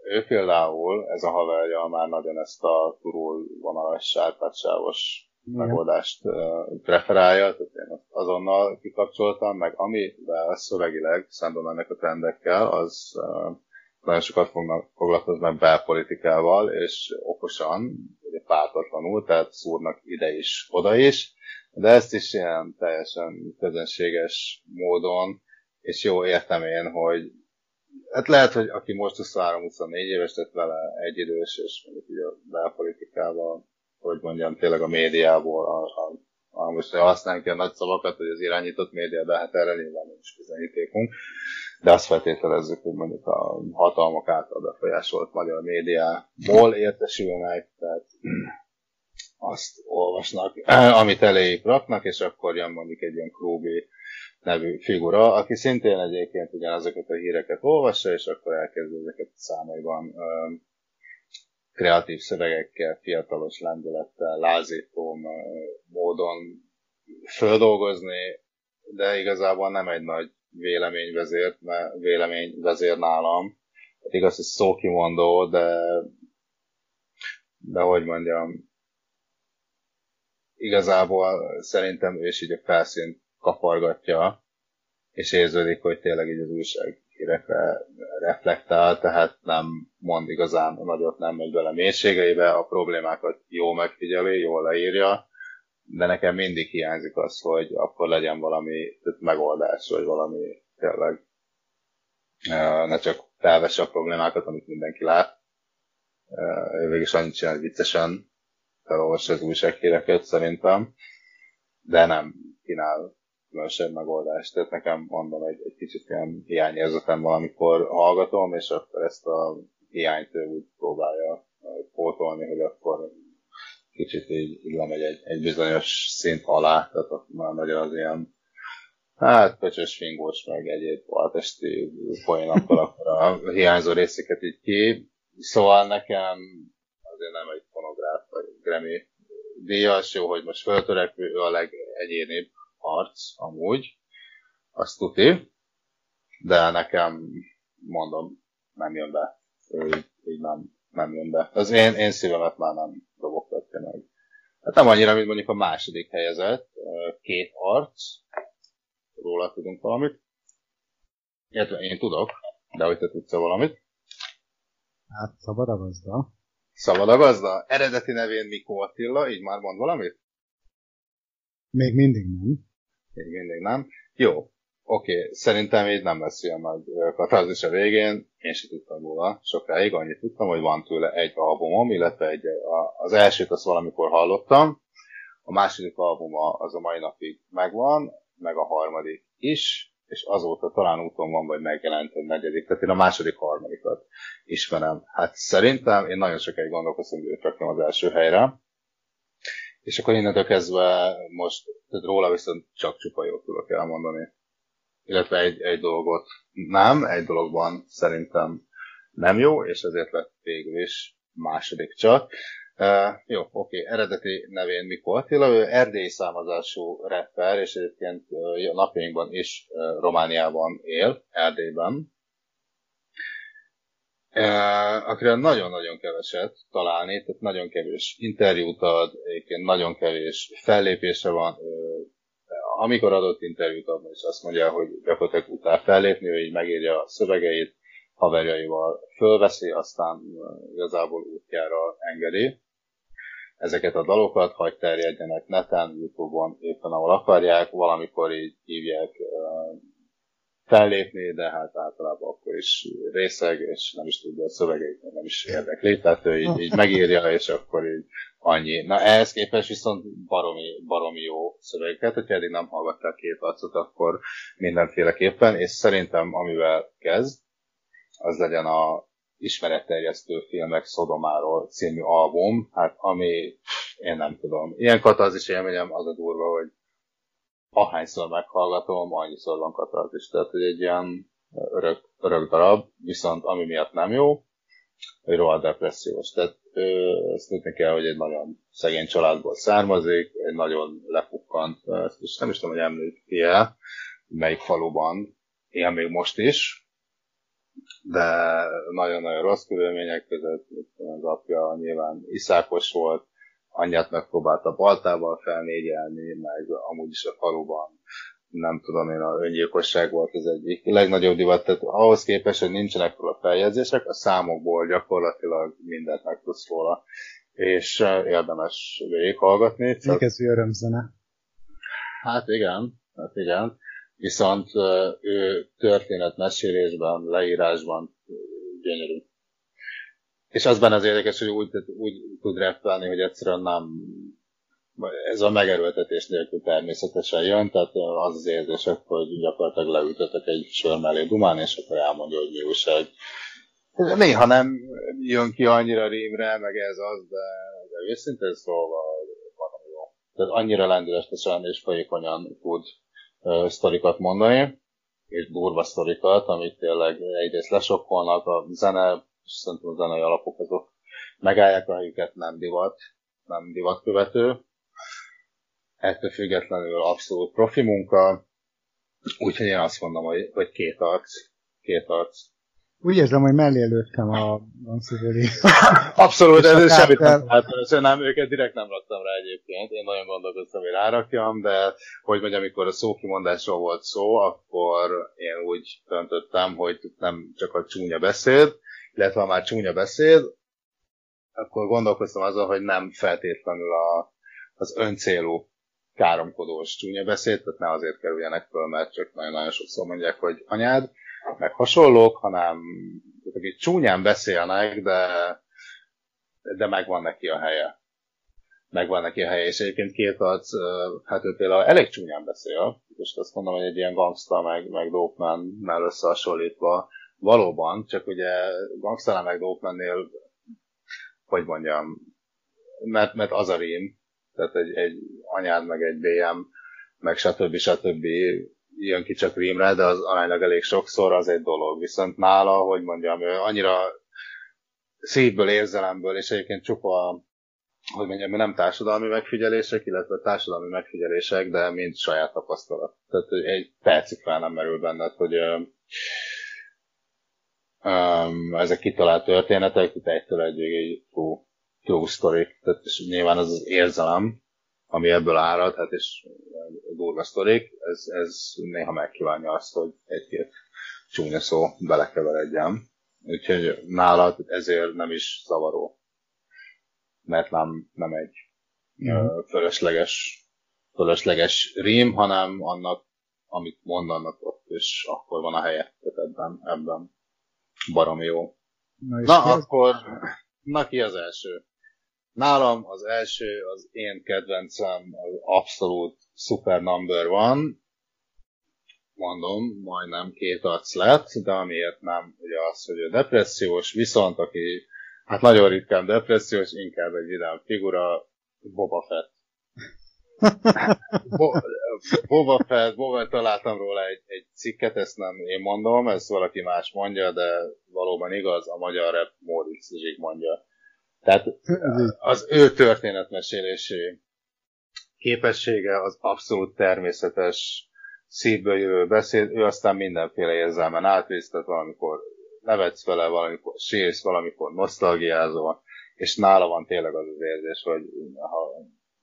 ő például, ez a haverja már nagyon ezt a turul vonalas, sárpátsávos megoldást uh, preferálja, tehát én azonnal kikapcsoltam, meg amivel szövegileg szemben mennek a trendekkel, az uh, nagyon sokat fognak foglalkozni belpolitikával, és okosan, ugye pártatlanul, tehát szúrnak ide is, oda is, de ezt is ilyen teljesen közönséges módon, és jó értem én, hogy hát lehet, hogy aki most 23-24 éves, tehát vele egyidős, és mondjuk ugye a belpolitikával hogy mondjam, tényleg a médiából, a, a, a most használunk a nagy szavakat, hogy az irányított média, de hát erre nyilván nincs bizonyítékunk. De azt feltételezzük, hogy mondjuk a hatalmak által befolyásolt magyar médiából értesülnek, tehát azt olvasnak, amit eléjük raknak, és akkor jön mondjuk egy ilyen Krúbi nevű figura, aki szintén egyébként ugyanazokat a híreket olvassa, és akkor elkezd ezeket számaiban kreatív szövegekkel, fiatalos lendülettel, lázító módon földolgozni, de igazából nem egy nagy véleményvezért, mert véleményvezér nálam. Igaz, hogy szókimondó, de de hogy mondjam, igazából szerintem ő is így a felszínt kapargatja, és érződik, hogy tényleg így az újság hírekre reflektál, tehát nem mond igazán nagyot, nem megy bele mélységeibe, a problémákat jó megfigyeli, jól leírja, de nekem mindig hiányzik az, hogy akkor legyen valami megoldás, vagy valami tényleg ne csak felvesse a problémákat, amit mindenki lát. Ő végig is annyit csinál, viccesen felolvassa az újsághíreket szerintem, de nem kínál különösebb megoldást. Tehát nekem mondom, egy, egy kicsit ilyen hiányérzetem van, amikor hallgatom, és akkor ezt a hiányt úgy próbálja pótolni, hogy akkor kicsit így, így lemegy egy, egy bizonyos szint alá, tehát már nagyon az ilyen hát pöcsös fingós, meg egyéb altesti poénokkal akkor a hiányzó részeket így ki. Szóval nekem azért nem egy fonográf vagy Grammy díjas, jó, hogy most föltörekvő a legegyénibb arc, amúgy, azt tuti, de nekem, mondom, nem jön be. Ő így, nem, nem jön be. Az én, én szívemet már nem dobogtatja meg. Hát nem annyira, mint mondjuk a második helyezett, két arc, róla tudunk valamit. Illetve én tudok, de hogy te tudsz valamit. Hát szabad a gazda. Szabad a gazda? Eredeti nevén Mikó Attila, így már mond valamit? Még mindig nem. Még mindig nem. Jó, oké, okay. szerintem így nem lesz ilyen nagy katarzis a végén. Én sem tudtam róla sokáig, annyit tudtam, hogy van tőle egy albumom, illetve egy, az elsőt azt valamikor hallottam, a második albuma az a mai napig megvan, meg a harmadik is, és azóta talán úton van, vagy megjelent egy negyedik, tehát én a második harmadikat ismerem. Hát szerintem én nagyon sokáig gondolkoztam, hogy őt rakjam az első helyre, és akkor innentől kezdve most, tehát róla viszont csak csupa jót tudok elmondani. Illetve egy, egy dolgot nem, egy dologban szerintem nem jó, és ezért lett végül is második csak. Uh, jó, oké, okay. eredeti nevén Mikó Attila, ő erdélyi származású rapper, és egyébként uh, napjainkban is uh, Romániában él, Erdélyben. Uh, akire nagyon-nagyon keveset találni, tehát nagyon kevés interjút ad, egyébként nagyon kevés fellépése van. Amikor adott interjút ad, és azt mondja, hogy gyakorlatilag utál fellépni, ő így megírja a szövegeit, haverjaival fölveszi, aztán igazából útjára engedi ezeket a dalokat, hagy terjedjenek neten, Youtube-on, éppen ahol akarják, valamikor így hívják fellépni, de hát általában akkor is részeg, és nem is tudja a szövegeit, nem is érdekli, tehát ő így, így megírja, és akkor így annyi. Na ehhez képest viszont baromi, baromi jó szövegeket, hogyha eddig nem hallgatták két arcot, akkor mindenféleképpen, és szerintem amivel kezd, az legyen a ismeretterjesztő filmek Szodomáról című album, hát ami, én nem tudom, ilyen katarzis élményem az a durva, hogy ahányszor meghallgatom, annyiszor van katarzis, tehát hogy egy ilyen örök, örök darab, viszont ami miatt nem jó, hogy rohadt depressziós. Tehát ő, ezt tudni kell, hogy egy nagyon szegény családból származik, egy nagyon lepukkant, és nem is tudom, hogy említi el, melyik faluban él még most is, de nagyon-nagyon rossz körülmények között, az apja nyilván iszákos volt, anyját megpróbálta baltával felnégyelni, meg amúgy is a faluban nem tudom én, a öngyilkosság volt az egyik legnagyobb divat, tehát ahhoz képest, hogy nincsenek róla feljegyzések, a számokból gyakorlatilag mindent megtudsz róla, és érdemes végighallgatni. Csak... Végezző örömzene. Hát igen, hát igen viszont ő történetmesélésben, leírásban gyönyörű. És az benne az érdekes, hogy úgy, úgy tud rappelni, hogy egyszerűen nem ez a megerőltetés nélkül természetesen jön, tehát az az érzések, hogy gyakorlatilag leütöttek egy sör mellé dumán, és akkor elmondja, hogy mi újság. Néha nem jön ki annyira rímre, meg ez az, de, de őszintén szólva van jó. Tehát annyira lendületesen és folyékonyan tud sztorikat mondani, és durva sztorikat, amit tényleg egyrészt lesokkolnak, a zene, szerintem a zenei alapok azok megállják a helyüket, nem divat, nem divat követő. Ettől függetlenül abszolút profi munka, úgyhogy én azt mondom, hogy, hogy két arc, két arc. Úgy érzem, hogy mellé lőttem a Lancivoli. Abszolút, ez semmit nem, hát, nem, őket direkt nem raktam rá egyébként. Én nagyon gondolkoztam, hogy rárakjam, de hogy mondjam, amikor a szókimondásról volt szó, akkor én úgy döntöttem, hogy nem csak a csúnya beszéd, illetve ha már csúnya beszéd, akkor gondolkoztam azon, hogy nem feltétlenül a, az öncélú káromkodós csúnya beszéd, tehát ne azért kerüljenek föl, mert csak nagyon-nagyon sokszor mondják, hogy anyád, meg hasonlók, hanem akik csúnyán beszélnek, de, de megvan neki a helye. Megvan neki a helye, és egyébként két arc, hát ő például elég csúnyán beszél, és azt mondom, hogy egy ilyen gangsta meg, meg dopeman összehasonlítva valóban, csak ugye gangsta meg dopeman hogy mondjam, mert, mert az a rím, tehát egy, egy anyád meg egy BM, meg stb. stb jön ki csak rímre, de az aránylag elég sokszor az egy dolog. Viszont nála, hogy mondjam, ő annyira szívből, érzelemből, és egyébként csupa, hogy mondjam, nem társadalmi megfigyelések, illetve társadalmi megfigyelések, de mind saját tapasztalat. Tehát egy percig fel nem merül benned, hogy Um, ezek kitalált történetek, itt egytől egyig egy jó, jó sztorik, tehát és nyilván az az érzelem, ami ebből árad, hát és durva sztorik, ez, ez néha megkívánja azt, hogy egy-két csúnya szó belekeveredjen. Úgyhogy nálad ezért nem is zavaró. Mert nem, nem egy mm. fölösleges, fölösleges rím, hanem annak, amit mondanak ott, és akkor van a helye. Ebben, ebben baromi jó. Na, na akkor, na ki az első? Nálam az első, az én kedvencem, az abszolút super number van. Mondom, majdnem két arc lett, de amiért nem, ugye az, hogy a depressziós, viszont aki hát nagyon ritkán depressziós, inkább egy vidám figura, Boba Fett. Bo- Boba Fett, Boba találtam róla egy, egy cikket, ezt nem én mondom, ezt valaki más mondja, de valóban igaz, a magyar rep Móricz Zsig mondja. Tehát az ő történetmesélési képessége az abszolút természetes, szívből jövő beszéd, ő aztán mindenféle érzelmen átvisz, tehát valamikor nevetsz vele, valamikor sírsz, valamikor nosztalgiázol, és nála van tényleg az az érzés, hogy ha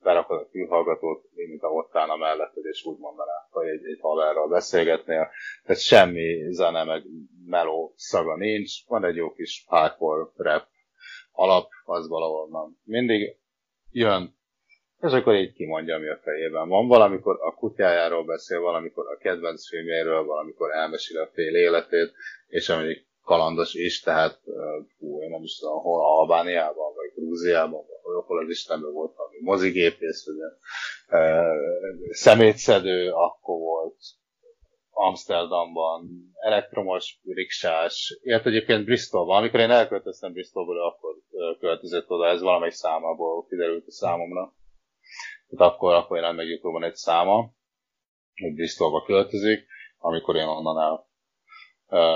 berakod a fülhallgatót, mint a ott állna melletted, és úgy mondaná, hogy egy, egy haverral beszélgetnél. Tehát semmi zene, meg meló szaga nincs. Van egy jó kis hardcore rap alap, az valahol van. Mindig jön, és akkor így kimondja, ami a fejében van. Valamikor a kutyájáról beszél, valamikor a kedvenc filmjéről, valamikor elmesél a fél életét, és amelyik kalandos is, tehát hú, én nem is tudom, hol Albániában, vagy Grúziában, vagy hol az Istenben volt valami mozigépész, vagy e, szemétszedő, akkor volt Amsterdamban, elektromos riksás, illetve egyébként Bristolban. Amikor én elköltöztem Bristolból, akkor költözött oda, ez valamelyik számából kiderült a számomra. Tehát akkor, akkor jelent meg Youtube-on egy száma, hogy Bristolba költözik, amikor én onnan el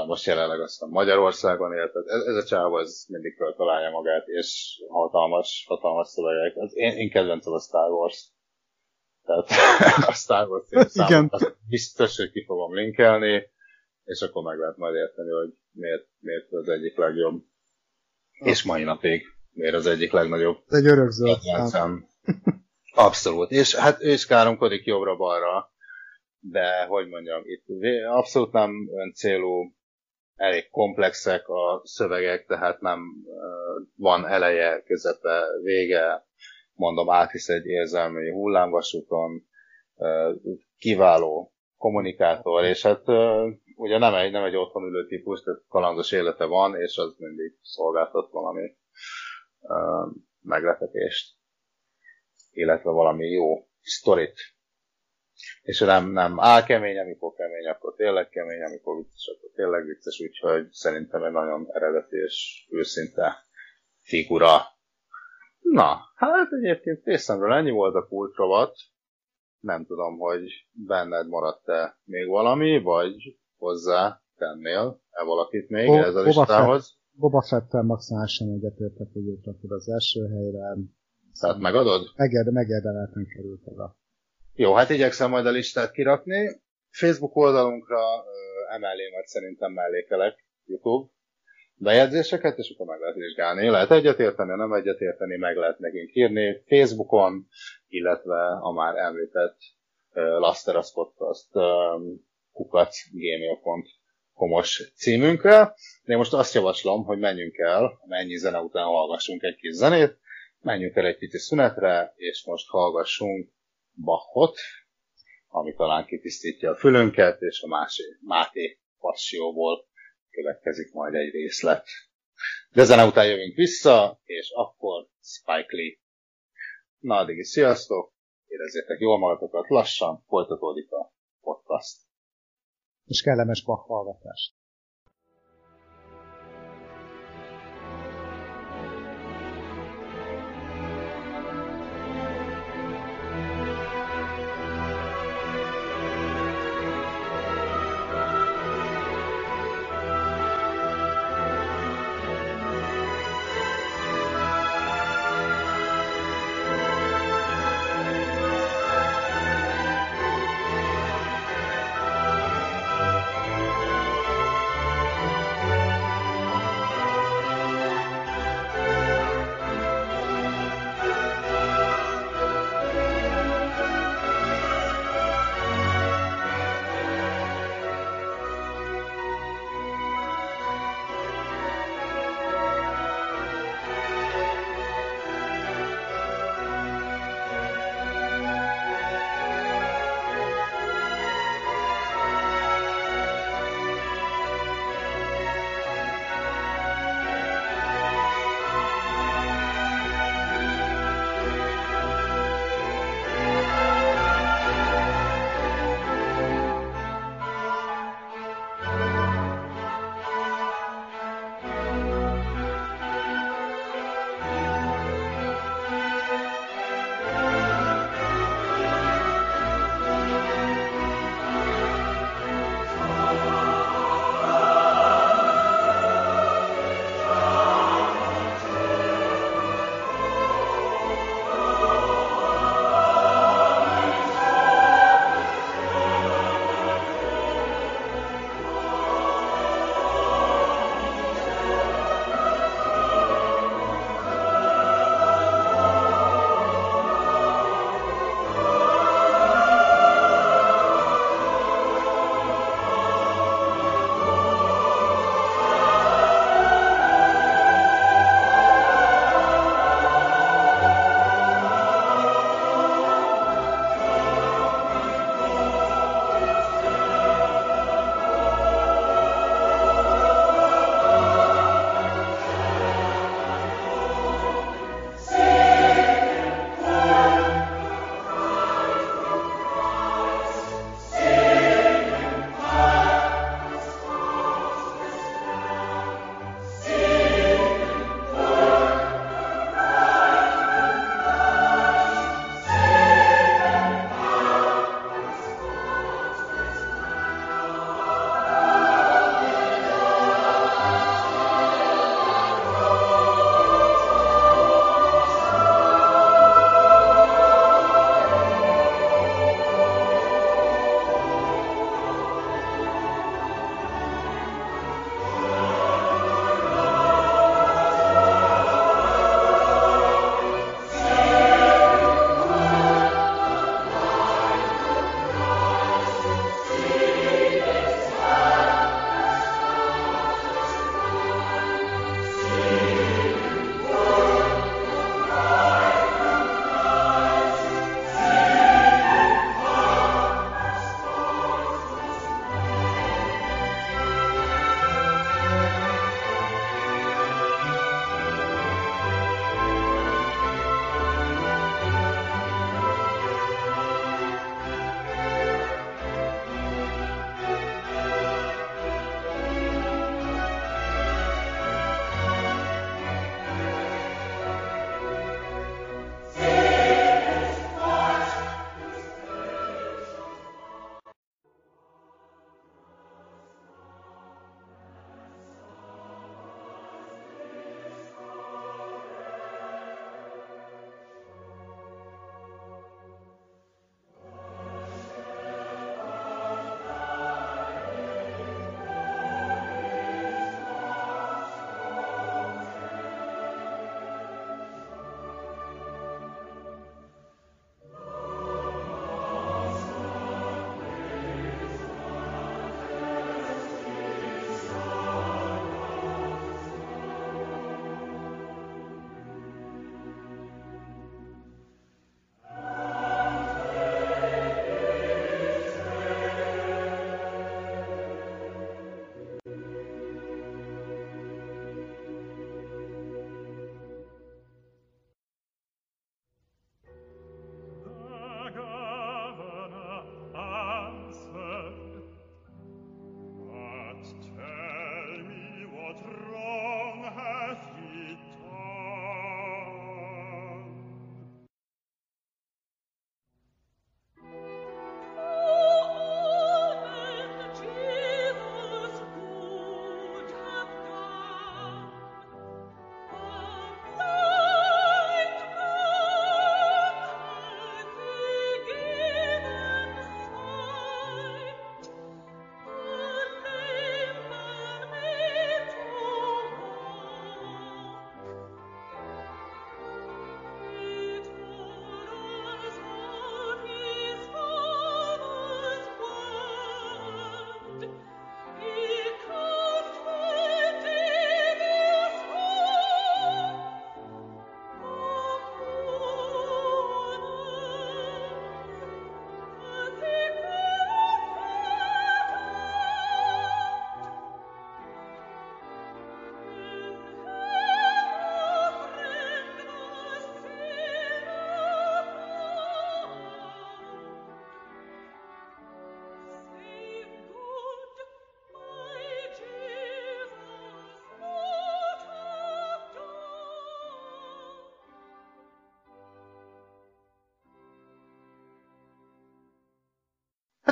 most jelenleg aztán Magyarországon él, tehát ez, ez a csáv ez mindig találja magát, és hatalmas, hatalmas szövegek. Az én, én kedvencem a Star Wars. Tehát a Star Wars Igen. biztos, hogy ki fogom linkelni, és akkor meg lehet majd érteni, hogy miért, miért az egyik legjobb. És mai napig miért az egyik legnagyobb. Ez egy örökzöld Abszolút. És hát ő is káromkodik jobbra-balra de hogy mondjam, itt abszolút nem öncélú, elég komplexek a szövegek, tehát nem van eleje, közepe, vége, mondom, átvisz egy érzelmi hullámvasúton, kiváló kommunikátor, és hát ugye nem egy, nem egy otthon ülő típus, tehát kalandos élete van, és az mindig szolgáltat valami meglepetést, illetve valami jó sztorit és nem, nem áll kemény, amikor kemény, akkor tényleg kemény, amikor vicces, akkor tényleg vicces, úgyhogy szerintem egy nagyon eredeti és őszinte figura. Na, hát egyébként részemről ennyi volt a kultrovat. Nem tudom, hogy benned maradt-e még valami, vagy hozzá tennél-e valakit még Bo- ez a listához? Boba Fettel maximálisan egyetértek, hogy az első helyre. Tehát megadod? Megérde, megérdemelten került oda. Jó, hát igyekszem majd a listát kirakni. Facebook oldalunkra emellé majd szerintem mellékelek YouTube bejegyzéseket, és akkor meg lehet vizsgálni. Lehet egyetérteni, nem egyetérteni, meg lehet nekünk írni Facebookon, illetve a már említett uh, Lasteras Podcast um, kukacgmail.com-os címünkre. De én most azt javaslom, hogy menjünk el, mennyi zene után hallgassunk egy kis zenét, menjünk el egy kicsi szünetre, és most hallgassunk Bachot, ami talán kitisztítja a fülünket, és a másik, Máté passióból következik majd egy részlet. De ezen után jövünk vissza, és akkor Spike Lee. Na addig is sziasztok, érezzétek jól magatokat, lassan folytatódik a podcast. És kellemes Bach hallgatást.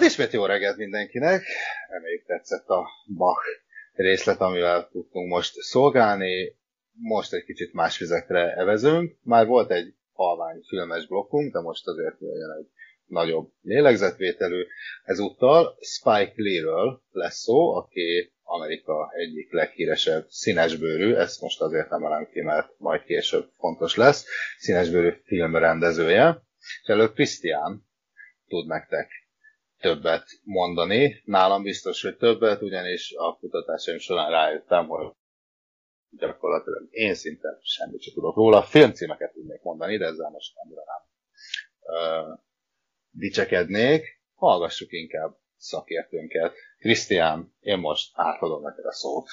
Ismét jó reggelt mindenkinek. Reméljük tetszett a Bach részlet, amivel tudtunk most szolgálni. Most egy kicsit más vizekre evezünk. Már volt egy halvány filmes blokkunk, de most azért jöjjön egy nagyobb lélegzetvételű. Ezúttal Spike Lee-ről lesz szó, aki Amerika egyik leghíresebb színesbőrű, ezt most azért emelem ki, mert majd később fontos lesz, színesbőrű filmrendezője. És előbb Krisztián tud nektek többet mondani. Nálam biztos, hogy többet, ugyanis a kutatásaim során rájöttem, hogy gyakorlatilag én szinte semmit sem tudok róla. Filmcímeket tudnék mondani, de ezzel most nem nem uh, dicsekednék. Hallgassuk inkább szakértőnket. Krisztián, én most átadom neked a szót.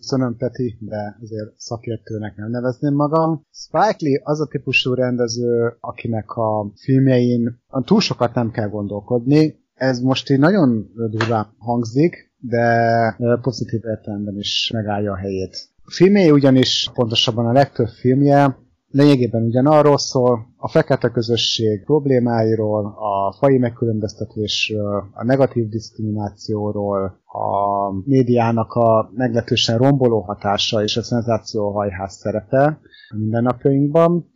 Köszönöm, Peti, de azért szakértőnek nem nevezném magam. Spike Lee az a típusú rendező, akinek a filmjein túl sokat nem kell gondolkodni. Ez most így nagyon durván hangzik, de pozitív értelemben is megállja a helyét. A filmjei ugyanis, pontosabban a legtöbb filmje lényegében ugyanarról szól, a fekete közösség problémáiról, a fai megkülönböztetésről, a negatív diszkriminációról, a médiának a meglehetősen romboló hatása és a szenzációhajház szerepe a mindennapjainkban.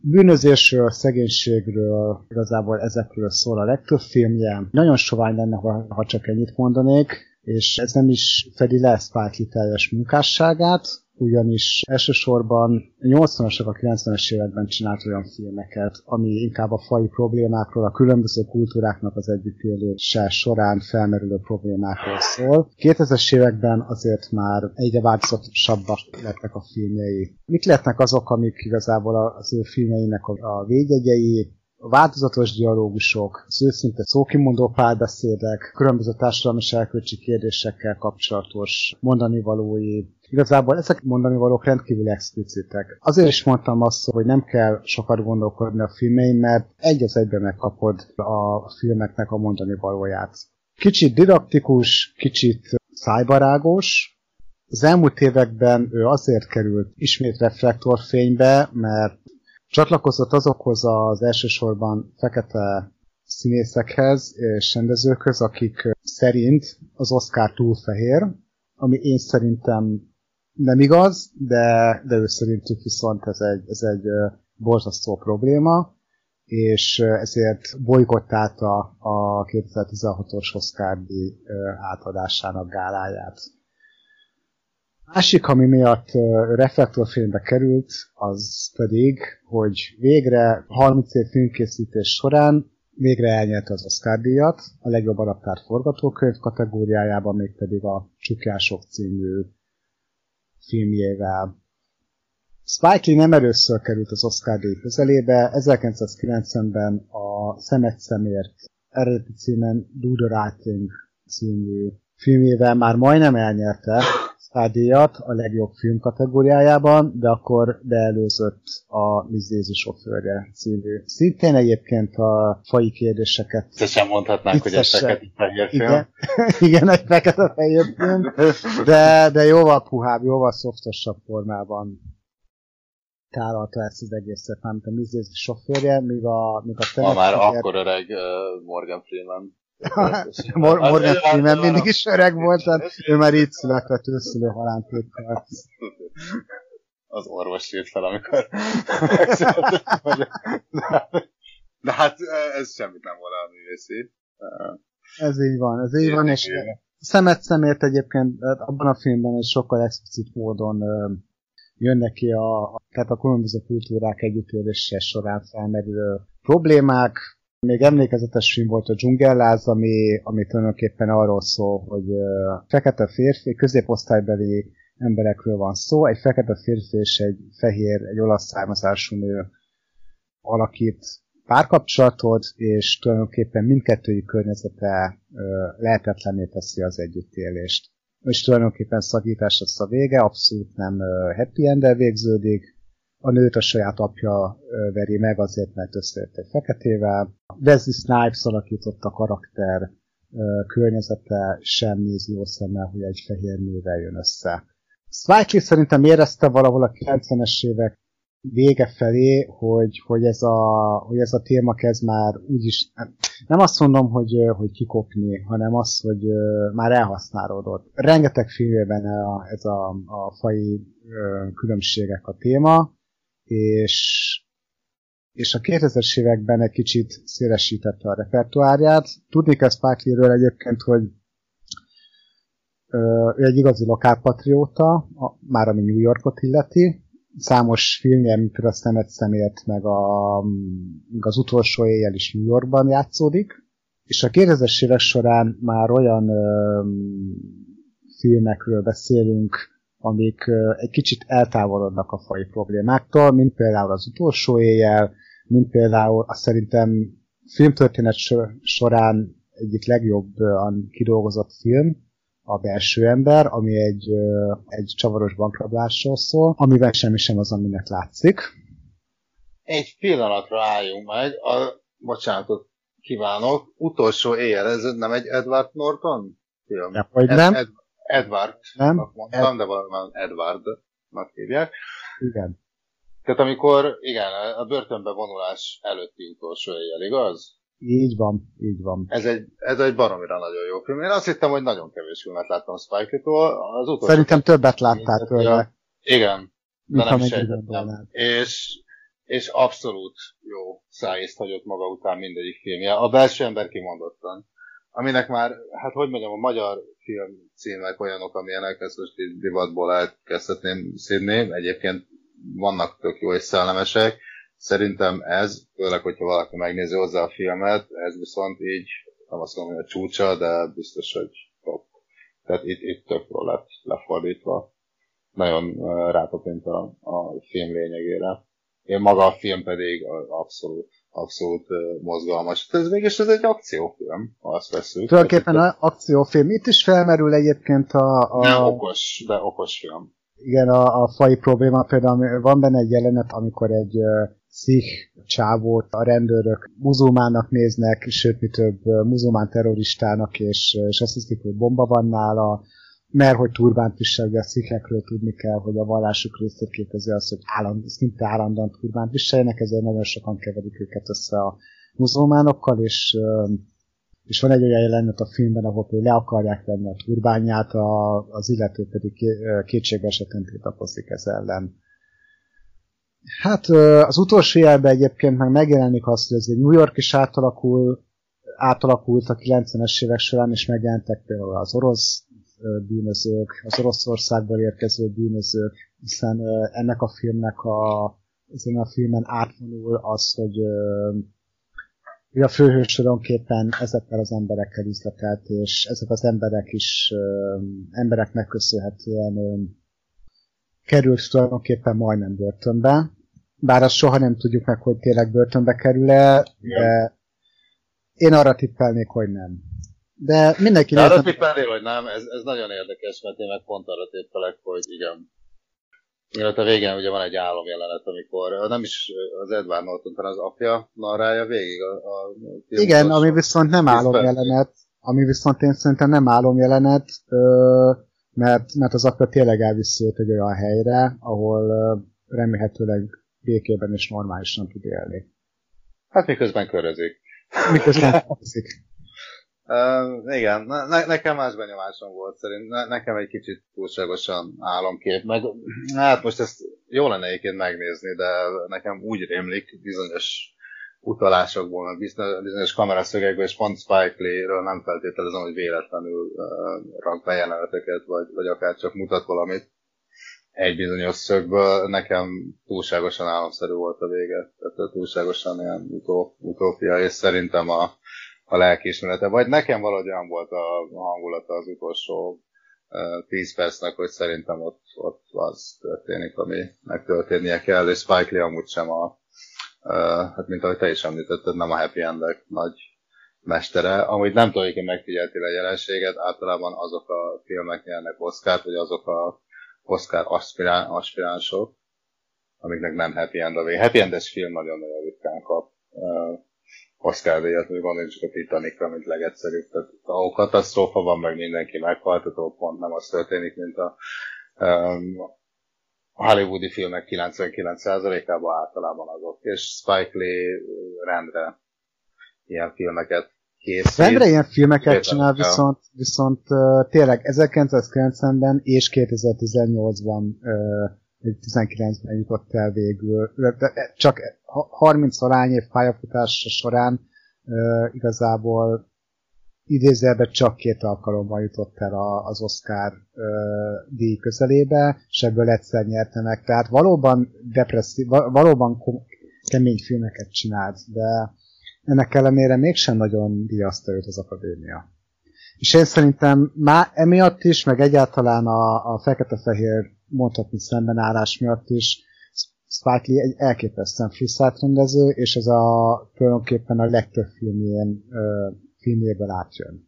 Bűnözésről, szegénységről, igazából ezekről szól a legtöbb filmje. Nagyon sovány lenne, ha, ha csak ennyit mondanék, és ez nem is fedi le Spike teljes munkásságát, ugyanis elsősorban 80-asok, a 90-es években csinált olyan filmeket, ami inkább a fai problémákról, a különböző kultúráknak az együttélése során felmerülő problémákról szól. 2000-es években azért már egyre változatosabbak lettek a filmjei. Mik lehetnek azok, amik igazából az ő filmjeinek a védjegyei, a változatos dialógusok, az őszinte szókimondó párbeszédek, különböző társadalmi és kérdésekkel kapcsolatos mondani valói, Igazából ezek mondani valók rendkívül explicitek. Azért is mondtam azt, hogy nem kell sokat gondolkodni a filmein, mert egy az egyben megkapod a filmeknek a mondani valóját. Kicsit didaktikus, kicsit szájbarágos, az elmúlt években ő azért került ismét reflektorfénybe, mert csatlakozott azokhoz az elsősorban fekete színészekhez és rendezőkhöz, akik szerint az Oscar túl fehér, ami én szerintem nem igaz, de, de ő szerintük viszont ez egy, ez egy borzasztó probléma, és ezért bolykottálta a 2016-os Oscar átadásának gáláját. Másik, ami miatt reflektorfilmbe került, az pedig, hogy végre 30 év filmkészítés során végre elnyerte az Oscar díjat, a legjobb adaptált forgatókönyv kategóriájában, mégpedig a Csukjások című filmjével. Spike Lee nem először került az Oscar díj közelébe, 1990-ben a Szemet szemért eredeti címen Do the Right Thing című filmjével már majdnem elnyerte Oscar-díjat a legjobb film kategóriájában, de akkor beelőzött a Daisy sofőrje című. Szintén egyébként a fai kérdéseket... Sem mondhatnánk, hogy egy fekete-fehér film. Igen, igen egy fekete-fehér film, de, de jóval puhább, jóval szoftosabb formában tálalta ezt az egészet, mármint a Daisy sofőrje, míg a, míg a Ma már akkor öreg uh, Morgan Freeman Morgan Freeman mindig is öreg volt, tehát ő már így született őszülő halántékkal. Az orvos írt fel, amikor de hát ez semmit nem volna a művészi. Ez így van, ez így van, és szemet szemért egyébként abban a filmben egy sokkal explicit módon jönnek ki a, tehát a különböző kultúrák együttélése során felmerülő problémák, még emlékezetes film volt a dzsungelláz, ami, ami tulajdonképpen arról szól, hogy fekete férfi, középosztálybeli emberekről van szó, egy fekete férfi és egy fehér, egy olasz származású nő alakít párkapcsolatot, és tulajdonképpen mindkettőjük környezete lehetetlené teszi az együttélést. És tulajdonképpen szakítás lesz a vége, abszolút nem happy end végződik, a nőt a saját apja veri meg azért, mert összejött egy feketével. Wesley Snipes alakított a karakter környezete sem nézi jó szemmel, hogy egy fehér nővel jön össze. Spike szerintem érezte valahol a 90-es évek vége felé, hogy, hogy, ez a, hogy ez a téma kezd már úgyis, nem azt mondom, hogy, hogy kikopni, hanem az, hogy már elhasználódott. Rengeteg filmében ez a, a fai különbségek a téma, és, és a 2000-es években egy kicsit szélesítette a repertoárját. Tudni kell Spike Lee-ről egyébként, hogy ő egy igazi lokálpatrióta, már ami New Yorkot illeti, számos filmje, mint például a Szemet szemért, meg a, az utolsó éjjel is New Yorkban játszódik, és a 2000-es évek során már olyan ö, filmekről beszélünk, amik egy kicsit eltávolodnak a fai problémáktól, mint például az utolsó éjjel, mint például azt szerintem filmtörténet során egyik legjobban kidolgozott film, a belső ember, ami egy, egy csavaros bankrablásról szól, amivel semmi sem az, aminek látszik. Egy pillanatra álljunk meg, a, bocsánatot kívánok, utolsó éjjel, ez nem egy Edward Norton film? Ja, hogy nem. Ed, Edward, nem? mondtam, Ed... de valami Edwardnak hívják. Igen. Tehát amikor, igen, a börtönbe vonulás előtti utolsó éjjel, igaz? Így van, így van. Ez egy, ez egy baromira nagyon jó film. Én azt hittem, hogy nagyon kevés filmet láttam Spike-tól. Az utolsó Szerintem többet láttál tőle. Igen, de nem sejtettem. És, és abszolút jó szájészt hagyott maga után mindegyik filmje. A belső ember kimondottan. Aminek már, hát hogy mondjam, a magyar film címek olyanok, amilyenek, ezt most így divatból elkezdhetném szídni. Egyébként vannak tök jó és szellemesek, Szerintem ez, főleg, hogyha valaki megnézi hozzá a filmet, ez viszont így, nem azt mondom, hogy a csúcsa, de biztos, hogy top. Tehát itt, itt tök jól lett lefordítva. Nagyon rátapint a, a film lényegére. Én maga a film pedig abszolút, abszolút mozgalmas. Ez mégis ez egy akciófilm, ha azt veszünk. Tulajdonképpen a akciófilm. Itt is felmerül egyébként a... a... Nem okos, de okos film. Igen, a, a fai probléma például van benne egy jelenet, amikor egy szich csávót a rendőrök muzulmának néznek, sőt, mi több muzulmán terroristának, és, és azt hiszik, hogy bomba van nála, mert hogy turbánt visel, a szikhekről tudni kell, hogy a vallásuk részét képezi az, hogy álland, szinte állandóan turbánt viseljenek, ezért nagyon sokan keverik őket össze a muzulmánokkal, és, és van egy olyan jelenet a filmben, ahol le akarják venni a turbányát, a, az illető pedig kétségbe esetén tiltakozik ez ellen. Hát az utolsó jelben egyébként meg megjelenik az, hogy ez egy New York is átalakul, átalakult a 90-es évek során, és megjelentek például az orosz bűnözők, az Oroszországból érkező bűnözők, hiszen ennek a filmnek a, ezen a filmen átvonul az, hogy, hogy a főhős tulajdonképpen ezekkel az emberekkel üzletelt, és ezek az emberek is embereknek köszönhetően került tulajdonképpen majdnem börtönbe, bár azt soha nem tudjuk meg, hogy tényleg börtönbe kerül-e, de én arra tippelnék, hogy nem. De mindenki... De arra tippelni, hogy nem, ez, ez nagyon érdekes, mert én meg pont arra tippelek, hogy igen. Mielőtt a végén ugye van egy álomjelenet, amikor nem is az Edward Norton, hanem az apja narrája végig a, a Igen, ami viszont nem álomjelenet, ami viszont én szerintem nem álomjelenet, mert, mert az apja tényleg elviszi őt egy olyan helyre, ahol remélhetőleg békében és normálisan tud élni. Hát miközben körözik. Miközben körözik. Uh, igen, ne, nekem más benyomásom volt szerint. Ne, nekem egy kicsit túlságosan álomkép. Meg, hát most ezt jó lenne egyébként megnézni, de nekem úgy rémlik bizonyos utalásokból, meg bizonyos kameraszögekből, és pont Spike Lee-ről nem feltételezem, hogy véletlenül uh, rak be jeleneteket, vagy, vagy akár csak mutat valamit egy bizonyos szögből nekem túlságosan álomszerű volt a vége, tehát túlságosan ilyen utó, utópia, és szerintem a, a lelkiismerete, vagy nekem valahogy olyan volt a hangulata az utolsó 10 percnek, hogy szerintem ott, ott az történik, ami megtörténnie kell, és Spike Lee amúgy sem a, hát mint ahogy te is említetted, nem a happy endek nagy mestere. Amúgy nem tudom, hogy megfigyeltél a jelenséget, általában azok a filmek nyernek Oscar-t, vagy azok a Oscar aspirán, aspiránsok, amiknek nem happy end a vége. Happy endes film nagyon-nagyon ritkán kap Oscar díjat, hogy gondoljuk csak a Titanicra, mint legegyszerűbb. Tehát ahol katasztrófa van, meg mindenki meghalt, pont nem az történik, mint a, um, a hollywoodi filmek 99%-ában általában azok, és Spike Lee rendre ilyen filmeket készít. Rendre ilyen filmeket csinál, viszont, viszont uh, tényleg 1990-ben és 2018-ban uh, 19-ben jutott el végül. De csak 30 alány év pályafutása során uh, igazából idézelbe csak két alkalommal jutott el az Oscar uh, díj közelébe, és ebből egyszer nyerte meg. Tehát valóban depresszív, valóban kemény filmeket csinált, de ennek ellenére mégsem nagyon díjazta őt az akadémia. És én szerintem már emiatt is, meg egyáltalán a, a fekete-fehér mondhatni szembenállás miatt is Spike Lee egy elképesztően friss átrendező, és ez a tulajdonképpen a legtöbb filmjén, ö, filmjéből átjön.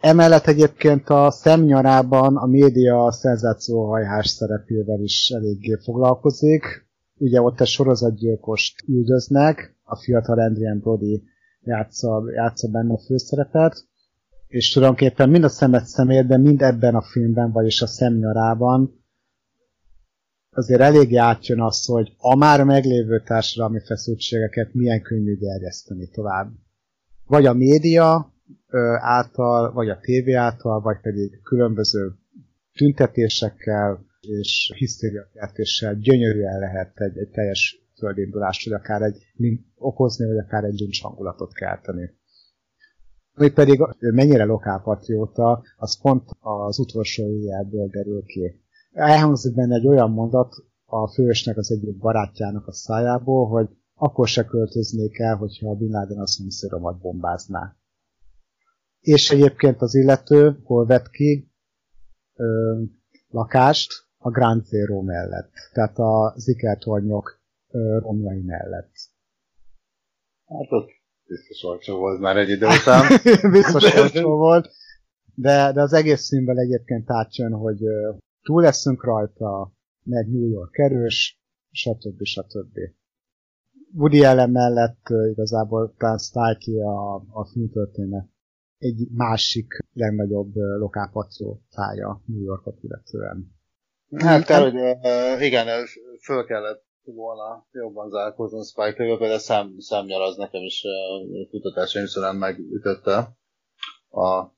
Emellett egyébként a szemnyarában a média szenzációhajhás szerepével is eléggé foglalkozik. Ugye ott egy sorozatgyilkost üldöznek, a fiatal Adrian Brody játsza, játsza benne a főszerepet, és tulajdonképpen mind a szemet személyed, de mind ebben a filmben, vagyis a szemnyarában azért elég átjön az, hogy a már meglévő társadalmi feszültségeket milyen könnyű gerjeszteni tovább. Vagy a média által, vagy a tévé által, vagy pedig különböző tüntetésekkel és hisztériakeltéssel gyönyörűen lehet egy, egy teljes földindulást, vagy akár egy okozni, vagy akár egy lincs hangulatot kelteni. Ami pedig mennyire lokálpatrióta, az pont az utolsó éjjelből derül ki. Elhangzik benne egy olyan mondat a fősnek az egyik barátjának a szájából, hogy akkor se költöznék el, hogyha a Bin Laden a szomszédomat bombázná. És egyébként az illető hol vett ki ö, lakást a Grand Zero mellett, tehát a Zikeltornyok romjai mellett. Hát ott biztos olcsó volt már egy idő után. biztos olcsó volt, de, de az egész színben egyébként átjön, hogy túl leszünk rajta, meg New York erős, stb. stb. Woody Allen mellett igazából talán Stalky a, a filmtörténet egy másik legnagyobb lokálpatriótája New Yorkot illetően. Hát kell, hogy uh, igen, föl kellett volna jobban zárkózom Spike Lee, például szám, számnyal az nekem is uh, kutatásaim során megütötte a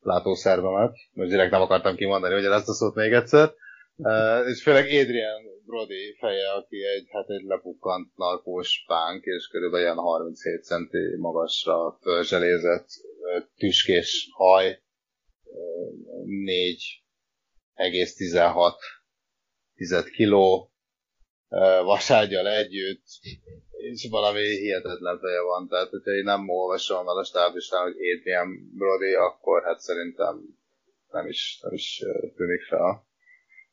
látószervemet. Most direkt nem akartam kimondani, hogy ezt a szót még egyszer. Uh, és főleg Adrian Brody feje, aki egy, hát egy lepukkant narkós pánk, és körülbelül ilyen 37 centi magasra fölzselézett tüskés haj, 4,16 10 kiló, vaságyal együtt, és valami hihetetlen feje van, tehát hogyha én nem olvasom el a stábisán, hogy Adrian Brody, akkor hát szerintem nem is, nem is tűnik fel.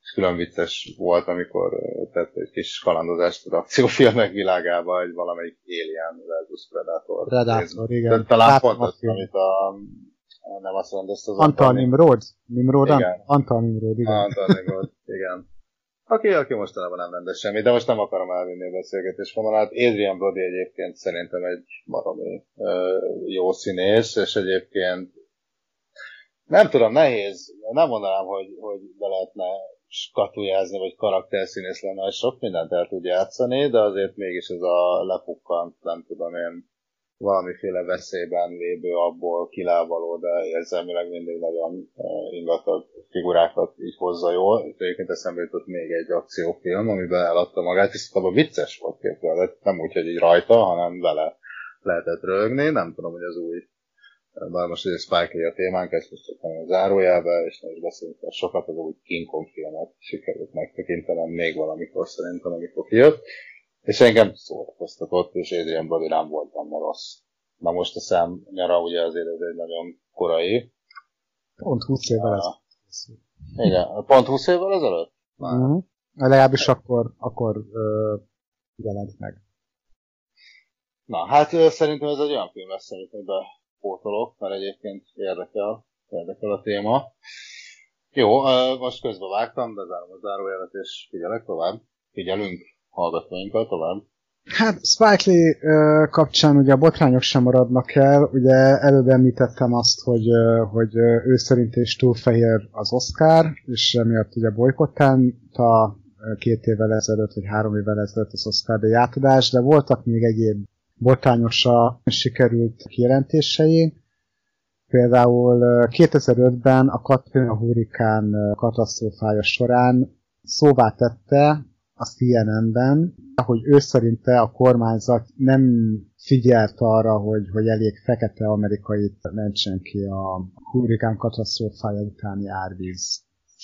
És külön vicces volt, amikor tett egy kis kalandozást az akciófilmek világába, egy valamelyik Alien versus Predator. Predator, igen. Talán Látom pont az, amit a nem azt mondod, azt az Antal Nimrod? Nimrod? Igen. Antal Nimrod, igen. Antal Nimrod, igen. Aki, aki mostanában nem rendes semmi, de most nem akarom elvinni a beszélgetés vonalát. Adrian Brody egyébként szerintem egy baromi jó színész, és egyébként nem tudom, nehéz, nem mondanám, hogy, hogy be lehetne skatujázni, vagy karakterszínész lenne, hogy sok mindent el tud játszani, de azért mégis ez a lepukkant, nem tudom én, valamiféle veszélyben lévő, abból kilávaló, de érzelmileg mindig nagyon ingatag figurákat így hozza jól. Itt egyébként eszembe jutott még egy akciófilm, amiben eladta magát, és abban vicces volt képzelve, nem úgy, hogy így rajta, hanem vele lehetett rögni. Nem tudom, hogy az új bár most egy Spike a témánk, ezt most csak a zárójelbe, és nem is beszélünk el sokat, az új King Kong filmet sikerült megtekintenem még valamikor szerintem, amikor kijött. És engem szórakoztatott, és Adrian Brody nem volt benne rossz. Na most a szám nyara ugye azért ez egy nagyon korai. Pont 20 évvel ezelőtt. Igen, pont 20 évvel ezelőtt? Uh-huh. Legalábbis akkor, akkor uh, jelent meg. Na, hát szerintem ez egy olyan film lesz, szerintem bepótolok, mert egyébként érdekel, érdekel a téma. Jó, most közben vágtam, bezárom a zárójelet, és figyelek tovább. Figyelünk hallgatóinkkal tovább. Hát Spike Lee kapcsán ugye a botrányok sem maradnak el, ugye előbb említettem azt, hogy, hogy ő szerint is túl fehér az Oscar, és emiatt ugye bolykottálta két évvel ezelőtt, vagy három évvel ezelőtt az Oscar díj átadás, de voltak még egyéb botrányosra sikerült kijelentései. Például 2005-ben a Katrina hurikán katasztrófája során szóvá tette a CNN-ben, hogy ő szerinte a kormányzat nem figyelt arra, hogy, hogy elég fekete amerikait mentsen ki a hurikán katasztrófája utáni árvíz.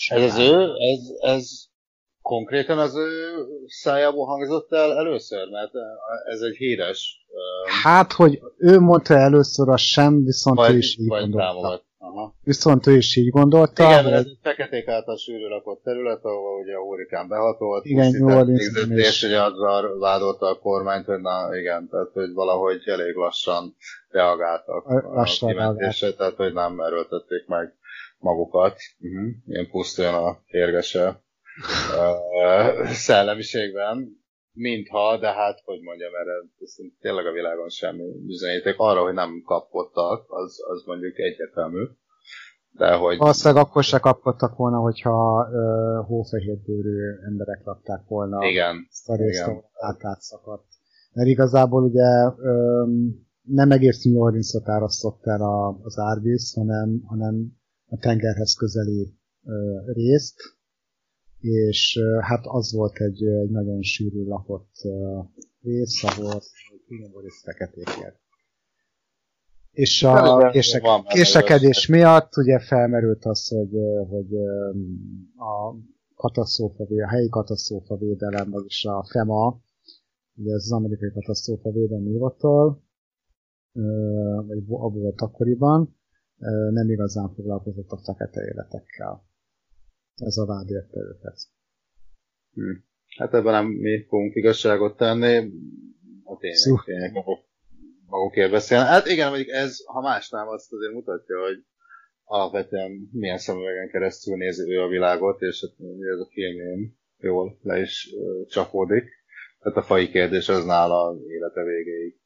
Ez az ő, ez, ez konkrétan az ő szájából hangzott el először, mert ez egy híres... Hát, hogy ő mondta először, az sem, viszont vagy, ő is így gondolta. Aha. Viszont ő is így gondolta. Igen, hogy... ez egy feketék által sűrű rakott terület, ahol ugye a hurikán behatolt. Igen, New Orleansban is. hogy azzal vádolta a kormányt, hogy na igen, tehát hogy valahogy elég lassan reagáltak lassan a kimentésre, tehát hogy nem erőltették meg magukat. Uh-huh. Ilyen pusztuljon a érgese szellemiségben, mintha, de hát, hogy mondjam, erre tényleg a világon semmi bizonyíték. Arra, hogy nem kapottak, az, az mondjuk egyetemű. De hogy... Valószínűleg akkor se kapkodtak volna, hogyha uh, hófehérbőrű emberek lakták volna igen, ezt a részt, igen. átszakadt. Mert igazából ugye um, nem egész New Orleans-ot árasztott el a, az árvíz, hanem, hanem a tengerhez közeli uh, részt, és hát az volt egy, egy nagyon sűrű lakott rész, ahol Minneapolis feketékért. És a kések, késekedés miatt ugye felmerült az, hogy, hogy a katasztrófa, a helyi katasztrófa védelem, vagyis a FEMA, ugye ez az amerikai katasztrófa védelmi hivatal, vagy abból volt akkoriban, nem igazán foglalkozott a fekete életekkel ez a vád érte őket. Hm. Hát ebben nem mi fogunk igazságot tenni, a tényleg maguk, magukért beszélni. Hát igen, mondjuk ez, ha más nem, azt azért mutatja, hogy alapvetően milyen szemüvegen keresztül nézi ő a világot, és hát ez a filmjén jól le is csapódik. Tehát a fai kérdés az nála élete végéig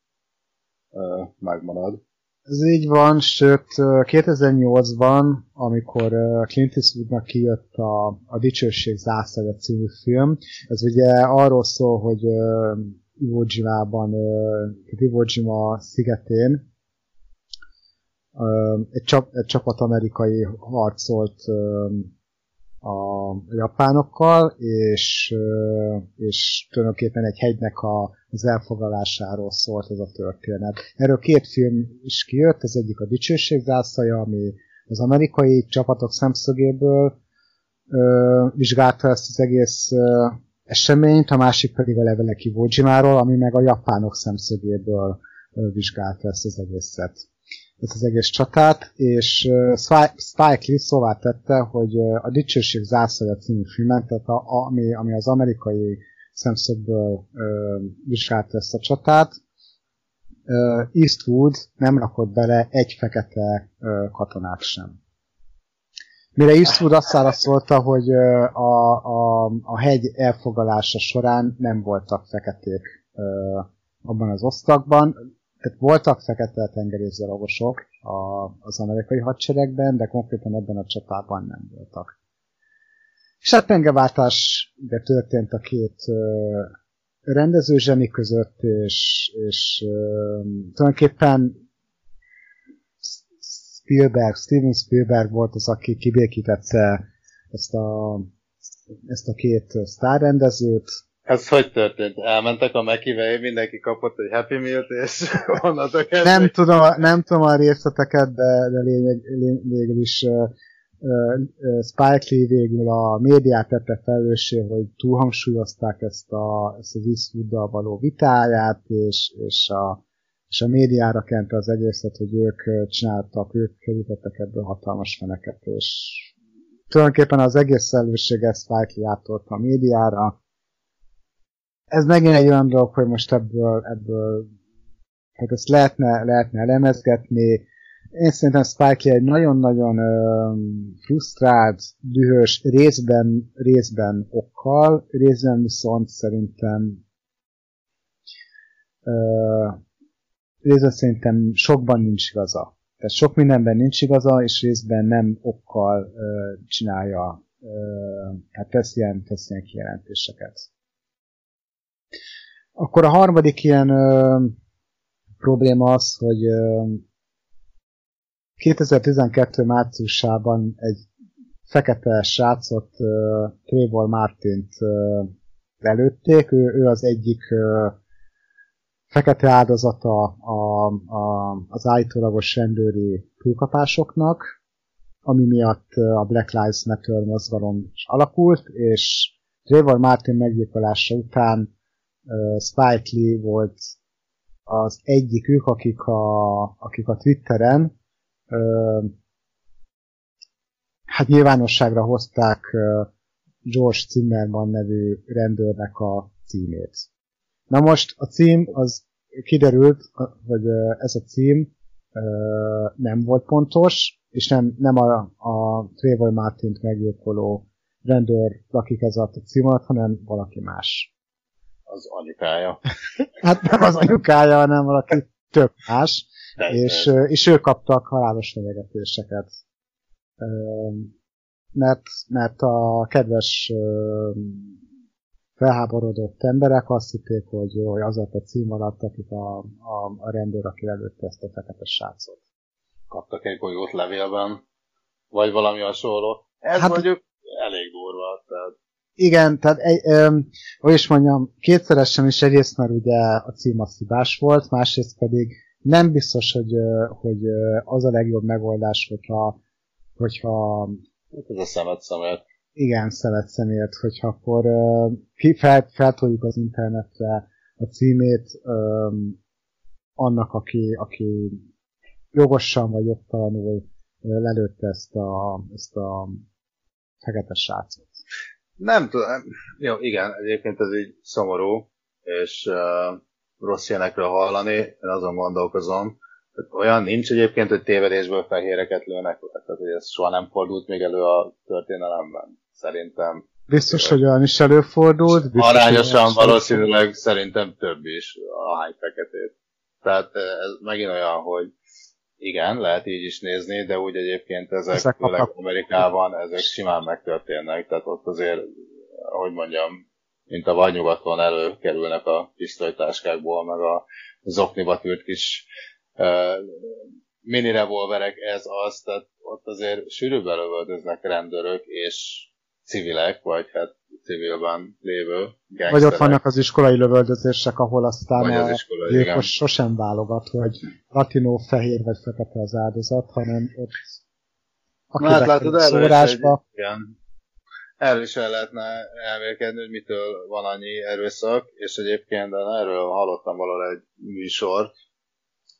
uh, megmarad. Ez így van, sőt 2008-ban, amikor Clint Eastwoodnak kijött a, a Dicsőség zászlaja című film, ez ugye arról szól, hogy Iwo Jima-ban, Iwo Jima szigetén egy, csap, egy csapat amerikai harcolt a japánokkal, és, és tulajdonképpen egy hegynek a, az elfoglalásáról szólt ez a történet. Erről két film is kijött, ez egyik a Dicsőség zászlaja, ami az amerikai csapatok szemszögéből ö, vizsgálta ezt az egész ö, eseményt, a másik pedig a levelek Iwo ami meg a japánok szemszögéből vizsgálta ezt az egészet ezt az egész csatát, és Spike Lee szóvá tette, hogy a Dicsőség zászlaja című filmet, tehát a, ami, ami az amerikai szemszögből vizsgálta ezt a csatát, Eastwood nem rakott bele egy fekete ö, katonát sem. Mire Eastwood azt válaszolta, hogy a, a, a hegy elfoglalása során nem voltak feketék abban az osztagban, tehát voltak fekete tengerészgyalogosok az amerikai hadseregben, de konkrétan ebben a csatában nem voltak. És hát pengeváltás de történt a két rendező zseni között, és, és tulajdonképpen Spielberg, Steven Spielberg volt az, aki kibékítette ezt a, ezt a két sztárrendezőt, ez hogy történt? Elmentek a Mekivel, mindenki kapott egy Happy Meal-t, és onnantól kezdve... Nem tudom, nem tudom a részleteket, de, de lényeg, lény, végül is uh, uh, Spike Lee végül a médiát tette felelőssé, hogy túlhangsúlyozták ezt, a, ezt az eastwood való vitáját, és, és, a, és a médiára kente az egészet, hogy ők csináltak, ők kerültettek ebből hatalmas feneket, és tulajdonképpen az egész felelősséget Spike a médiára, ez megint egy olyan dolog, hogy most ebből, ebből hát ezt lehetne, lehetne elemezgetni. Én szerintem Spike egy nagyon-nagyon frusztrált, dühös, részben, részben okkal, részben viszont szerintem részben szerintem sokban nincs igaza. Tehát sok mindenben nincs igaza, és részben nem okkal ö, csinálja, ö, hát tesz ilyen, tesz ilyen kijelentéseket. Akkor a harmadik ilyen ö, probléma az, hogy ö, 2012 márciusában egy fekete srácot, uh, Trevor Martint lelőtték, ő, ő az egyik uh, fekete áldozata a, a, az állítólagos rendőri túlkapásoknak, ami miatt a Black Lives Matter mozgalom is alakult, és Trevor Martin meggyilkolása után uh, Spike Lee volt az egyikük, akik a, akik a Twitteren hát nyilvánosságra hozták George Zimmerman nevű rendőrnek a címét. Na most a cím az kiderült, hogy ez a cím nem volt pontos, és nem, nem a, a Trevor Martint meggyilkoló rendőr lakik ez a cím alatt, hanem valaki más. Az anyukája. hát nem az anyukája, hanem valaki több más, és, és ők kaptak halálos fenyegetéseket. Mert, mert a kedves felháborodott emberek azt hitték, hogy, hogy az a cím alatt, akik a, a, a rendőr, aki előtte ezt a fekete srácot. Kaptak egy golyót levélben, vagy valami hasonló. Ez hát, mondjuk elég durva. Tehát... Igen, tehát egy, ö, hogy is mondjam, kétszeresen is egyrészt, mert ugye a cím az hibás volt, másrészt pedig nem biztos, hogy, hogy az a legjobb megoldás, hogyha, hogyha hát ez a szemet szemet igen, szelet személyet, hogyha akkor uh, fel, feltoljuk az internetre a címét um, annak, aki, aki jogosan vagy jogtalanul lelőtte ezt a, ezt a fekete srácot. Nem tudom, jó, igen, egyébként ez így szomorú, és uh, rossz ilyenekről hallani, én azon gondolkozom, olyan nincs egyébként, hogy tévedésből fehéreket lőnek, tehát hogy ez soha nem fordult még elő a történelemben. Szerintem. Biztos, hogy olyan is előfordult. Biztos, arányosan valószínűleg szerintem több is a hány feketét. Tehát ez megint olyan, hogy igen, lehet így is nézni, de úgy egyébként ezek, ezek főleg Amerikában ezek simán megtörténnek, tehát ott azért, ahogy mondjam, mint a vadnyugaton előkerülnek a pisztolytáskákból, meg a zokniba tűrt kis mini revolverek, ez az, tehát ott azért sűrűbben lövöldöznek rendőrök, és civilek, vagy hát civilben lévő gangsterek. Vagy ott vannak az iskolai lövöldözések, ahol aztán vagy az a gyilkos sosem válogat, hogy latinó, fehér vagy fekete az áldozat, hanem ott aki hát látod, szórásba. Egy, igen. Erről is el lehetne elmélkedni, hogy mitől van annyi erőszak, és egyébként erről hallottam valahol egy műsort,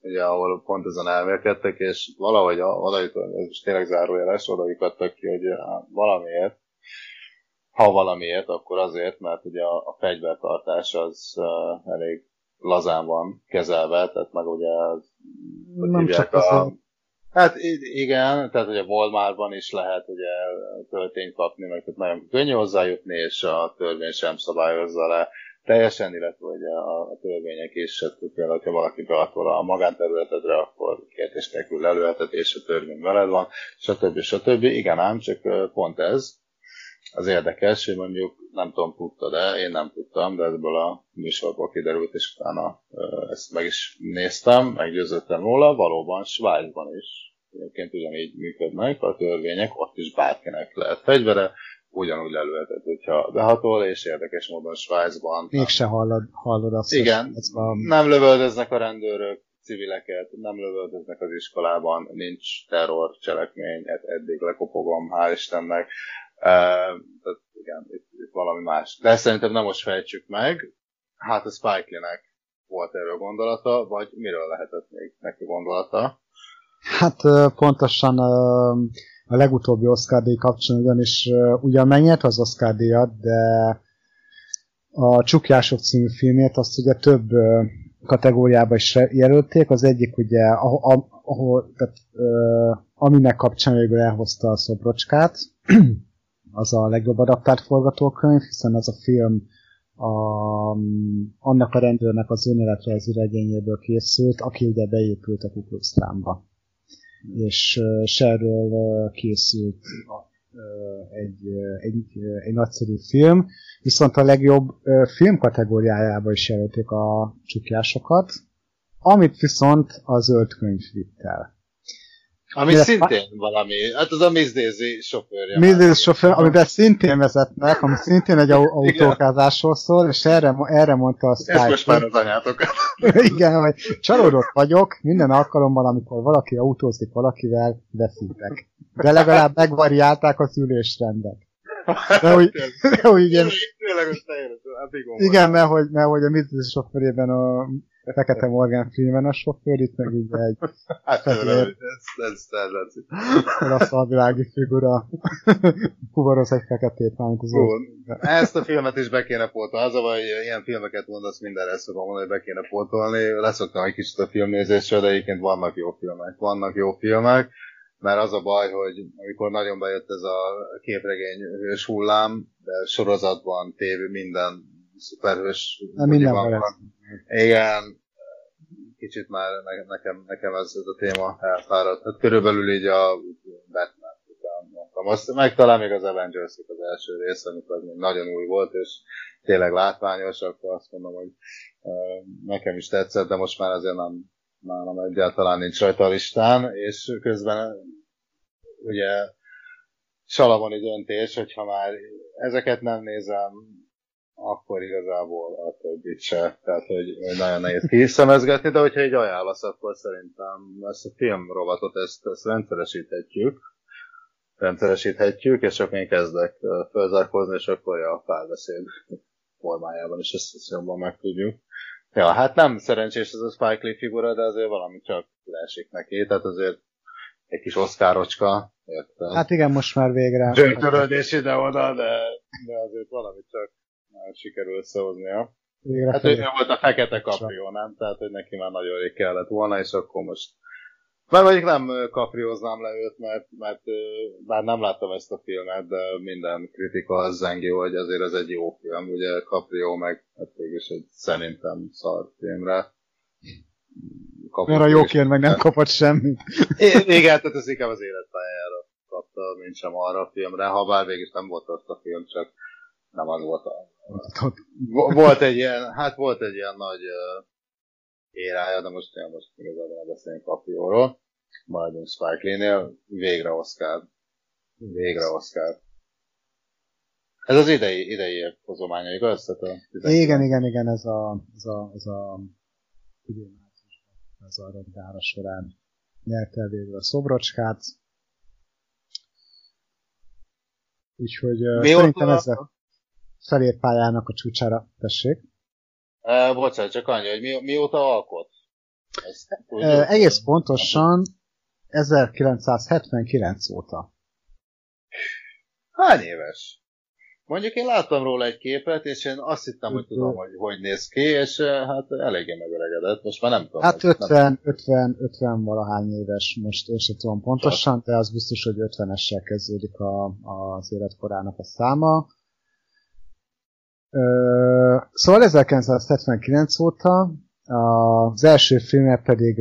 ugye, ahol pont ezen elmélkedtek, és valahogy, valahogy ez tényleg zárójeles, oda ki, hogy valamiért ha valamiért, akkor azért, mert ugye a, a fegyvertartás az uh, elég lazán van kezelve, tehát meg ugye az, nem csak a, Hát igen, tehát ugye Walmartban is lehet ugye töltényt kapni, meg tehát nagyon könnyű hozzájutni, és a törvény sem szabályozza le teljesen, illetve ugye a, a törvények is, hát például, ha valaki beatol a magánterületedre, akkor kérdés nélkül lelőheted, és a törvény veled van, stb. stb. Igen ám, csak pont ez, az érdekes, hogy mondjuk nem tudom, tudta, de én nem tudtam, de ebből a műsorból kiderült, és utána ezt meg is néztem, meggyőződtem róla, valóban Svájcban is egyébként ugyanígy működnek a törvények, ott is bárkinek lehet fegyvere, ugyanúgy lelőhetett, hogyha behatol, és érdekes módon Svájcban... Mégse hallod, hallod azt, Igen, nem lövöldöznek a rendőrök, civileket, nem lövöldöznek az iskolában, nincs terror cselekmény, eddig lekopogom, hál' Istennek, tehát igen, itt, itt valami más. De szerintem nem most fejtsük meg. Hát a Spike Lee-nek volt erről gondolata, vagy miről lehetett még neki gondolata? Hát pontosan a legutóbbi Oscar díj kapcsán ugyanis ugyan megnyert az Oscar díjat, de a Csukjások című filmét azt ugye több kategóriába is jelölték. Az egyik ugye, ahol, ahol tehát, aminek kapcsán végül elhozta a szobrocskát, az a legjobb adaptált forgatókönyv, hiszen az a film a, annak a rendőrnek az önéletrajzi regényéből készült, aki ugye beépült a Ku Klux Klánba. És Sherről készült egy, egy, egy nagyszerű film, viszont a legjobb film kategóriájába is jelölték a csukjásokat, amit viszont a zöld könyv vitt el. Ami Mire szintén a... valami, hát az a Daisy sofőrje. Daisy sofőr, amiben szintén vezetnek, ami szintén egy autókázásról szól, és erre, erre mondta a Spike. Ez most már az anyátokat. Igen, hogy csalódott vagyok, minden alkalommal, amikor valaki autózik valakivel, veszítek. De legalább megvariálták a szülésrendet. De úgy, de úgy igen, igen, mert hogy, mert hogy a Miss Daisy sofőrében a Fekete Morgan filmen a sofőr, itt meg így egy hát, fehér, ez, a világi figura fuvaroz egy feketét, mármint az Ezt a filmet is be kéne pótolni. Az a baj, hogy ilyen filmeket mondasz, mindenre szokom mondani, hogy be kéne pótolni. Leszoktam egy kicsit a filmnézésről, de egyébként vannak jó filmek. Vannak jó filmek, mert az a baj, hogy amikor nagyon bejött ez a képregény hős hullám, de sorozatban, tévé, minden szuperhős. Minden van. Igen, kicsit már nekem, nekem ez, ez a téma elfáradt. Hát körülbelül így a Batman után mondtam. Azt, meg talán még az avengers az első rész, amikor az még nagyon új volt, és tényleg látványos, akkor azt mondom, hogy nekem is tetszett, de most már azért nem, nálam egyáltalán nincs rajta a listán, és közben ugye salamoni döntés, hogyha már ezeket nem nézem, akkor igazából a többit se. Tehát, hogy, nagyon nehéz kiszemezgetni, de hogyha egy ajánlasz, akkor szerintem ezt a film rovatot ezt, ezt rendszeresíthetjük. Rendszeresíthetjük, és csak én kezdek fölzárkozni, és akkor a párbeszéd formájában is ezt, ezt jobban megtudjuk. Ja, hát nem szerencsés ez a Spike Lee figura, de azért valami csak leesik neki, tehát azért egy kis oszkárocska, érted? Hát igen, most már végre. Gyönköröldés ide-oda, de, de azért valami csak sikerül összehoznia. Igen, hát ő volt a fekete kaprió, nem? Tehát, hogy neki már nagyon rég kellett volna, és akkor most mert mondjuk nem kaprióznám le őt, mert, mert bár nem láttam ezt a filmet, de minden kritika az zengi, hogy azért ez egy jó film. Ugye Caprio meg hát is egy szerintem szar filmre. Mert a jókér meg nem kapott semmit. igen, tehát ez inkább az életpályára kapta, mint sem arra a filmre, ha bár végig nem volt azt a film, csak nem az volt a... Volt egy ilyen, hát volt egy ilyen nagy érája, de most, ja, most igazából beszélünk Caprióról. Maradjunk Spike Lee-nél, végre Oscar. Végre Oscar. Ez az idei, idei hozománya, igaz? Tehát a igen, igen, igen, ez a, ez a, ez a idén ez a rendgára során nyerte végül a szobrocskát. Úgyhogy uh, szerintem ezzel pályának a csúcsára, tessék. E, bocsánat, csak annyi, hogy mi, mióta alkot? Ezt, e, egész pontosan 1979 óta. Hány éves? Mondjuk én láttam róla egy képet, és én azt hittem, hogy tudom, hogy hogy néz ki, és hát eléggé megöregedett, most már nem tudom. Hát 50, nem... 50, 50 valahány éves, most én sem tudom pontosan, de az biztos, hogy 50-essel kezdődik a, az életkorának a száma. Szóval 1979 óta, az első filmje pedig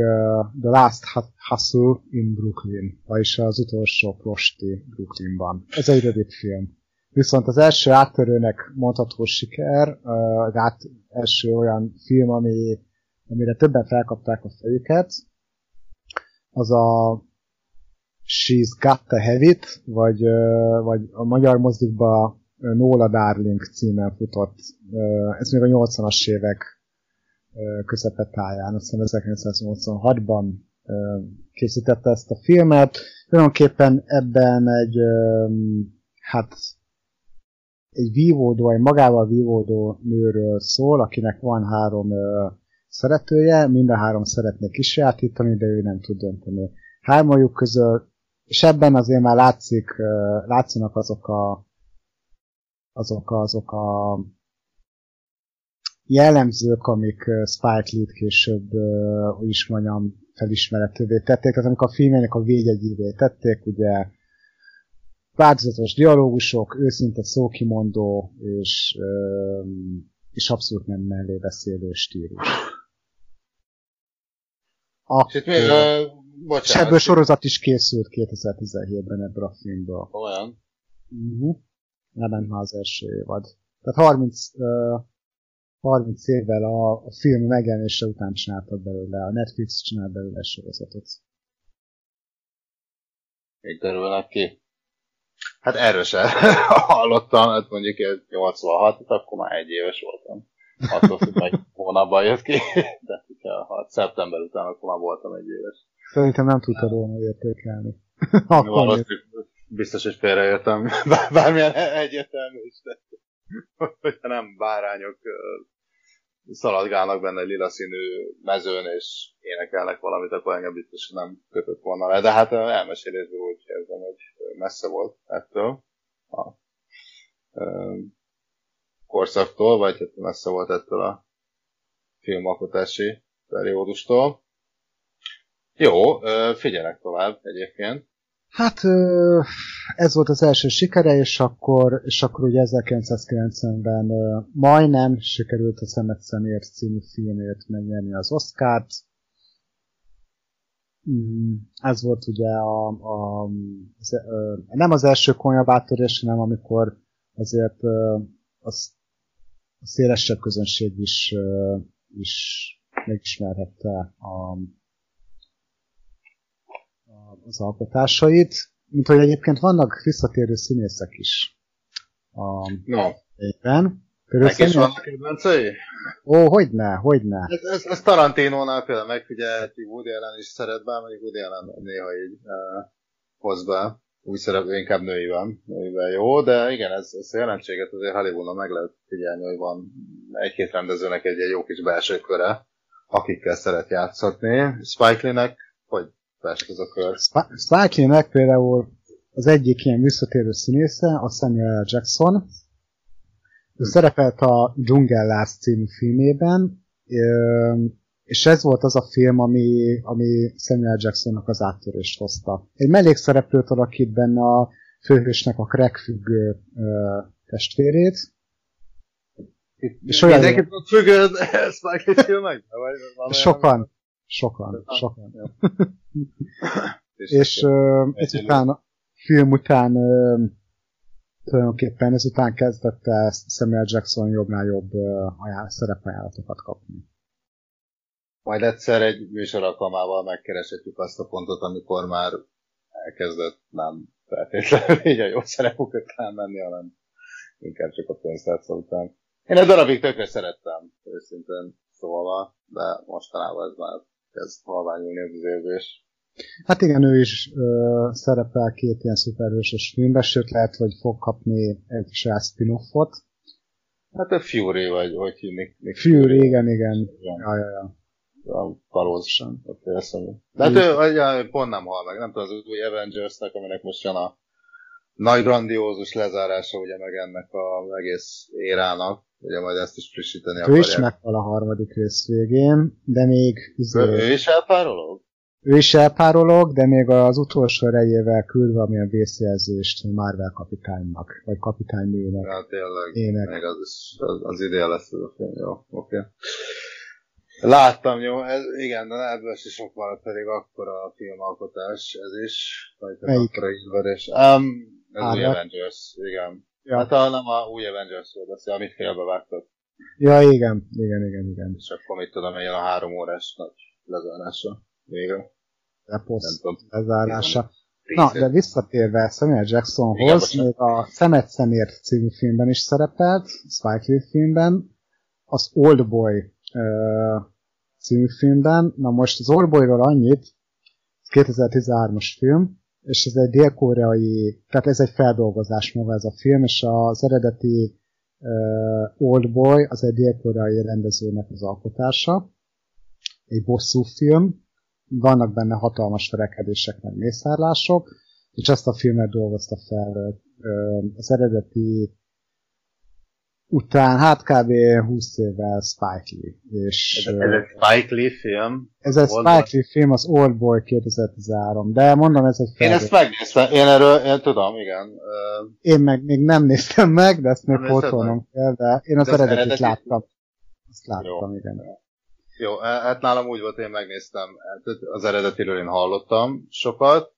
The Last Hustle in Brooklyn, vagyis az utolsó prosti Brooklynban. Ez egy rövid film. Viszont az első áttörőnek mondható siker, az át, első olyan film, ami, amire többen felkapták a fejüket, az a She's Got the Heavy-t, vagy, vagy a magyar mozdikban Nola Darling címen futott. Ez még a 80-as évek közepetáján, azt hiszem 1986-ban készítette ezt a filmet. Tulajdonképpen ebben egy, hát egy vívódó, egy magával vívódó nőről szól, akinek van három szeretője, mind a három szeretné kisajátítani, de ő nem tud dönteni. Hármajuk közül, és ebben azért már látszik, látszanak azok a azok, azok a jellemzők, amik Spike Lee-t később, hogy is mondjam, felismeretővé tették, az amikor a filmjének a végjegyévé tették, ugye változatos dialógusok, őszinte szókimondó és, és abszolút nem mellé beszélő stílus. És itt még, uh, bocsánat. És ebből sorozat is készült 2017-ben ebből a filmből. Olyan? Uh-huh. Az első évad. Tehát 30, uh, 30 évvel a, a film megjelenése után csináltak belőle, a Netflix csinált belőle sorozatot. Még derülnek ki. Hát erről sem hallottam, hát mondjuk ez 86, akkor már egy éves voltam. Attól függ, meg hónapban jött ki, de ha szeptember után, akkor már voltam egy éves. Szerintem nem tudtad volna értékelni. biztos, hogy félreértem, bármilyen egyértelmű de hogyha nem bárányok szaladgálnak benne lila színű mezőn, és énekelnek valamit, akkor engem biztos nem kötött volna le. De hát elmesélésből úgy érzem, hogy messze volt ettől a korszaktól, vagy hát messze volt ettől a filmalkotási periódustól. Jó, figyelek tovább egyébként. Hát ez volt az első sikere, és akkor, és akkor ugye 1990-ben majdnem sikerült a Szemet Szemért című filmért megnyerni az Oscárt. Mm, ez volt ugye a, a, az, nem az első komolyabb áttörés, hanem amikor azért az, a szélesebb közönség is, is megismerhette a, az alkotásait, mint hogy egyébként vannak visszatérő színészek is a no. éppen. Neked is vannak kedvencei? Ó, hogyne, hogyne. Ez, ez, ez Tarantinónál például megfigyelhetjük, Woody Allen is szeret be, mondjuk Woody Allen néha így uh, hoz be. Úgy szerep, inkább nőiben, nőiben jó, de igen, ez, ez a jelentséget azért Hollywoodon meg lehet figyelni, hogy van egy-két rendezőnek egy, egy jó kis belső köre, akikkel szeret játszatni. Spike Lee-nek hogy fest ez a kör? Lee-nek például az egyik ilyen visszatérő színésze, a Samuel L. Jackson. Ő szerepelt a Dzsungellás című filmében, és ez volt az a film, ami, ami Samuel Jacksonnak az áttörést hozta. Egy mellékszereplőt alakít benne a főhősnek a crackfüggő testvérét, és olyan... Mindenki függőd Spike Lee filmek? Sokan. Sokan. Sokan. és uh, ezután, film után uh, tulajdonképpen ezután kezdett el Samuel Jackson jobbnál jobb uh, ajánl- szerepajánlatokat kapni. Majd egyszer egy műsor alkalmával megkereshetjük azt a pontot, amikor már elkezdett nem feltétlenül így a jó szerepuk után menni, hanem inkább csak a pénztárca után. Én egy darabig tökre szerettem, őszintén szólva, de mostanában ez már kezd halványulni az érzés. Hát igen, ő is ö, szerepel két ilyen szuperhősös filmben, sőt lehet, hogy fog kapni egy saját spin-offot. Hát a Fury vagy, hogy hívnik? Fury, Fury, igen, igen. igen. Ja, ja, ja. A kalózosan, a félszemű. De hát ő, ja, pont nem hal meg, nem tudom, az új Avengers-nek, aminek most jön a nagy grandiózus lezárása ugye meg ennek az egész érának, ugye majd ezt is frissíteni ő akarják. Ő is meghal a harmadik rész végén, de még... Izé, ő, is elpárolog? Ő is elpárolog, de még az utolsó erejével küld valamilyen vészjelzést Marvel kapitánynak, vagy kapitánynőnek. Ja, tényleg, ének. még az, az, az ide lesz ez a film, jó, oké. Okay. Láttam, jó, ez, igen, de ebből se sok maradt, pedig akkor a filmalkotás, ez is, Melyik? akkora ízverés. Um, ez új Avengers, igen. Ja. Hát a, nem a új Avengers-ről beszél, amit félbevágtak. Ja, igen, igen, igen, igen. És akkor mit tudom, hogy a három órás nagy lezárása végre. Reposzt lezárása. Na, de visszatérve Samuel Jacksonhoz, még a Szemet Szemért című filmben is szerepelt, Spike Lee filmben, az Old Boy uh, című filmben. Na most az Old Boyról annyit, 2013-as film, és ez egy dél-koreai, tehát ez egy feldolgozás maga ez a film, és az eredeti uh, Old Boy az egy dél-koreai rendezőnek az alkotása, egy bosszú film, vannak benne hatalmas verekedések, meg mészárlások, és ezt a filmet dolgozta fel uh, az eredeti után, hát kb. 20 évvel Spike Lee. És, ez, ez egy Spike Lee film? Ez egy Spike Lee film, az Old Boy 2013, de mondom, ez egy. Én ezt megnéztem, én erről, én tudom, igen. Én meg még nem néztem meg, de ezt még fotolnom kell, de én az de eredetit eredeti... láttam. Azt láttam, Jó. igen. Jó, hát nálam úgy volt, én megnéztem, hát az eredetiről én hallottam sokat,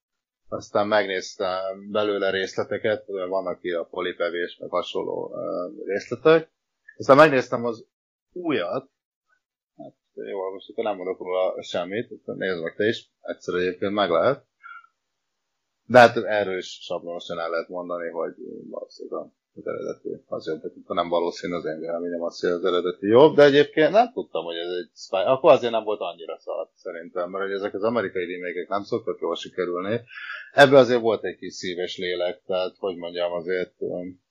aztán megnéztem belőle részleteket, vannak ki a polipevés, meg hasonló részletek. Aztán megnéztem az újat, hát jó, most akkor nem mondok róla semmit, nézd meg te is, egyszer egyébként meg lehet. De hát erről is sablonosan el lehet mondani, hogy valószínűleg az eredeti az jobb, tehát nem valószínű az én véleményem az, hogy az eredeti jobb, de egyébként nem tudtam, hogy ez egy spy. Akkor azért nem volt annyira szar szerintem, mert hogy ezek az amerikai remake nem szoktak jól sikerülni. Ebbe azért volt egy kis szíves lélek, tehát hogy mondjam, azért um,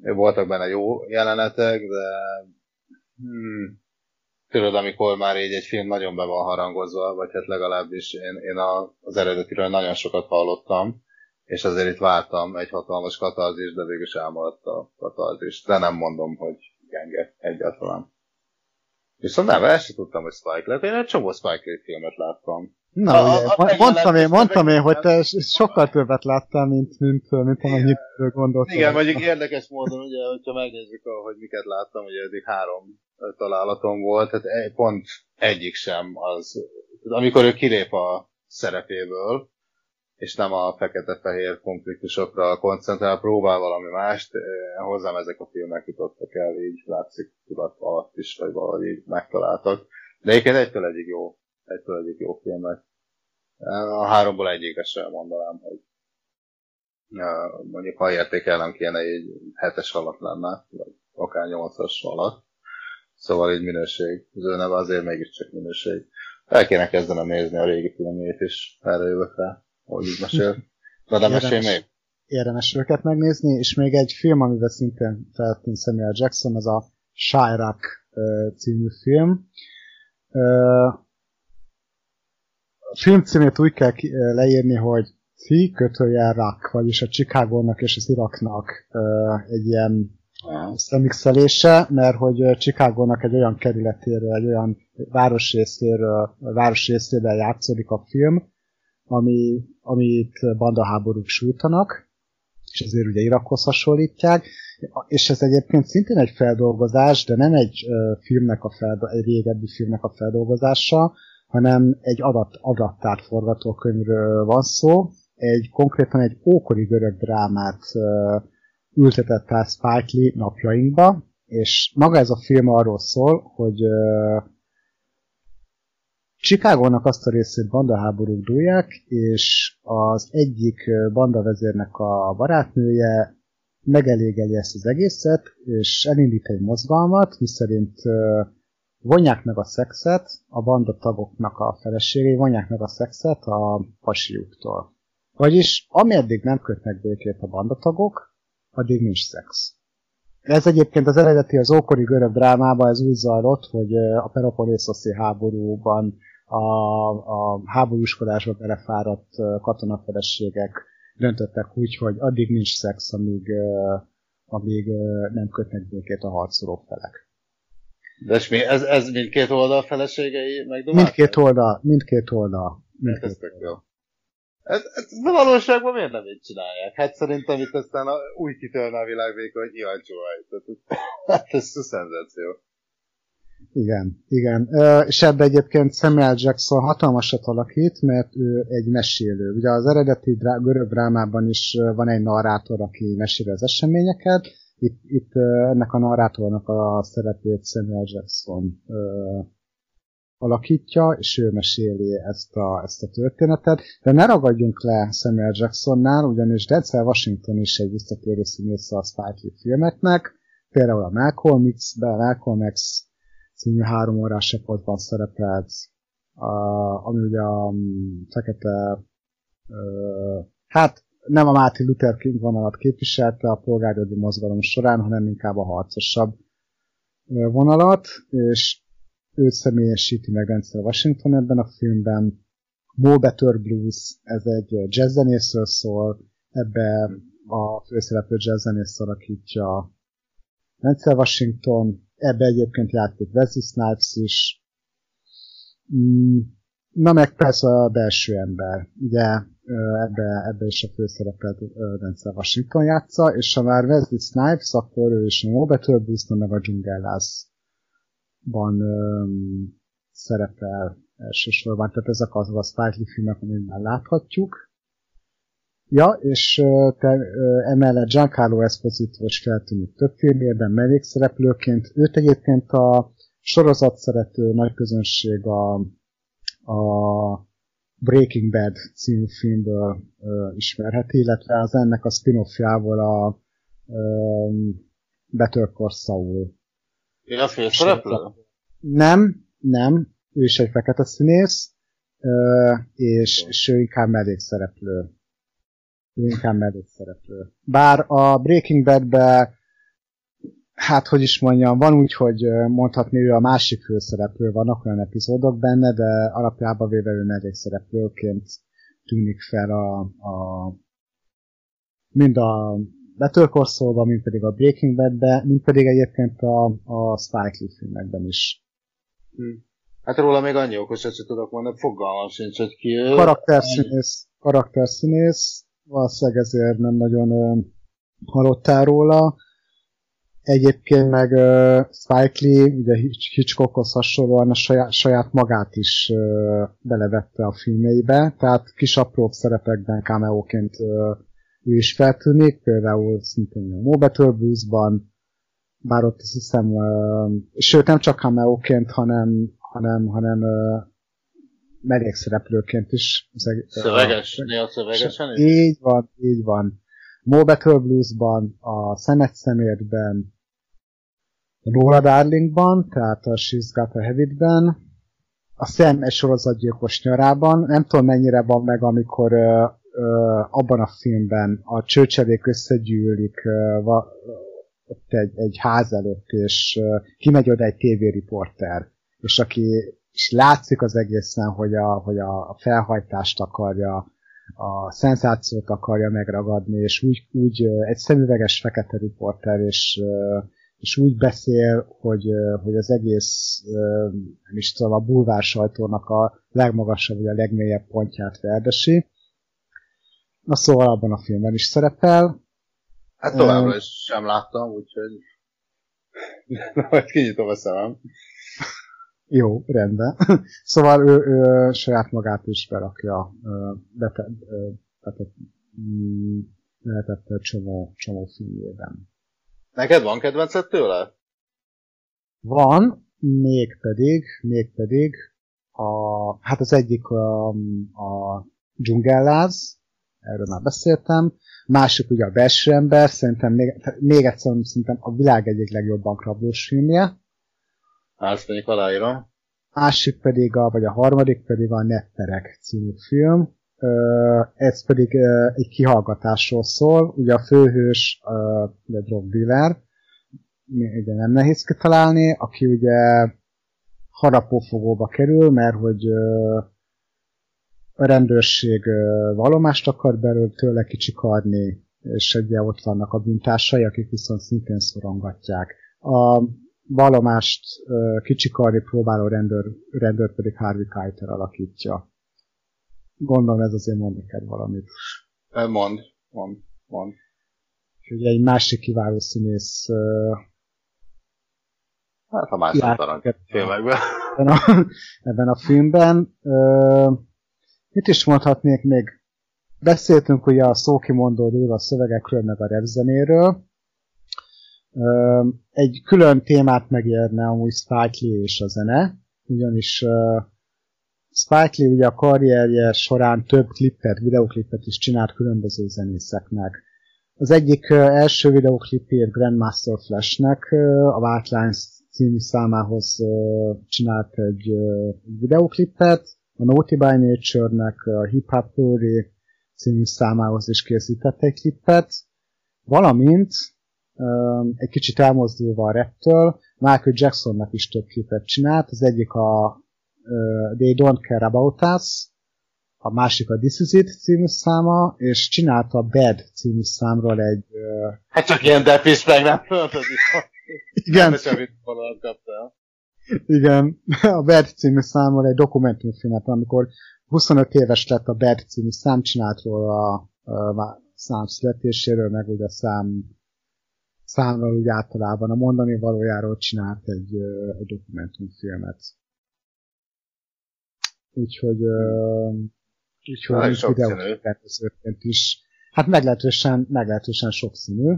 voltak benne jó jelenetek, de hmm, tudod, amikor már így egy film nagyon be van harangozva, vagy hát legalábbis én, én a, az eredetiről nagyon sokat hallottam, és azért itt vártam egy hatalmas katarzis, de végül is elmaradt a katarzis. De nem mondom, hogy gyenge egyáltalán. Viszont nem, el sem tudtam, hogy Spike lett. Én egy csomó Spike filmet láttam. Na, a, ugye, a, a mondtam, én, mondtam én, hogy te sokkal többet láttál, mint, mint, mint amennyit gondoltam. Igen, mondjuk érdekes módon, ugye, hogyha megnézzük, hogy miket láttam, ugye eddig három találatom volt, tehát pont egyik sem az, amikor ő kilép a szerepéből, és nem a fekete-fehér konfliktusokra koncentrál, próbál valami mást, hozzám ezek a filmek jutottak el, így látszik tudat alatt is, vagy valahogy így megtaláltak. De egyébként egytől egyik jó, egytől egyik jó filmek. A háromból egyikre sem mondanám, hogy mondjuk ha értékelnem kéne, egy hetes alatt lenne, vagy akár nyolcas alatt. Szóval így minőség. Az ő neve azért mégiscsak minőség. El kéne kezdenem nézni a régi filmjét is, erre jövök rá ahogy így mesél. Na de mesélj még. Érdemes őket megnézni, és még egy film, amivel szintén feltűnt Samuel Jackson, az a Chirac című film. A film címét úgy kell leírni, hogy Ci kötőjel Rak, vagyis a Chicagónak és az Iraknak egy ilyen szemixelése, mert hogy Chicagónak egy olyan kerületéről, egy olyan városrészéről, városrészével játszódik a film, ami, amit bandaháborúk sújtanak, és ezért ugye Irakhoz hasonlítják, és ez egyébként szintén egy feldolgozás, de nem egy filmnek a feldolgozása, egy régebbi filmnek a feldolgozása, hanem egy adat, adaptált forgatókönyvről van szó, egy konkrétan egy ókori görög drámát uh, ültetett át Spike Lee napjainkba, és maga ez a film arról szól, hogy uh, Chicagónak azt a részét bandaháborúk dúlják, és az egyik bandavezérnek a barátnője megelégeli ezt az egészet, és elindít egy mozgalmat, miszerint vonják meg a szexet, a banda tagoknak a feleségei vonják meg a szexet a pasiuktól. Vagyis ameddig nem kötnek békét a bandatagok, addig nincs szex. Ez egyébként az eredeti az ókori görög drámában ez úgy zajlott, hogy a Peloponnészoszi háborúban a, a háborúskodásba belefáradt katonafeleségek döntöttek úgy, hogy addig nincs szex, amíg, amíg nem kötnek békét a harcoló felek. De és mi, ez, ez mindkét oldal feleségei megdobálták? Mindkét oldal, mindkét oldal. Mindkét ez oldal. Ez, ez, a valóságban miért nem így csinálják? Hát szerintem itt aztán a, úgy kitölne a világ végig, hogy ilyen Hát ez szenzáció. Igen, igen. És ebbe egyébként Samuel Jackson hatalmasat alakít, mert ő egy mesélő. Ugye az eredeti drá- görög drámában is van egy narrátor, aki meséli az eseményeket. Itt, itt ennek a narrátornak a szerepét Samuel Jackson alakítja, és ő meséli ezt a, ezt a történetet. De ne ragadjunk le Samuel Jacksonnál, ugyanis Denzel Washington is egy visszatérő színésze a Spike Lee filmeknek, például a Malcolm X-ben, Malcolm X című három órás epotban szerepelt, a, ami ugye a mm, fekete, ö, hát nem a Martin Luther King vonalat képviselte a polgárjogi mozgalom során, hanem inkább a harcosabb vonalat, és őt személyesíti meg Denzel Washington ebben a filmben. Mo Better Blues, ez egy jazzzenészről szól, ebbe a főszereplő jazzzenész alakítja Denzel Washington, ebbe egyébként játszik Wesley Snipes is. Mm, na meg persze a belső ember, ugye ebbe, ebbe is a főszerepet Denzel Washington játsza, és ha már Wesley Snipes, akkor ő is a Mo Better meg a Dzsungellászban um, szerepel elsősorban, tehát ezek azok a Spike Lee filmek, amit már láthatjuk. Ja, és te, emellett Giancarlo Esposito is feltűnik több filmében mellékszereplőként. Őt egyébként a sorozat szerető nagy közönség a, a Breaking Bad című filmből ö, ismerheti, illetve az ennek a spin-offjából a ö, Better Call Saul. Én a főszereplő? Nem, nem, ő is egy fekete színész, és, és ő inkább mellékszereplő. Ő inkább mellékszereplő. Bár a Breaking Bad-be hát hogy is mondjam, van úgy, hogy mondhatni ő a másik főszereplő, vannak olyan epizódok benne, de alapjában véve ő mellékszereplőként tűnik fel a, a mind a Better Call mind pedig a Breaking Bad-be, mind pedig egyébként a, a Spike Lee filmekben is. Hm. Hát róla még annyi okosat sem tudok mondani, fogalmam sincs, hogy ki ő. Karakterszínész, karakterszínész, valószínűleg ezért nem nagyon ö, hallottál róla. Egyébként meg uh, Spike Lee, ugye Hitchcockhoz hasonlóan a saját, saját magát is uh, belevette a filmjeibe, tehát kis apróbb szerepekben cameóként uh, is feltűnik, például szintén a Mo Better Blues-ban, bár ott azt hiszem, uh, sőt nem csak cameóként, hanem, hanem, hanem uh, mellékszereplőként is. Szöveges, uh, néha szövegesen is? Így van, így van. Mo Better Blues-ban, a Szemet szemértben, a Nora Darlingban, tehát a She's Got a Habit-ben, a egy sorozatgyilkos nyarában, nem tudom mennyire van meg, amikor ö, abban a filmben a csőcselék összegyűlik ott egy, egy ház előtt, és kimegy oda egy tévériporter, és aki és látszik az egészen, hogy a, hogy a felhajtást akarja a szenzációt akarja megragadni, és úgy, úgy egy szemüveges fekete riporter, és, és úgy beszél, hogy, hogy az egész, nem is tudom, a bulvár sajtónak a legmagasabb, vagy a legmélyebb pontját verdesi. Na szóval abban a filmben is szerepel. Hát továbbra is sem láttam, úgyhogy majd kinyitom a szemem. Jó, rendben. szóval ő, ő saját magát is berakja, bete, bete, mm, lehetett csomó, csomó filmjében. Neked van kedvenced tőle? Van, mégpedig, mégpedig a, hát az egyik a, a dzsungelláz, erről már beszéltem, másik ugye a belső ember, szerintem még, még egyszer szerintem a világ egyik legjobb bankrablós filmje, azt mondjuk aláírom. Másik pedig, a, vagy a harmadik pedig a Netterek című film. Ez pedig egy kihallgatásról szól. Ugye a főhős a drug dealer, ugye nem nehéz kitalálni, aki ugye harapófogóba kerül, mert hogy a rendőrség vallomást akar belőle tőle kicsikarni, és ugye ott vannak a bűntársai, akik viszont szintén szorongatják. A vallomást kicsikarni próbáló rendőr, rendőr pedig Harvey Keitel alakítja. Gondolom ez azért mond neked valamit. Mond, mond, mond. Ugye egy másik kiváló színész Hát a másik talán filmekben. Ebben a, ebben a filmben. Uh, mit is mondhatnék még? Beszéltünk ugye a szókimondó a szövegekről, meg a repzenéről. Egy külön témát megérne amúgy Spike Lee és a zene, ugyanis Spike Lee ugye a karrierje során több klippet, videoklipet is csinált különböző zenészeknek. Az egyik első videoklipért Grandmaster Flashnek a White Lines című számához csinált egy videoklipet, a Naughty by Nature-nek a Hip Hop Theory című számához is készített egy klippet, valamint egy kicsit elmozdulva a reptől, Michael Jacksonnak is több képet csinált, az egyik a They Don't Care About Us, a másik a This Is It című száma, és csinálta a Bad című számról egy... Hát csak ilyen depis meg nem Igen. Nem. Igen, a Bert című számmal egy dokumentumfilmet, amikor 25 éves lett a Bert című szám, csinált róla a, a szám születéséről, meg ugye a szám számról úgy általában a mondani valójáról csinált egy, egy dokumentumfilmet. Úgyhogy, úgyhogy videótervezőként is, hát meglehetősen, meglehetősen sokszínű.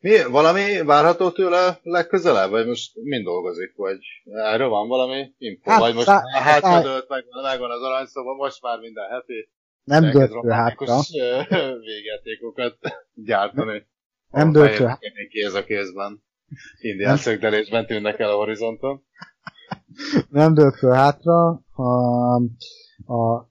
Mi, valami várható tőle legközelebb, vagy most mind dolgozik, vagy erről van valami info, hát, vagy most szá- hátra dőlt, meg, megvan az aranyszoba, most már minden heti nem dölt ő hátra. végjátékokat gyártani. Nem dölt ő hátra. Kéz a kézben. Indián szögdelésben tűnnek el a horizonton. Nem dölt ő hátra. A, a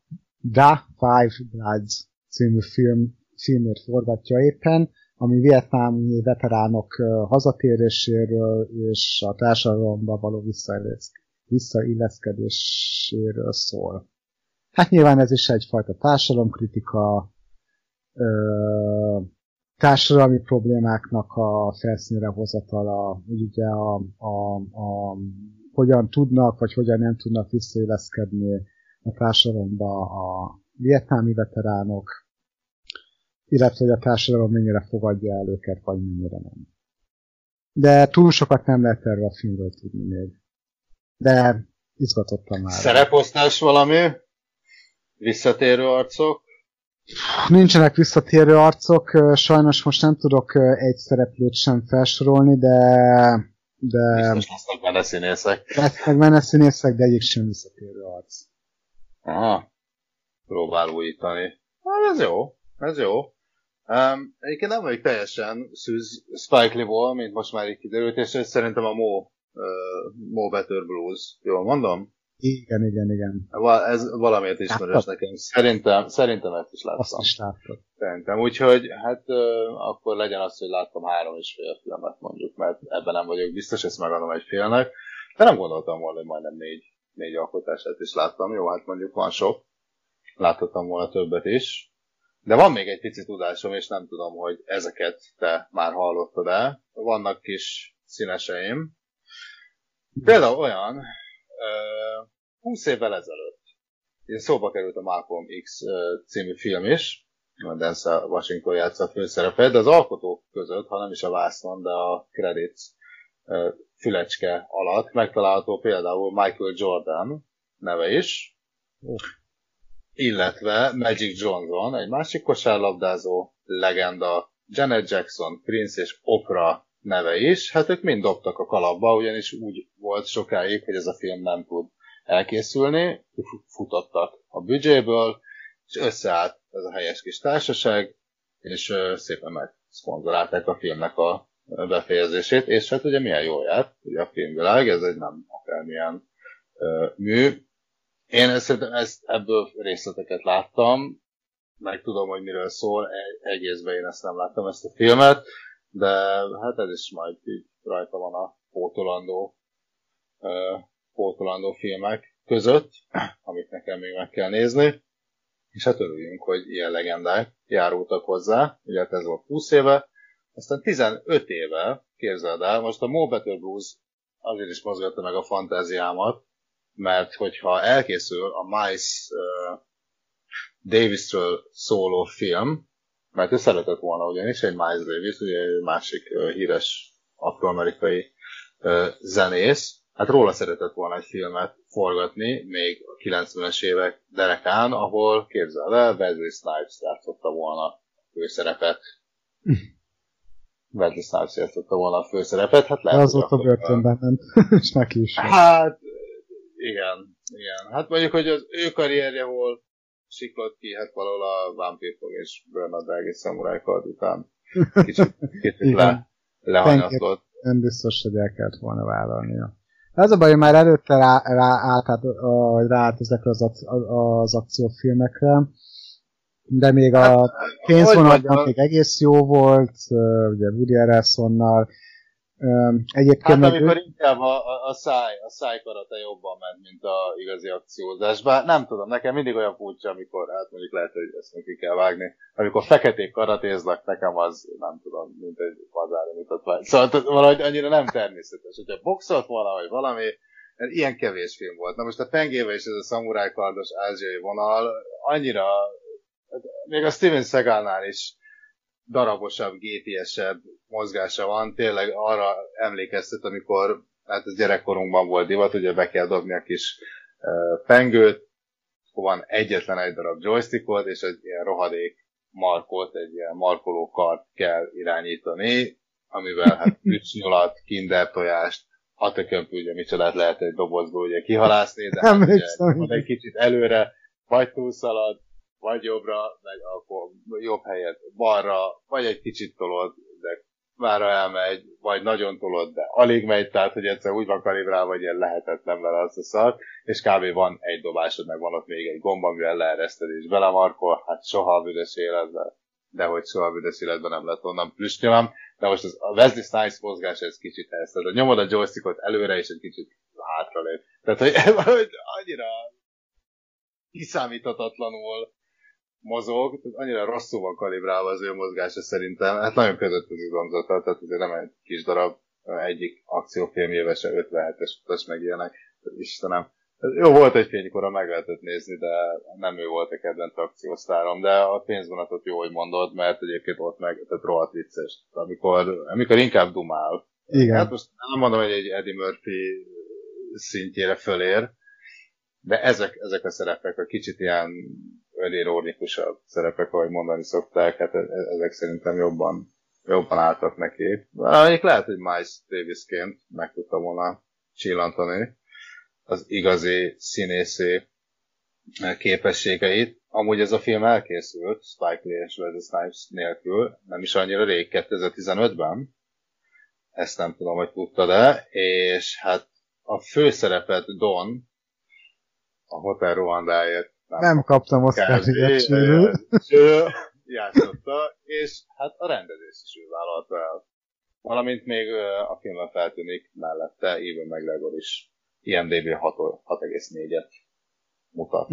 The Five Bloods című film, filmért forgatja éppen, ami vietnámi veteránok hazatéréséről és a társadalomba való visszailleszkedéséről szól. Hát nyilván ez is egyfajta társadalomkritika, társadalmi problémáknak a felszínre hozatala, ugye a, a, a, hogyan tudnak, vagy hogyan nem tudnak visszaéleszkedni a társadalomba a vietnámi veteránok, illetve hogy a társadalom mennyire fogadja el őket, vagy mennyire nem. De túl sokat nem lehet erről a filmről tudni még. De izgatottam már. Szereposztás valami? Visszatérő arcok? Nincsenek visszatérő arcok, sajnos most nem tudok egy szereplőt sem felsorolni, de... de Biztos lesznek benne színészek. Lesznek benne színészek, de egyik sem visszatérő arc. Aha. Próbál újítani. Hát ez jó, ez jó. Um, egyébként nem vagyok teljesen szűz Spike Lee-ból, mint most már így kiderült, és szerintem a Mo, uh, Mo Better Blues. Jól mondom? Igen, igen, igen. Ez valamiért ismerős nekem. Szerintem, szerintem ezt is láttam. Azt is láttam. Szerintem. Úgyhogy hát akkor legyen az, hogy láttam három és fél filmet mondjuk, mert ebben nem vagyok biztos, ezt megadom egy félnek. De nem gondoltam volna, hogy majdnem négy, négy alkotását is láttam. Jó, hát mondjuk van sok. Láthattam volna többet is. De van még egy pici tudásom, és nem tudom, hogy ezeket te már hallottad el. Vannak kis színeseim. Például olyan, 20 évvel ezelőtt. Szóba került a Malcolm X című film is, Denzel Washington játsza a főszerepet, de az alkotók között, ha nem is a vászon, de a credits fülecske alatt megtalálható például Michael Jordan neve is, illetve Magic Johnson, egy másik kosárlabdázó legenda, Janet Jackson, Prince és Oprah neve is, hát ők mind dobtak a kalapba, ugyanis úgy volt sokáig, hogy ez a film nem tud elkészülni, futottak a büdzséből, és összeállt ez a helyes kis társaság, és szépen megszponzorálták a filmnek a befejezését, és hát ugye milyen jól járt, ugye a filmvilág, ez egy nem akármilyen mű. Én szerintem ezt, ebből részleteket láttam, meg tudom, hogy miről szól, e-, egészben én ezt nem láttam, ezt a filmet, de hát ez is majd így rajta van a pótolandó, pótolandó filmek között, amit nekem még meg kell nézni, és hát örüljünk, hogy ilyen legendák járultak hozzá, ugye hát ez volt 20 éve, aztán 15 éve, képzeld el, most a Mo Better Blues azért is mozgatta meg a fantáziámat, mert hogyha elkészül a Miles uh, Davisről szóló film, mert ő szeretett volna ugyanis egy Miles Davis, ugye egy másik uh, híres afroamerikai uh, zenész, hát róla szeretett volna egy filmet forgatni, még a 90-es évek derekán, ahol képzel el, Wesley Snipes játszotta volna a főszerepet. Wesley Snipes játszotta volna a főszerepet, hát lehet, Az ott a börtönben ment, és neki is. Hát, igen, igen. Hát mondjuk, hogy az ő karrierje volt siklott ki, hát valahol a Vampire Fog és Bernard Samurai Card után kicsit, kicsit le, lehanyatlott. Nem biztos, hogy el kellett volna vállalnia. Ez a baj, hogy már előtte rá, rá, át, ráállt ezekre az, az akciófilmekre, de még a pénzvonalban még egész jó volt, ugye Woody Harrelsonnal, Egyébként hát amikor ő... inkább a, a, a, száj, a szájkarata jobban ment, mint a igazi akciózás. Bár nem tudom, nekem mindig olyan furcsa, amikor, hát mondjuk lehet, hogy ezt neki kell vágni, amikor feketék karatéznak, nekem az, nem tudom, mint egy vazári mutatvány. Szóval valahogy annyira nem természetes. Hogyha boxolt volna, vagy valami, ilyen kevés film volt. Na most a pengével is ez a szamurájkardos ázsiai vonal annyira, még a Steven Seagalnál is darabosabb, gépiesebb mozgása van. Tényleg arra emlékeztet, amikor, hát ez gyerekkorunkban volt divat, ugye be kell dobni a kis uh, pengőt, van egyetlen egy darab joystickot, és egy ilyen rohadék markot, egy ilyen markoló kart kell irányítani, amivel hát ücsnyolat, kinder tojást, a tökömpű, ugye micsodát lehet egy dobozból ugye kihalászni, de hát, ugye, egy kicsit előre, vagy túlszalad, vagy jobbra, megy, akkor jobb helyet balra, vagy egy kicsit tolod, de mára elmegy, vagy nagyon tolod, de alig megy, tehát hogy egyszer úgy van kalibrálva, hogy ilyen lehetetlen vele az a szar, és kb. van egy dobásod, meg van ott még egy gomba, amivel leereszted és belemarkol, hát soha a büdös életben, de hogy soha a büdös életben nem lett onnan plüsnyolom, de most az, a Wesley Snipes mozgás ez kicsit ez, tehát nyomod a joystickot előre, és egy kicsit hátra lép. Tehát, hogy, hogy annyira kiszámíthatatlanul mozog, tehát annyira rosszul van kalibrálva az ő mozgása szerintem. Hát nagyon között az izomzata, tehát ugye nem egy kis darab, egyik akciófilmjével se 57-es utas meg ilyenek. Istenem. Jó, volt egy fénykora, meg lehetett nézni, de nem ő volt a kedvenc akciósztárom, de a pénzvonatot jó, hogy mondod, mert egyébként ott meg, tehát rohadt vicces. Amikor, amikor inkább dumál. Igen. Hát most nem mondom, hogy egy Eddie Murphy szintjére fölér, de ezek, ezek a szerepek a kicsit ilyen önironikusabb szerepek, ahogy mondani szokták, hát e- e- ezek szerintem jobban, jobban álltak neki. Mondjuk lehet, hogy Miles Davisként meg tudta volna csillantani az igazi színészi képességeit. Amúgy ez a film elkészült Spike Lee és Wesley Snipes nélkül, nem is annyira rég, 2015-ben. Ezt nem tudom, hogy tudta de és hát a főszerepet Don a Hotel Rwandáért nem, nem kaptam Oscar játszotta, és hát a rendezés is ő vállalta el. Valamint még a filmben feltűnik mellette Even McGregor is IMDb 6,4-et mutat.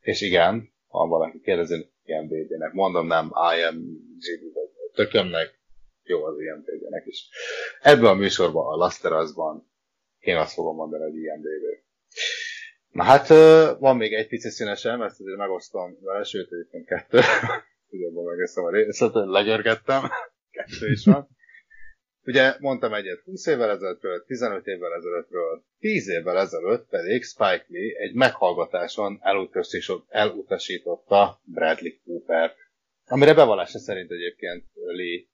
és igen, ha valaki kérdezi IMDb-nek, mondom nem IMDb, tökömnek, jó az IMDb-nek is. Ebben a műsorban, a Lasterazban én azt fogom mondani, hogy IMDb. Na hát van még egy pici színesem, ezt azért megosztom vele, sőt egyébként kettő. Ugye megeszem a részlet, legörgettem. Kettő is van. Ugye mondtam egyet 20 évvel ezelőttről, 15 évvel ezelőttről, 10 évvel ezelőtt pedig Spike Lee egy meghallgatáson elutasította Bradley Cooper, amire bevallása szerint egyébként Lee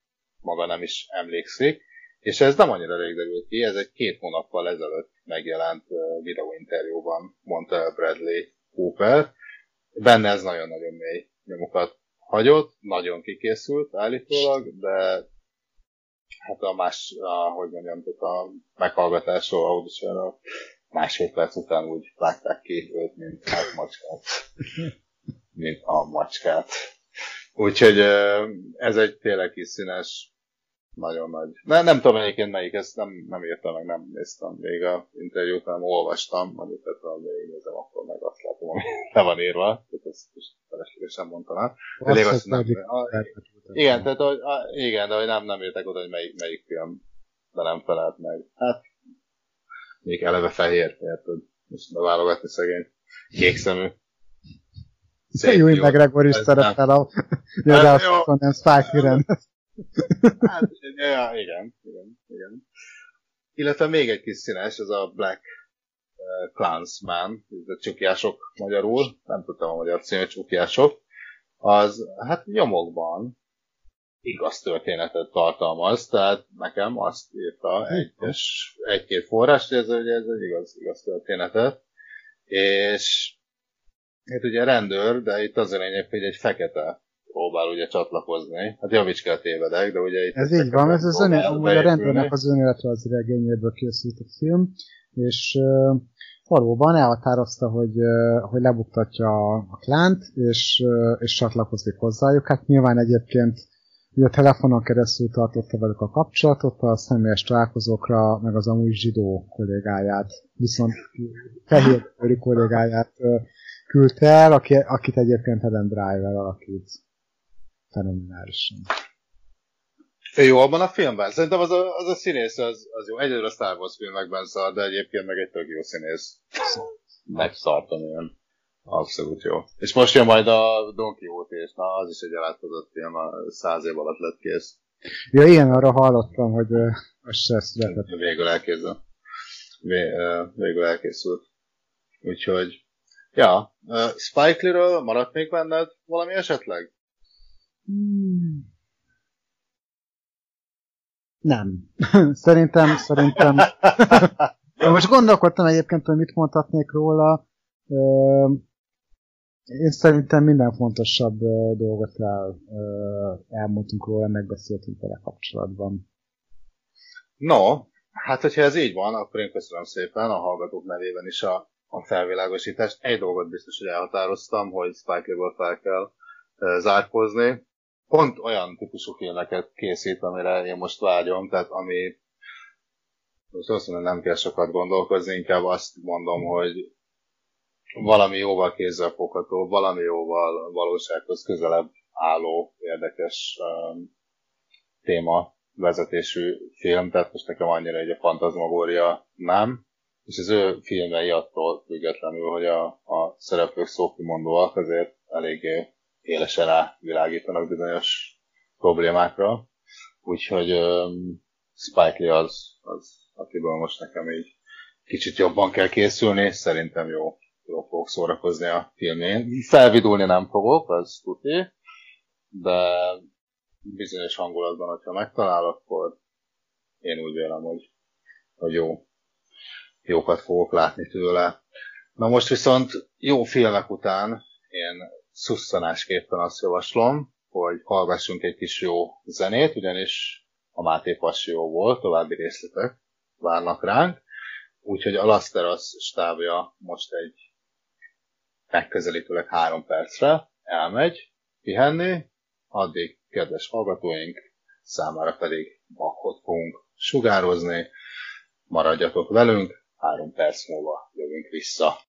maga nem is emlékszik, és ez nem annyira rég derült ki, ez egy két hónappal ezelőtt megjelent videóinterjúban mondta Bradley Cooper. Benne ez nagyon-nagyon mély nyomokat hagyott, nagyon kikészült állítólag, de hát a más, a, hogy mondjam, tehát a meghallgatásról, auditionról másfél perc után úgy vágták ki őt, mint hát macskát. mint a macskát. Úgyhogy ez egy tényleg kis színes nagyon nagy. Ne, nem tudom egyébként melyik, ezt nem, nem írtam meg, nem néztem még a interjút, hanem olvastam, mondjuk tehát ha végignézem, akkor meg azt látom, ami le van írva, tehát ezt is feleslegesen mondtam el. Elég azt, nem, a, igen, tehát hogy, a, igen, de hogy nem, nem írtak oda, hogy melyik, melyik film, de nem felelt meg. Hát, még eleve fehér, érted? Most beválogatni szegény. Kék szemű. Szép Jó, Gregor is szerepel a Jogásokon, nem Spike Hát, ja, igen, igen, igen. Illetve még egy kis színes, ez a Black uh, Clansman, ez a csukiások magyarul, nem tudtam a magyar című csukiások, az hát nyomokban igaz történetet tartalmaz, tehát nekem azt írta egy, egy-két forrás, hogy ez, ez egy igaz, igaz történetet, és hát ugye rendőr, de itt az a lényeg, hogy egy fekete próbál ugye csatlakozni. Hát javíts kell tévedek, de ugye itt... Ez így van, ez az öné, amúgy a rendőrnek az önéletrajzi regényéből készült a film, és uh, valóban elhatározta, hogy, uh, hogy lebuktatja a, a klánt, és, uh, és csatlakozik hozzájuk. Hát nyilván egyébként Ugye a telefonon keresztül tartotta velük a kapcsolatot, a személyes találkozókra, meg az amúgy zsidó kollégáját, viszont fehér kollégáját küldte el, aki, akit egyébként Adam Driver alakít fenomenálisan. Ő jó abban a filmben? Szerintem az a, az a színész az, az jó. Egyedül a Star Wars filmekben szar, de egyébként meg egy tök jó színész. Megszartam ilyen. Abszolút jó. És most jön majd a Don Quixote, és na, az is egy elátkozott film, a száz év alatt lett kész. Ja, igen, arra hallottam, hogy uh, az se született. Végül elkészült. Vé, uh, végül elkészült. Úgyhogy, ja, uh, Spike Lee-ről maradt még benned valami esetleg? Hmm. Nem. szerintem, szerintem. Most gondolkodtam egyébként, hogy mit mondhatnék róla. Én szerintem minden fontosabb dolgot el, elmondtunk róla, megbeszéltünk vele kapcsolatban. No, hát hogyha ez így van, akkor én köszönöm szépen a hallgatók nevében is a, a felvilágosítást. Egy dolgot biztos, hogy elhatároztam, hogy Spike lee fel kell zárkozni. Pont olyan típusú filmeket készít, amire én most vágyom, tehát ami most azt mondom, nem kell sokat gondolkozni, inkább azt mondom, hogy valami jóval kézzelfogható, valami jóval valósághoz közelebb álló, érdekes um, téma vezetésű film, tehát most nekem annyira egy a fantazmagória nem, és az ő filmei attól függetlenül, hogy a, a szereplők szókimondóak azért eléggé élesen rávilágítanak bizonyos problémákra, úgyhogy um, Spike Lee az, az, akiből most nekem így kicsit jobban kell készülni, szerintem jó jól fogok szórakozni a filmén. Felvidulni nem fogok, az tuti, de bizonyos hangulatban, hogyha megtalál, akkor én úgy vélem, hogy, hogy jó, jókat fogok látni tőle. Na most viszont jó filmek után én szusszanásképpen azt javaslom, hogy hallgassunk egy kis jó zenét, ugyanis a Máté Passi jó volt, további részletek várnak ránk. Úgyhogy a Lasteras stábja most egy megközelítőleg három percre elmegy pihenni, addig kedves hallgatóink számára pedig Bachot fogunk sugározni. Maradjatok velünk, három perc múlva jövünk vissza.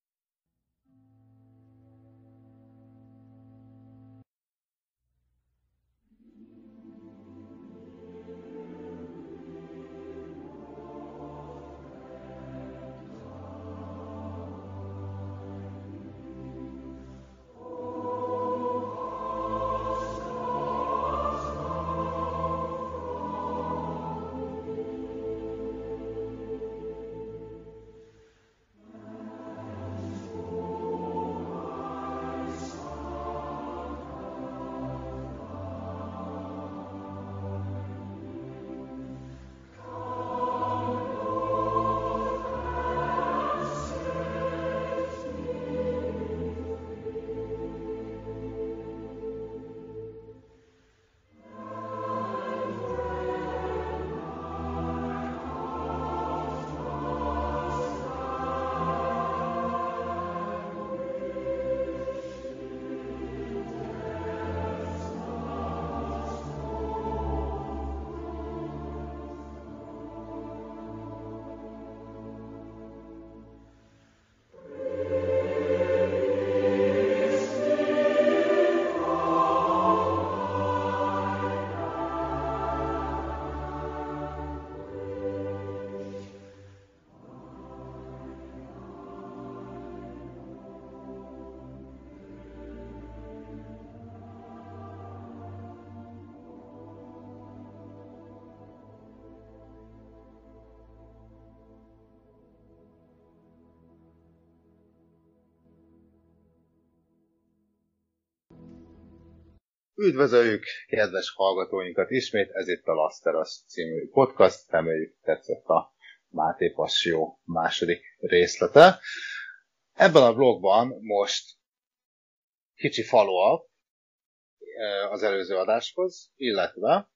Üdvözöljük kedves hallgatóinkat ismét, ez itt a Lasteras című podcast, reméljük tetszett a Máté Passió második részlete. Ebben a blogban most kicsi follow-up eh, az előző adáshoz, illetve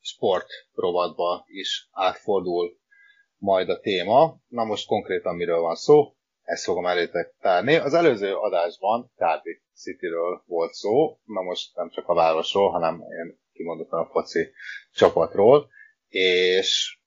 sport rovatba is átfordul majd a téma. Na most konkrétan miről van szó? Ezt fogom elétek tárni. Az előző adásban Cardiff Cityről volt szó, na most nem csak a városról, hanem én kimondottan a foci csapatról, és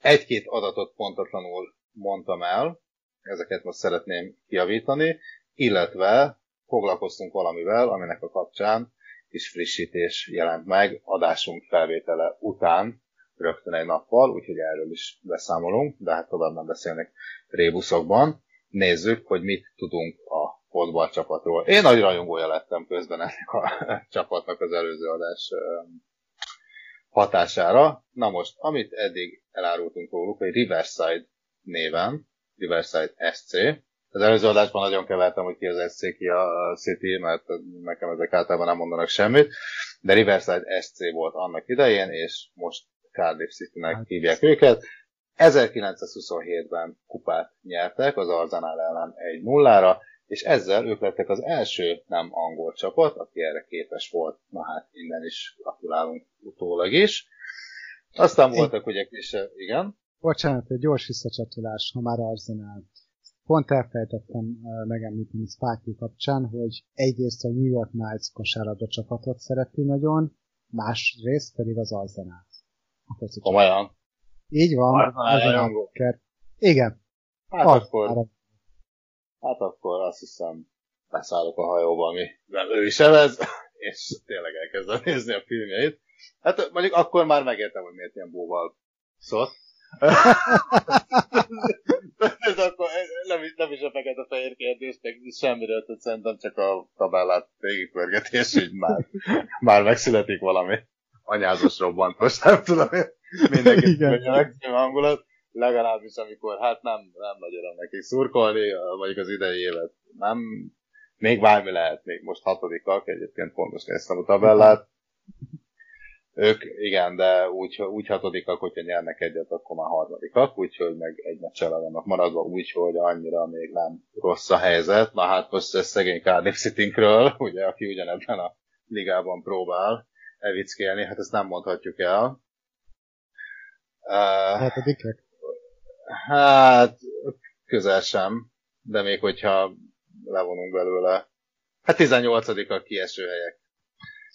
egy-két adatot pontatlanul mondtam el, ezeket most szeretném kiavítani, illetve foglalkoztunk valamivel, aminek a kapcsán is frissítés jelent meg adásunk felvétele után, rögtön egy nappal, úgyhogy erről is beszámolunk, de hát tovább nem beszélnek rébuszokban. Nézzük, hogy mit tudunk a fotball csapatról. Én nagy rajongója lettem közben ennek a csapatnak az előző adás hatására. Na most, amit eddig elárultunk róluk, hogy Riverside néven, Riverside SC, az előző adásban nagyon kevertem, hogy ki az SC, ki a City, mert nekem ezek általában nem mondanak semmit, de Riverside SC volt annak idején, és most Cardiff City-nek hát. hívják őket. 1927-ben kupát nyertek az Arzenál ellen egy nullára, és ezzel ők lettek az első nem angol csapat, aki erre képes volt. Na hát innen is gratulálunk utólag is. Aztán voltak ugye kis, igen. Bocsánat, egy gyors visszacsatolás, ha már Arzenál. Pont elfelejtettem megemlíteni Sparky kapcsán, hogy egyrészt a New York Knights kosárlabda csapatot szereti nagyon, másrészt pedig az Arzenál. Komolyan? Így van. Arzenál Igen. Hát akkor, hát akkor azt hiszem beszállok a hajóba, ami ő is evez, és tényleg elkezdem nézni a filmjeit. Hát mondjuk akkor már megértem, hogy miért ilyen bóval szólt. Ez akkor nem, is, nem is a fekete-fehér kérdés, meg semmiről, tehát szerintem csak a tabellát végigpörgetés, hogy már, már megszületik valami anyázos robbantós, nem tudom, mindenki megszínű hangulat, legalábbis amikor hát nem, nem nagy öröm nekik szurkolni, mondjuk az idei évet nem, még bármi lehet, még most hatodikak, egyébként pontos néztem a tabellát, ők igen, de úgy, úgy hatodikak, hogyha nyernek egyet, akkor már harmadikak, úgyhogy meg egy meccsel vannak maradva, úgyhogy annyira még nem rossz a helyzet. Na hát most ez szegény Cardiff city ugye, aki ugyanebben a ligában próbál evickélni, hát ezt nem mondhatjuk el. Uh, dikek? Hát, közel sem, de még hogyha levonunk belőle. Hát 18 a kieső helyek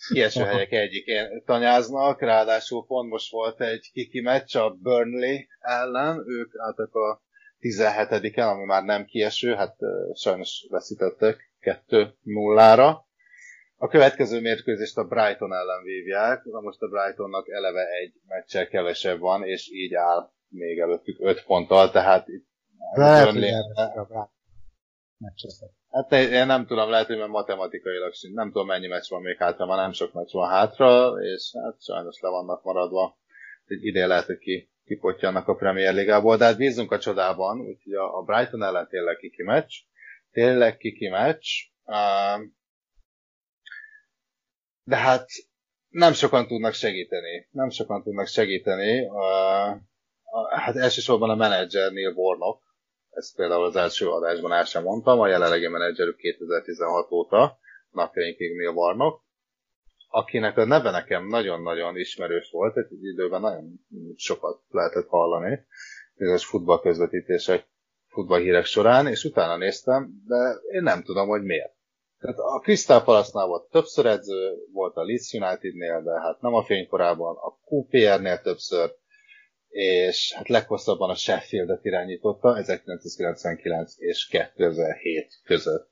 kieső helyek egyikén tanyáznak, ráadásul pont most volt egy kiki meccs a Burnley ellen, ők álltak a 17-en, ami már nem kieső, hát sajnos veszítettek 2-0-ra. A következő mérkőzést a Brighton ellen vívják, na most a Brightonnak eleve egy meccsel kevesebb van, és így áll még előttük 5 ponttal, tehát itt Lehet, Burnley... a Hát én nem tudom, lehet, hogy mert matematikailag nem tudom mennyi meccs van még hátra, már nem sok meccs van hátra, és hát sajnos le vannak maradva. Egy idén lehet, hogy ki, kipottyannak a Premier Ligából, de hát bízunk a csodában, úgyhogy a, a Brighton ellen tényleg kiki meccs. Tényleg kiki meccs. De hát nem sokan tudnak segíteni. Nem sokan tudnak segíteni. hát elsősorban a menedzser Neil Warnock, ezt például az első adásban el sem mondtam, a jelenlegi menedzserük 2016 óta, napjainkig Neil Warnock, akinek a neve nekem nagyon-nagyon ismerős volt, egy időben nagyon sokat lehetett hallani, bizonyos futballközvetítések, futballhírek során, és utána néztem, de én nem tudom, hogy miért. Tehát a Crystal Palace-nál volt többször edző, volt a Leeds United-nél, de hát nem a fénykorában, a QPR-nél többször, és hát leghosszabban a Sheffieldet irányította 1999 és 2007 között.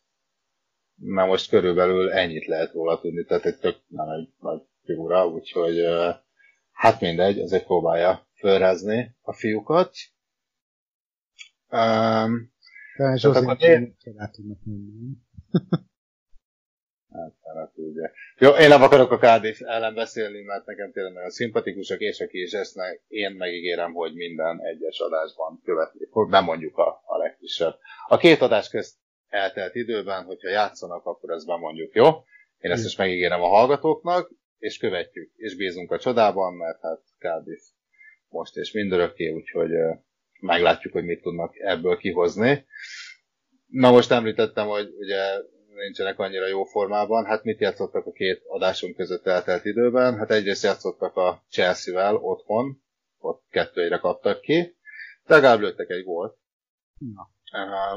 Na most körülbelül ennyit lehet róla tudni, tehát egy tök nem egy nagy figura, úgyhogy hát mindegy, azért próbálja fölrázni a fiúkat. Um, Zsózé akkor én... Hát, hát ugye. Jó, én nem akarok a Cardiff ellen beszélni, mert nekem tényleg nagyon szimpatikusak, és aki is ezt én megígérem, hogy minden egyes adásban követni, nem mondjuk a, a legkisebb. A két adás közt eltelt időben, hogyha játszanak, akkor ezt bemondjuk, jó? Én ezt is megígérem a hallgatóknak, és követjük, és bízunk a csodában, mert hát Cardiff most és mindörökké, úgyhogy meglátjuk, hogy mit tudnak ebből kihozni. Na most említettem, hogy ugye nincsenek annyira jó formában. Hát mit játszottak a két adásunk között eltelt időben? Hát egyrészt játszottak a Chelsea-vel otthon, ott kettőre kaptak ki. Legalább lőttek egy gólt. Na.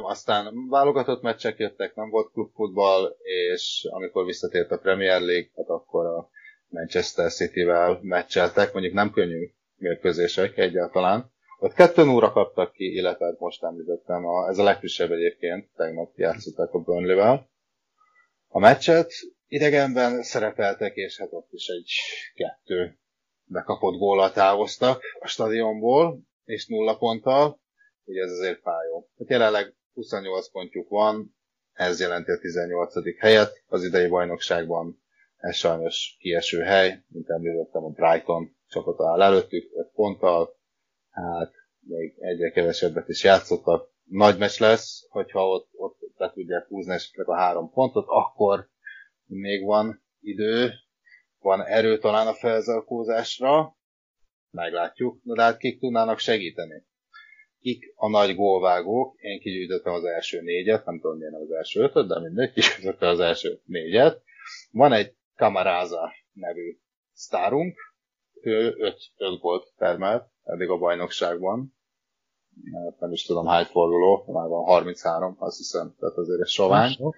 Aztán válogatott meccsek jöttek, nem volt klubfutball, és amikor visszatért a Premier League, hát akkor a Manchester City-vel meccseltek, mondjuk nem könnyű mérkőzések egyáltalán. Ott kettő óra kaptak ki, illetve hát most említettem, a, ez a legfrissebb egyébként, tegnap játszották a Burnley-vel. A meccset idegenben szerepeltek, és hát ott is egy kettő bekapott góllal távoztak a stadionból, és nulla ponttal, ugye ez azért fájó. Hát jelenleg 28 pontjuk van, ez jelenti a 18. helyet, az idei bajnokságban ez sajnos kieső hely, mint említettem, a Brighton csapat áll előttük, 5 ponttal, hát még egyre kevesebbet is játszottak. Nagy meccs lesz, hogyha ott, ott be tudják húzni esetleg a három pontot, akkor még van idő, van erő talán a felzalkózásra, meglátjuk, de hát kik tudnának segíteni? Kik a nagy gólvágók? Én kigyűjtöttem az első négyet, nem tudom milyen az első ötöt, de mindegy, kigyűjtöttem az első négyet. Van egy Kamaráza nevű sztárunk, ő 5 gólt termelt eddig a bajnokságban. Nem is tudom hány forduló, már van 33, azt hiszem, tehát azért egy sovány. Nem sok.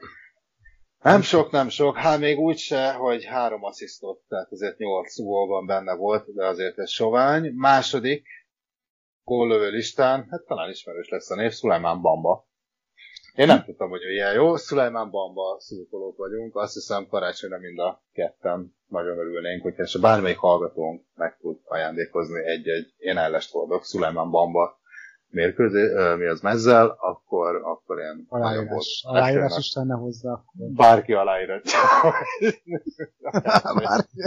Nem sok, nem sok. Hát még úgy se, hogy három asszisztot, tehát azért nyolc gólban benne volt, de azért ez sovány. Második góllövő listán, hát talán ismerős lesz a név, Szulajmán Bamba. Én nem tudtam, hogy ilyen jó. Szulajmán Bamba szurkolók vagyunk. Azt hiszem karácsonyra mind a ketten nagyon örülnénk, hogyha bármelyik hallgatónk meg tud ajándékozni egy-egy, én ellest hordok, Szulajmán Bamba mérkőzé, mi az mezzel, akkor, akkor ilyen aláírás, aláírás is lenne hozzá. Akkor. Bárki aláírás. Bárki.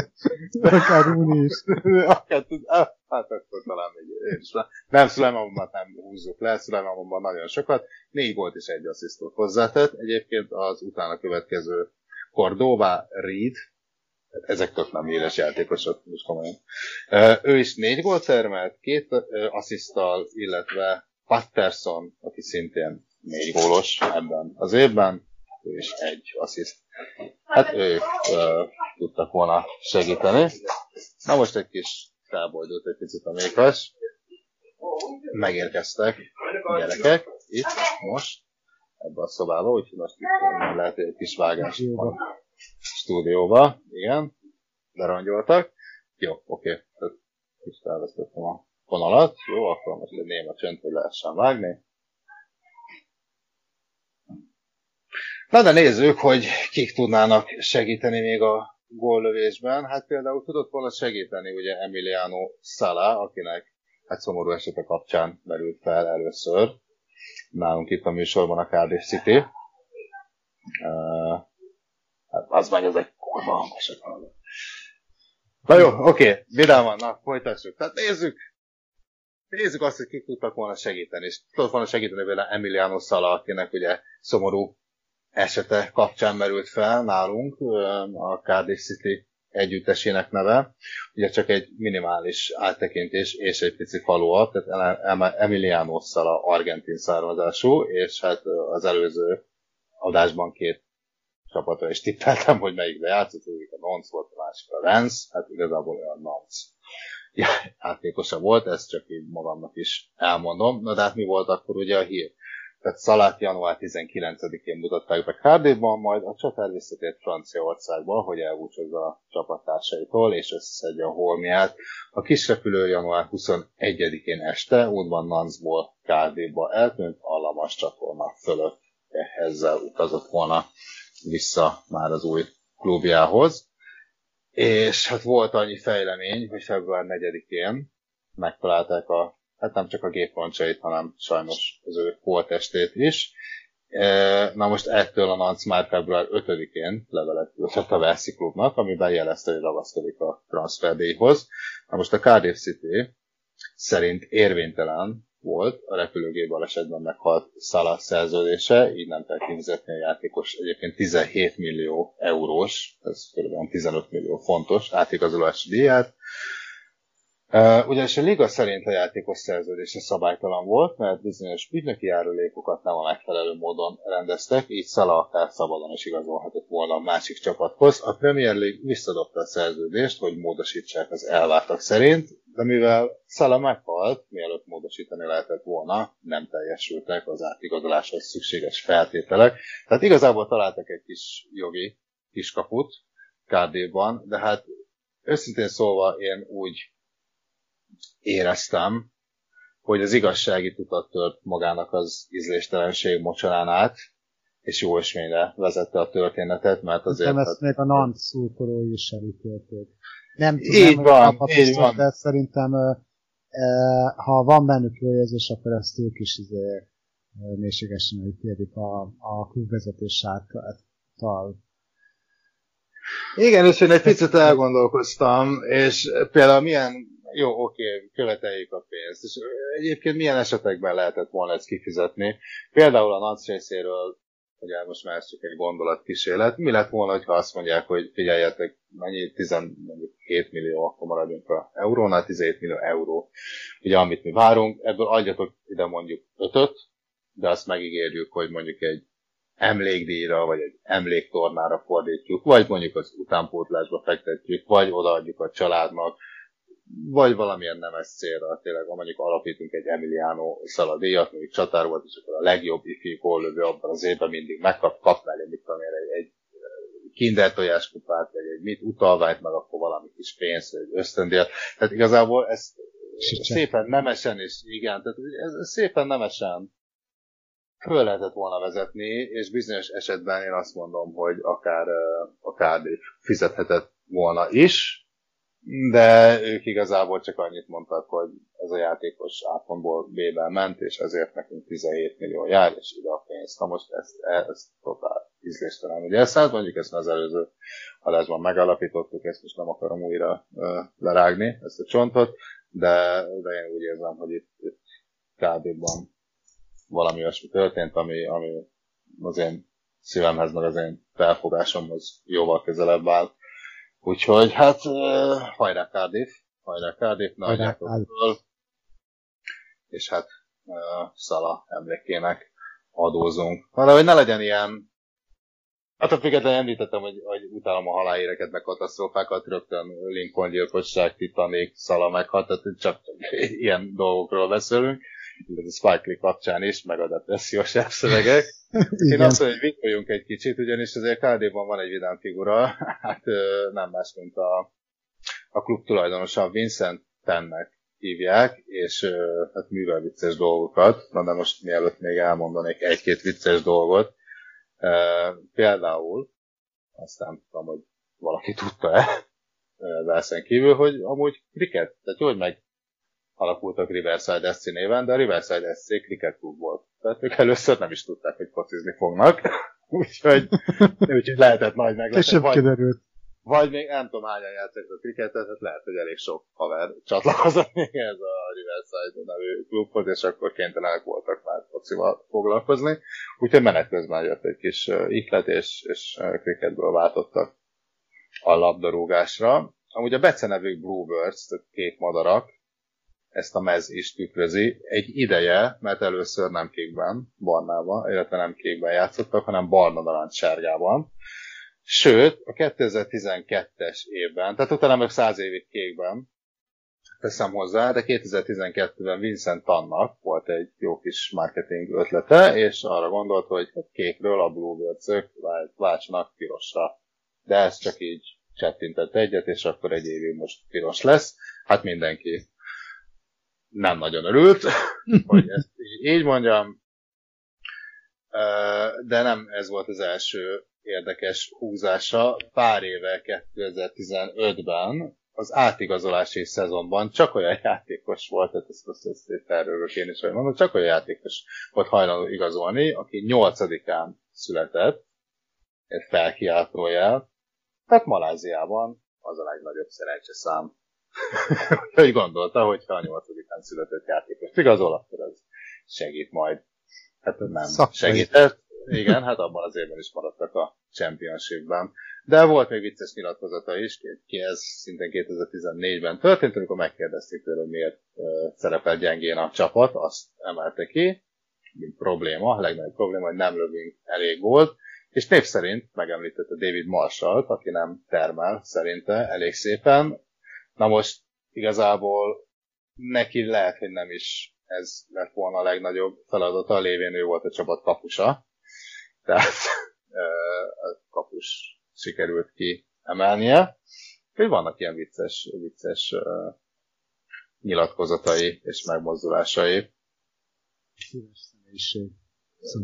Akár Rúni is. hát akkor talán még én is. Nem, Szulajmánban nem húzzuk le, Szulajmánban nagyon sokat. Négy volt is egy asszisztot hozzátett. Egyébként az utána következő Cordova Reed, ezek tök nem éles játékosok, most komolyan. Ő is négy gólt termelt, két asszisztal, illetve Patterson, aki szintén négy gólos ebben az évben, is egy assziszt. Hát ők uh, tudtak volna segíteni. Na most egy kis felbojdult egy picit a mékas. Megérkeztek a gyerekek itt, most, ebbe a szobába, úgyhogy most itt lehet egy kis vágás van stúdióba, igen, lerangyoltak. Jó, oké, okay. kicsit elvesztettem a vonalat. Jó, akkor most egy néma csönd, hogy lehessen vágni. Na de nézzük, hogy kik tudnának segíteni még a góllövésben. Hát például tudott volna segíteni ugye Emiliano Sala, akinek hát szomorú esete kapcsán merült fel először nálunk itt a műsorban a Cardiff City. Az meg ez egy kurva hangosak Na jó, oké, okay, vidáman, na, folytassuk. Tehát nézzük, nézzük azt, hogy kik tudtak volna segíteni. És tudott volna segíteni vele Emiliano Sala, akinek ugye szomorú esete kapcsán merült fel nálunk, a Cardiff City együttesének neve. Ugye csak egy minimális áttekintés és egy pici falu tehát Emiliano Sala argentin származású, és hát az előző adásban két csapatra is tippeltem, hogy melyikbe játszott, hogy a Nonc volt, a másik a Rens, hát igazából olyan Nonc játékosa volt, ezt csak így magamnak is elmondom. Na de hát mi volt akkor ugye a hír? Tehát Szalát január 19-én mutatták be Cardiffban, majd a csatár visszatért Franciaországba, hogy elbúcsozza a csapattársaiktól, és összeszedje a holmiát. A kisrepülő január 21-én este útban Nanzból Cardiffba eltűnt, a Lamas csatorna fölött ezzel utazott volna vissza már az új klubjához. És hát volt annyi fejlemény, hogy február 4-én megtalálták a, hát nem csak a géproncsait, hanem sajnos az ő holtestét is. E, na most ettől a Nanc már február 5-én levelet küldött a Veszi klubnak, amiben jelezte, hogy ragaszkodik a transferdéhoz. Na most a Cardiff City szerint érvénytelen volt, a repülőgép balesetben meghalt Salah szerződése, így nem kell kifizetni a játékos egyébként 17 millió eurós, ez kb. 15 millió fontos átigazolási díját. Uh, ugyanis a liga szerint a játékos szerződése szabálytalan volt, mert bizonyos ügynöki járulékokat nem a megfelelő módon rendeztek, így Szala akár szabadon is igazolhatott volna a másik csapathoz. A Premier League visszadobta a szerződést, hogy módosítsák az elvártak szerint, de mivel Szala meghalt, mielőtt módosítani lehetett volna, nem teljesültek az átigazoláshoz szükséges feltételek. Tehát igazából találtak egy kis jogi kiskaput KD-ban, de hát őszintén szólva én úgy éreztem, hogy az igazsági tudat tört magának az ízléstelenség mocsarán át, és jó esményre vezette a történetet, mert azért... Nem ezt még a Nant szurkolói is elítélték. Nem tudom, így van, így biztos, van. de szerintem ha van bennük jó érzés, akkor ezt ők is izé, mélységesen elítélik a, a klubvezetés által. Igen, és én egy picit elgondolkoztam, és például milyen, jó, oké, követeljük a pénzt, és egyébként milyen esetekben lehetett volna ezt kifizetni. Például a NAC részéről ugye most már csak egy gondolatkísérlet. Mi lett volna, ha azt mondják, hogy figyeljetek, mennyi 17 millió, akkor maradjunk a eurónál, 17 millió euró, ugye amit mi várunk, ebből adjatok ide mondjuk ötöt, de azt megígérjük, hogy mondjuk egy emlékdíjra, vagy egy emléktornára fordítjuk, vagy mondjuk az utánpótlásba fektetjük, vagy odaadjuk a családnak, vagy valamilyen nemes célra, tényleg, mondjuk alapítunk egy Emiliano szaladéjat, mondjuk csatár volt, és akkor a legjobb ifi góllövő abban az évben mindig megkap, kap mellé, mit tudom én, egy, egy kinder tojáskupát, vagy egy mit utalványt, meg akkor valami kis pénzt, vagy ösztöndíjat. Tehát igazából ez szépen nemesen, és igen, tehát ez, ez szépen nemesen föl lehetett volna vezetni, és bizonyos esetben én azt mondom, hogy akár a KD fizethetett volna is, de ők igazából csak annyit mondtak, hogy ez a játékos A pontból B-ben ment, és ezért nekünk 17 millió jár, és ide a pénzt. Na most ezt, ezt totál ízléstelen. Ugye ezt hát mondjuk ezt az előző adásban megalapítottuk, ezt most nem akarom újra uh, lerágni, ezt a csontot, de, de én úgy érzem, hogy itt, itt KD-ban valami olyasmi történt, ami, ami az én szívemhez, meg az én felfogásomhoz jóval közelebb áll. Úgyhogy hát hajrá Cardiff, hajrá Cardiff, ne föl, és hát Szala emlékének adózunk. Valahogy ne legyen ilyen Hát a függetlenül említettem, hogy, hogy utálom a haláléreket, meg katasztrófákat, rögtön Lincoln gyilkosság, Titanic, Szala meghalt, tehát csak ilyen dolgokról beszélünk a Spike Lee kapcsán is, meg a depressziós szövegek. Én azt mondom, hogy viccoljunk egy kicsit, ugyanis azért KD-ban van egy vidám figura, hát nem más, mint a, a klub tulajdonosa Vincent Tennek hívják, és hát művel vicces dolgokat, na de most mielőtt még elmondanék egy-két vicces dolgot, például, aztán tudom, hogy valaki tudta-e, Velsen kívül, hogy amúgy kriket, tehát hogy meg alakultak Riverside SC néven, de a Riverside SC Cricket Club volt. Tehát ők először nem is tudták, hogy focizni fognak. úgyhogy, úgyhogy lehetett nagy meglepetés. Később vagy, kiderült. Vagy még nem tudom hányan játszik a cricketet, tehát lehet, hogy elég sok haver csatlakozott még ez a Riverside nevű klubhoz, és akkor kénytelenek voltak már focival foglalkozni. Úgyhogy menet közben jött egy kis ihlet, és, és cricketből váltottak a labdarúgásra. Amúgy a becenevük Bluebirds, tehát kék madarak, ezt a mez is tükrözi. Egy ideje, mert először nem kékben, barnában, illetve nem kékben játszottak, hanem barna narancs sárgában. Sőt, a 2012-es évben, tehát utána meg 100 évig kékben, teszem hozzá, de 2012-ben Vincent Tannak volt egy jó kis marketing ötlete, és arra gondolt, hogy kékről a bluebirds váltsanak pirosra. De ez csak így csettintett egyet, és akkor egy évig most piros lesz. Hát mindenki nem nagyon örült, hogy ezt így mondjam, de nem ez volt az első érdekes húzása. Pár éve 2015-ben az átigazolási szezonban csak olyan játékos volt, tehát ezt, ezt, ezt felrőgök én is, hogy mondom, csak olyan játékos volt hajlandó igazolni, aki nyolcadikán született, egy felkiáltójel, tehát Maláziában az a legnagyobb szerencseszám hogy gondolta, hogy ha a nyolcadikán született játékos igazol, akkor az segít majd. Hát nem Szakmai. segített. Igen, hát abban az évben is maradtak a championshipben. De volt még vicces nyilatkozata is, ki ez szintén 2014-ben történt, amikor megkérdezték tőle, hogy miért szerepel gyengén a csapat, azt emelte ki, mint probléma, a legnagyobb probléma, hogy nem lövünk elég volt, és név szerint megemlítette David Marshall, aki nem termel szerinte elég szépen, Na most igazából neki lehet, hogy nem is ez lett volna a legnagyobb feladata, lévén ő volt a csapat kapusa. Tehát a kapus sikerült ki emelnie. Úgyhogy vannak ilyen vicces, vicces nyilatkozatai és megmozdulásai. Színes személyiség.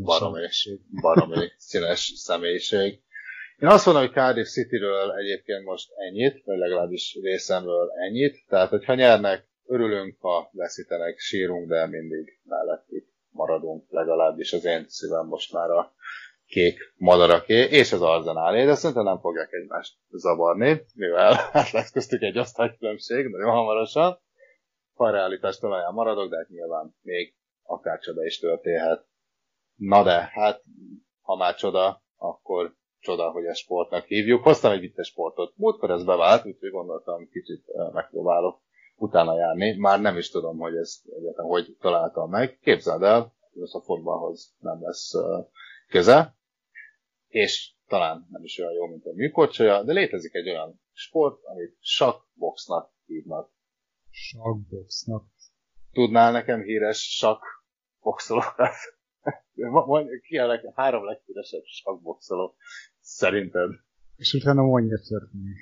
Baromi, baromi színes személyiség. Én azt mondom, hogy Cardiff Cityről egyébként most ennyit, vagy legalábbis részemről ennyit. Tehát, hogyha nyernek, örülünk, ha veszítenek, sírunk, de mindig mellettük maradunk, legalábbis az én szívem most már a kék madaraké, és az arzenálé, de szerintem nem fogják egymást zavarni, mivel hát lesz köztük egy osztálykülönbség nagyon hamarosan. Ha realitás talaján maradok, de hát nyilván még akár csoda is történhet. Na de, hát ha már csoda, akkor csoda, hogy ezt sportnak hívjuk. Hoztam egy vicces sportot. Múltkor ez bevált, úgyhogy gondoltam, kicsit megpróbálok utána járni. Már nem is tudom, hogy ezt egyáltalán hogy találtam meg. Képzeld el, ez a fotballhoz nem lesz köze, és talán nem is olyan jó, mint a műkorcsolya, de létezik egy olyan sport, amit sakboxnak hívnak. Sakboxnak? Tudnál nekem híres sakboxolókat? Ki a leg, három leghíresebb sakboxoló szerinted? És utána mondja törni.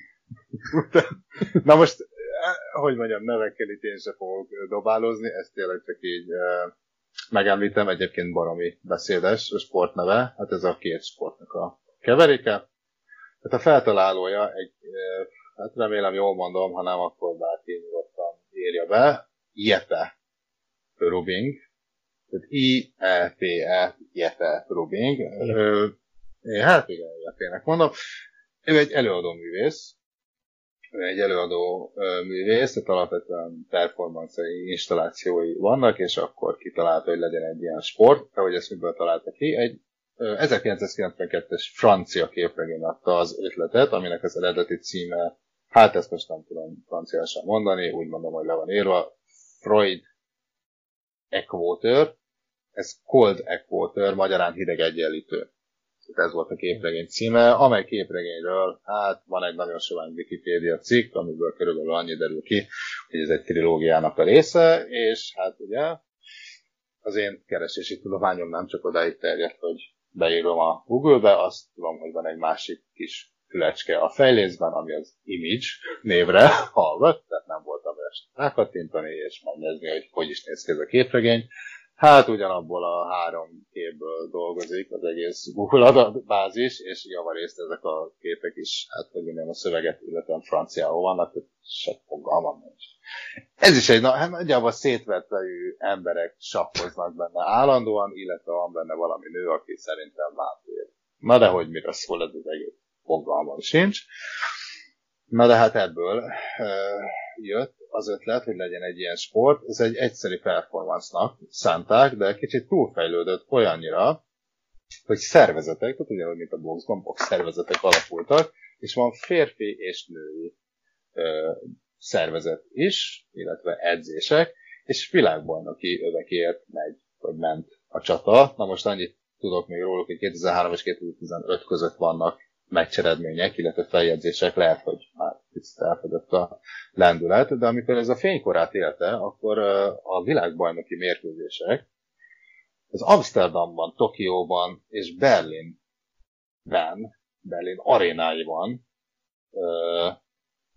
Na most, eh, hogy mondjam, nevekkel itt én sem fogok dobálózni, ezt tényleg csak így uh, megemlítem, egyébként baromi beszédes a sportneve, hát ez a két sportnak a keveréke. Hát a feltalálója egy, uh, hát remélem jól mondom, ha nem, akkor bárki nyugodtan írja be, Jepe Rubing, tehát I-E-P-E, Jepe Rubing. Hát igen, Jepének mondom. Ő egy előadó művész, ő egy előadó művész, tehát alapvetően performance installációi vannak, és akkor kitalálta, hogy legyen egy ilyen sport, ahogy ezt miből találta ki. Egy 1992-es francia képregény adta az ötletet, aminek az eredeti címe, hát ezt most nem tudom franciásan mondani, úgy mondom, hogy le van írva, Freud Equator, ez Cold Equator, magyarán hideg egyenlítő ez volt a képregény címe, amely képregényről, hát van egy nagyon sovány Wikipedia cikk, amiből körülbelül annyi derül ki, hogy ez egy trilógiának a része, és hát ugye az én keresési tudományom nem csak odáig terjedt, hogy beírom a Google-be, azt tudom, hogy van egy másik kis fülecske a fejlészben, ami az Image névre hallgat, tehát nem voltam ezt rákattintani és megnézni, hogy hogy is néz ki ez a képregény. Hát ugyanabból a három képből dolgozik az egész Google adatbázis, és javarészt ezek a képek is, hát hogy mondjam, a szöveget, illetve franciául vannak, tehát se fogalmam nincs. Ez is egy, hát nagyjából szétvettelű emberek sakkoznak benne állandóan, illetve van benne valami nő, aki szerintem vámpír. Na de hogy mire szól ez az egész fogalmam sincs. Na de hát ebből uh, jött az ötlet, hogy legyen egy ilyen sport. Ez egy egyszerű performance-nak szánták, de kicsit túlfejlődött olyannyira, hogy szervezetek, tehát ugyanúgy, mint a boxban, box szervezetek alapultak, és van férfi és női ö, szervezet is, illetve edzések, és világbajnoki övekért megy, vagy ment a csata. Na most annyit tudok még róluk, hogy 2003 és 2015 között vannak meccseredmények, illetve feljegyzések, lehet, hogy már picit elfogyott a lendület, de amikor ez a fénykorát élte, akkor a világbajnoki mérkőzések az Amsterdamban, Tokióban és Berlinben, Berlin arénáiban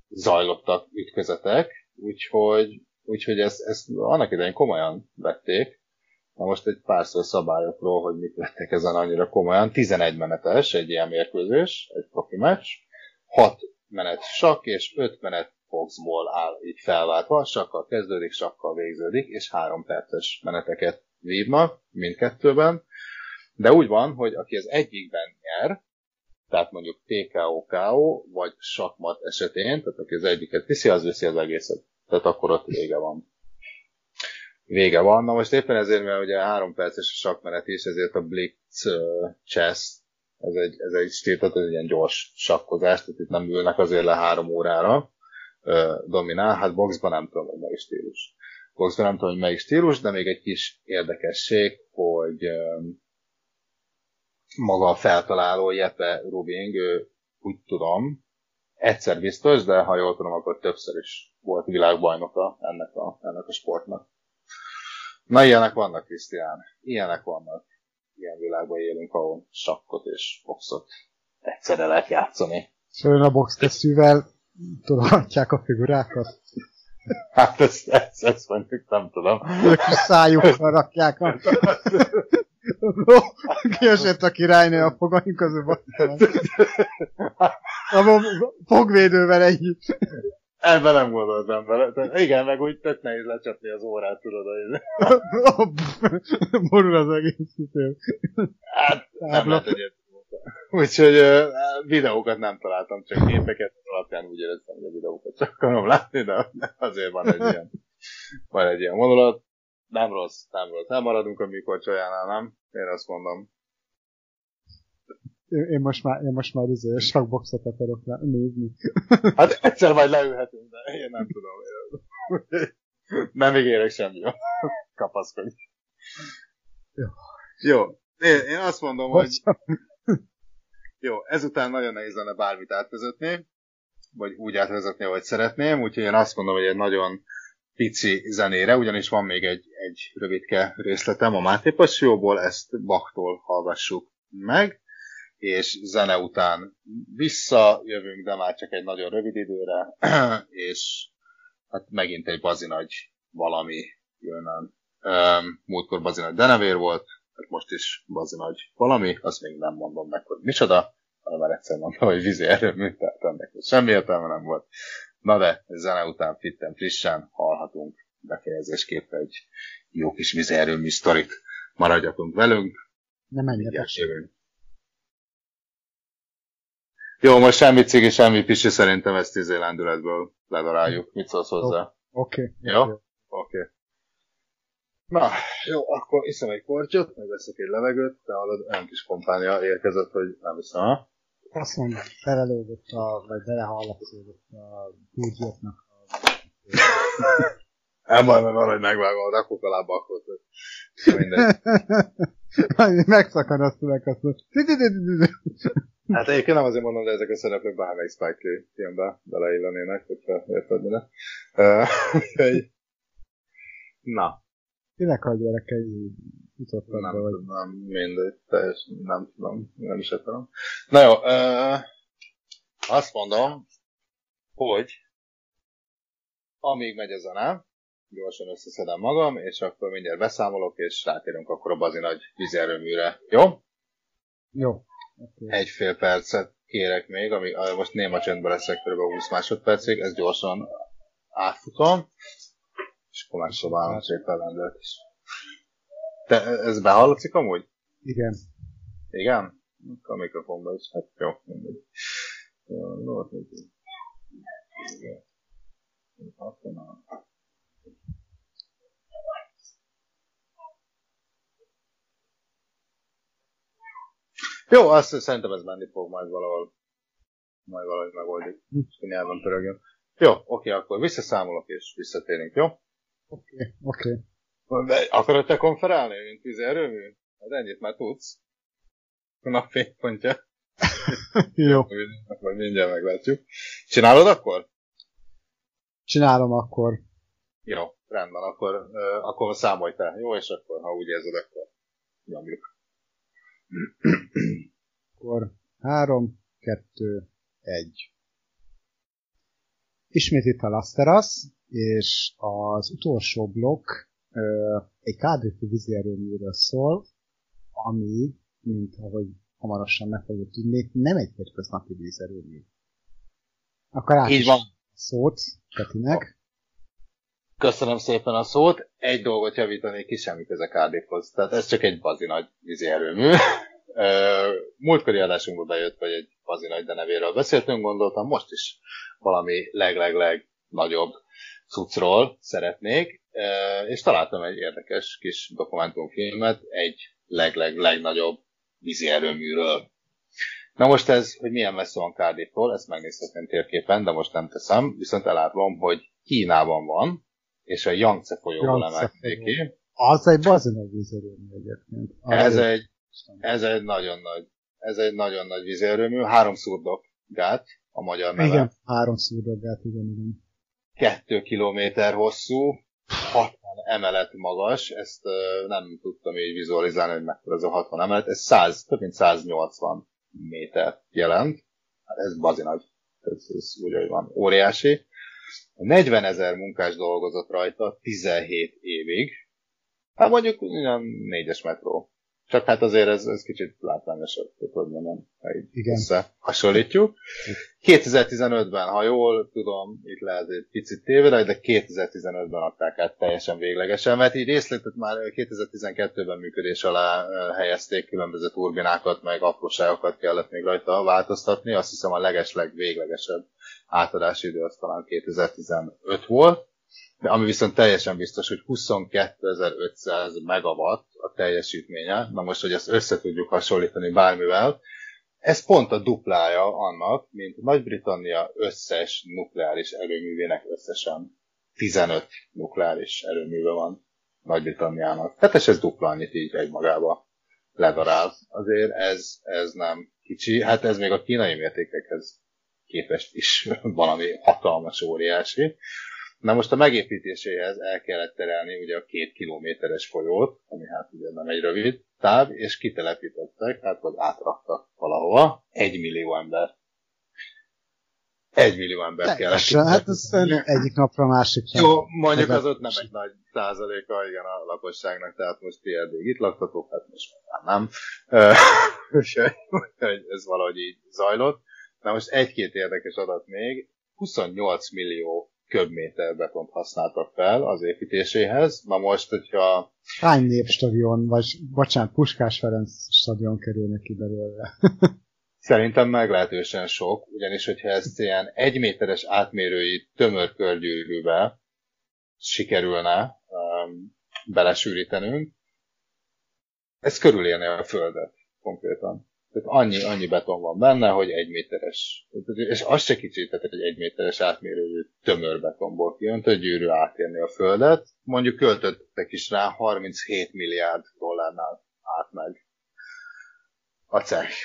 zajlottak ütközetek, úgyhogy, úgyhogy ezt, ezt annak idején komolyan vették, Na most egy pár szó szabályokról, hogy mit vettek ezen annyira komolyan. 11 menetes egy ilyen mérkőzés, egy profi meccs. 6 menet sak és 5 menet boxból áll így felváltva. Sakkal kezdődik, sakkal végződik, és 3 perces meneteket vívnak mindkettőben. De úgy van, hogy aki az egyikben nyer, tehát mondjuk TKO-KO, vagy sakmat esetén, tehát aki az egyiket viszi, az viszi az egészet. Tehát akkor ott vége van vége van. Na most éppen ezért, mert ugye három perces a sakmenet is, ezért a Blitz uh, chess, ez egy, ez egy stíl, tehát ez egy ilyen gyors sakkozás, tehát itt nem ülnek azért le három órára uh, dominál. Hát boxban nem tudom, hogy melyik stílus. Boxban nem tudom, hogy melyik stílus, de még egy kis érdekesség, hogy um, maga a feltaláló Jeppe Rubing, ő, úgy tudom, egyszer biztos, de ha jól tudom, akkor többször is volt világbajnoka ennek a, ennek a sportnak. Na, ilyenek vannak, Krisztián. Ilyenek vannak. Ilyen világban élünk, ahol sakkot és boxot egyszerre lehet játszani. Szóval a boxkesztyűvel tologatják a figurákat. Hát ezt, ezt, ezt mondjuk nem tudom. Ők is szájukkal rakják a... Kiesett a királynő a fogaink közül. A fogvédővel együtt. Ebben nem gondoltam bele. Tehát igen, meg úgy tök nehéz lecsapni az órát, tudod, hogy... Borul az egész szütő. Hát, nem lehet egyet. Úgyhogy uh, videókat nem találtam, csak képeket alapján úgy éreztem, hogy a videókat csak akarom látni, de azért van egy ilyen, van egy ilyen vonulat. Nem rossz, nem rossz. Nem maradunk a mikor csajánál, nem? Én azt mondom. Én most már, én most már izé, sok boxot akarok nézni. Hát egyszer majd leülhetünk, de én nem tudom. Nem ígérek semmi. Kapaszkodj. Jó. Jó. Én, én azt mondom, hogy... Jó, ezután nagyon nehéz lenne bármit átvezetni, vagy úgy átvezetni, ahogy szeretném, úgyhogy én azt mondom, hogy egy nagyon pici zenére, ugyanis van még egy, egy rövidke részletem a Máté Passióból, ezt Baktól hallgassuk meg, és zene után visszajövünk, de már csak egy nagyon rövid időre, és hát megint egy bazinagy valami jön. Múltkor bazinagy denevér volt, hát most is bazinagy valami, azt még nem mondom meg, hogy micsoda, hanem már egyszer mondtam, hogy vízi erőmű, tehát ennek semmi értelme nem volt. Na de, zene után fitten frissen hallhatunk befejezésképp egy jó kis vízi erőmű sztorit. Maradjatunk velünk. Nem menjetek. Jó, most semmi cigi, semmi pisi, szerintem ezt izé lendületből ledaráljuk. Mit szólsz hozzá? Oké. Okay. Jó? Oké. Okay. Na, jó, akkor iszem egy kortyot, meg veszek egy levegőt, de hallod, olyan kis kompánia érkezett, hogy nem hiszem, ha? Azt mondom, belelőgött a, vagy belehallatszódott a kúgyotnak a... Nem baj, mert valahogy megvágom, rakok alá bakot. Mindegy. Megszakad a szöveg, azt Hát egyébként nem azért mondom, de ezek a szereplők bármelyik Spike Lee filmbe beleillenének, hogyha érted mire. Na. Kinek a gyerekei jutottak nem, vagy? Nem, mindegy, teljesen nem tudom, nem is tudom. Na jó, uh, azt mondom, hogy amíg megy a zene, gyorsan összeszedem magam, és akkor mindjárt beszámolok, és rátérünk akkor a bazi nagy vízerőműre. Jó? Jó. Okay. Egy fél percet kérek még, ami most néma csendben leszek kb. 20 másodpercig, ezt gyorsan átfutom, és akkor megszobálom szépen lendőt is. Te, ez behallatszik amúgy? Igen. Igen? A mikrofonban is. Hát jó, mindegy. Jó, jó, Jó, azt szerintem ez menni fog majd valahol. Majd valahogy megoldjuk. Nyelven pörögjön. Jó, oké, akkor visszaszámolok és visszatérünk, jó? Oké, oké. Akarod te konferálni, mint vízi erőmű? Hát ennyit már tudsz. A napfénypontja. jó. Akkor mindjárt meglátjuk. Csinálod akkor? Csinálom akkor. Jó, rendben, akkor, akkor számolj te, jó? És akkor, ha úgy érzed, akkor nyomjuk. Akkor három, kettő, egy. Ismét itt a Lasteras, és az utolsó blokk ö, egy kádrifi vízierőműről szól, ami, mint ahogy hamarosan meg fogjuk tudni, nem egy hétköznapi vízerőmű. Akkor át Így van. szót Petinek. Köszönöm szépen a szót. Egy dolgot javítanék ki, semmit ezek Cardiffhoz. Tehát ez csak egy bazi nagy vízi erőmű. Múltkori adásunkban bejött, hogy egy bazi nagy denevéről beszéltünk, gondoltam, most is valami leg-leg-leg nagyobb cuccról szeretnék, és találtam egy érdekes kis dokumentumfilmet egy leg-leg-legnagyobb vízi erőműről. Na most ez, hogy milyen messze van Cardiff-tól, ezt megnézhetném térképen, de most nem teszem, viszont elátlom, hogy Kínában van, és a Yangtze folyóból emelték ki. Az egy bazinag vízerőmű egyébként. Ez egy, ez egy nagyon nagy, ez egy nagyon nagy vízerőmű, három szurdok gát, a magyar neve. Igen, három szurdok gát, igen, igen. Kettő kilométer hosszú, 60 emelet magas, ezt nem tudtam így vizualizálni, hogy mekkora ez a 60 emelet, ez 100, több mint 180 méter jelent, hát ez bazi nagy, ez, ez úgy, hogy van, óriási. 40 ezer munkás dolgozott rajta 17 évig, hát mondjuk olyan négyes metró csak hát azért ez, ez kicsit látványosabb, hogy mondom, ha így Igen. összehasonlítjuk. 2015-ben, ha jól tudom, itt lehet egy picit tévedek, de 2015-ben adták át teljesen véglegesen, mert így részletet már 2012-ben működés alá helyezték, különböző turbinákat, meg apróságokat kellett még rajta változtatni. Azt hiszem a legesleg véglegesebb átadási idő az talán 2015 volt de ami viszont teljesen biztos, hogy 22.500 megawatt a teljesítménye. Na most, hogy ezt össze tudjuk hasonlítani bármivel, ez pont a duplája annak, mint Nagy-Britannia összes nukleáris erőművének összesen 15 nukleáris erőműve van Nagy-Britanniának. Tehát ez dupla annyit így egymagába ledarál. Azért ez, ez nem kicsi, hát ez még a kínai mértékekhez képest is valami hatalmas, óriási. Na most a megépítéséhez el kellett terelni ugye a két kilométeres folyót, ami hát ugye nem egy rövid táv, és kitelepítettek, hát vagy átraktak valahova egy millió ember. Egy millió ember kellett. Hát ez egyik napra másik. Jó, mondjuk az ott nem egy nagy százaléka, igen, a lakosságnak, tehát most ti eddig itt laktatok, hát most már nem. Úgyhogy ez valahogy így zajlott. Na most egy-két érdekes adat még. 28 millió köbméter betont használtak fel az építéséhez. Na most, hogyha... Hány népstadion, vagy bocsánat, Puskás Ferenc stadion kerül neki belőle? Szerintem meglehetősen sok, ugyanis hogyha ezt ilyen egyméteres átmérői tömörkörgyűrűbe sikerülne um, belesűrítenünk, ez körülélne a Földet konkrétan. Tehát annyi, annyi beton van benne, hogy egy méteres, és az se kicsit, tehát egy egy méteres átmérőjű tömör betonból kiöntött gyűrű átérni a Földet. Mondjuk költöttek is rá 37 milliárd dollárnál át meg a cech.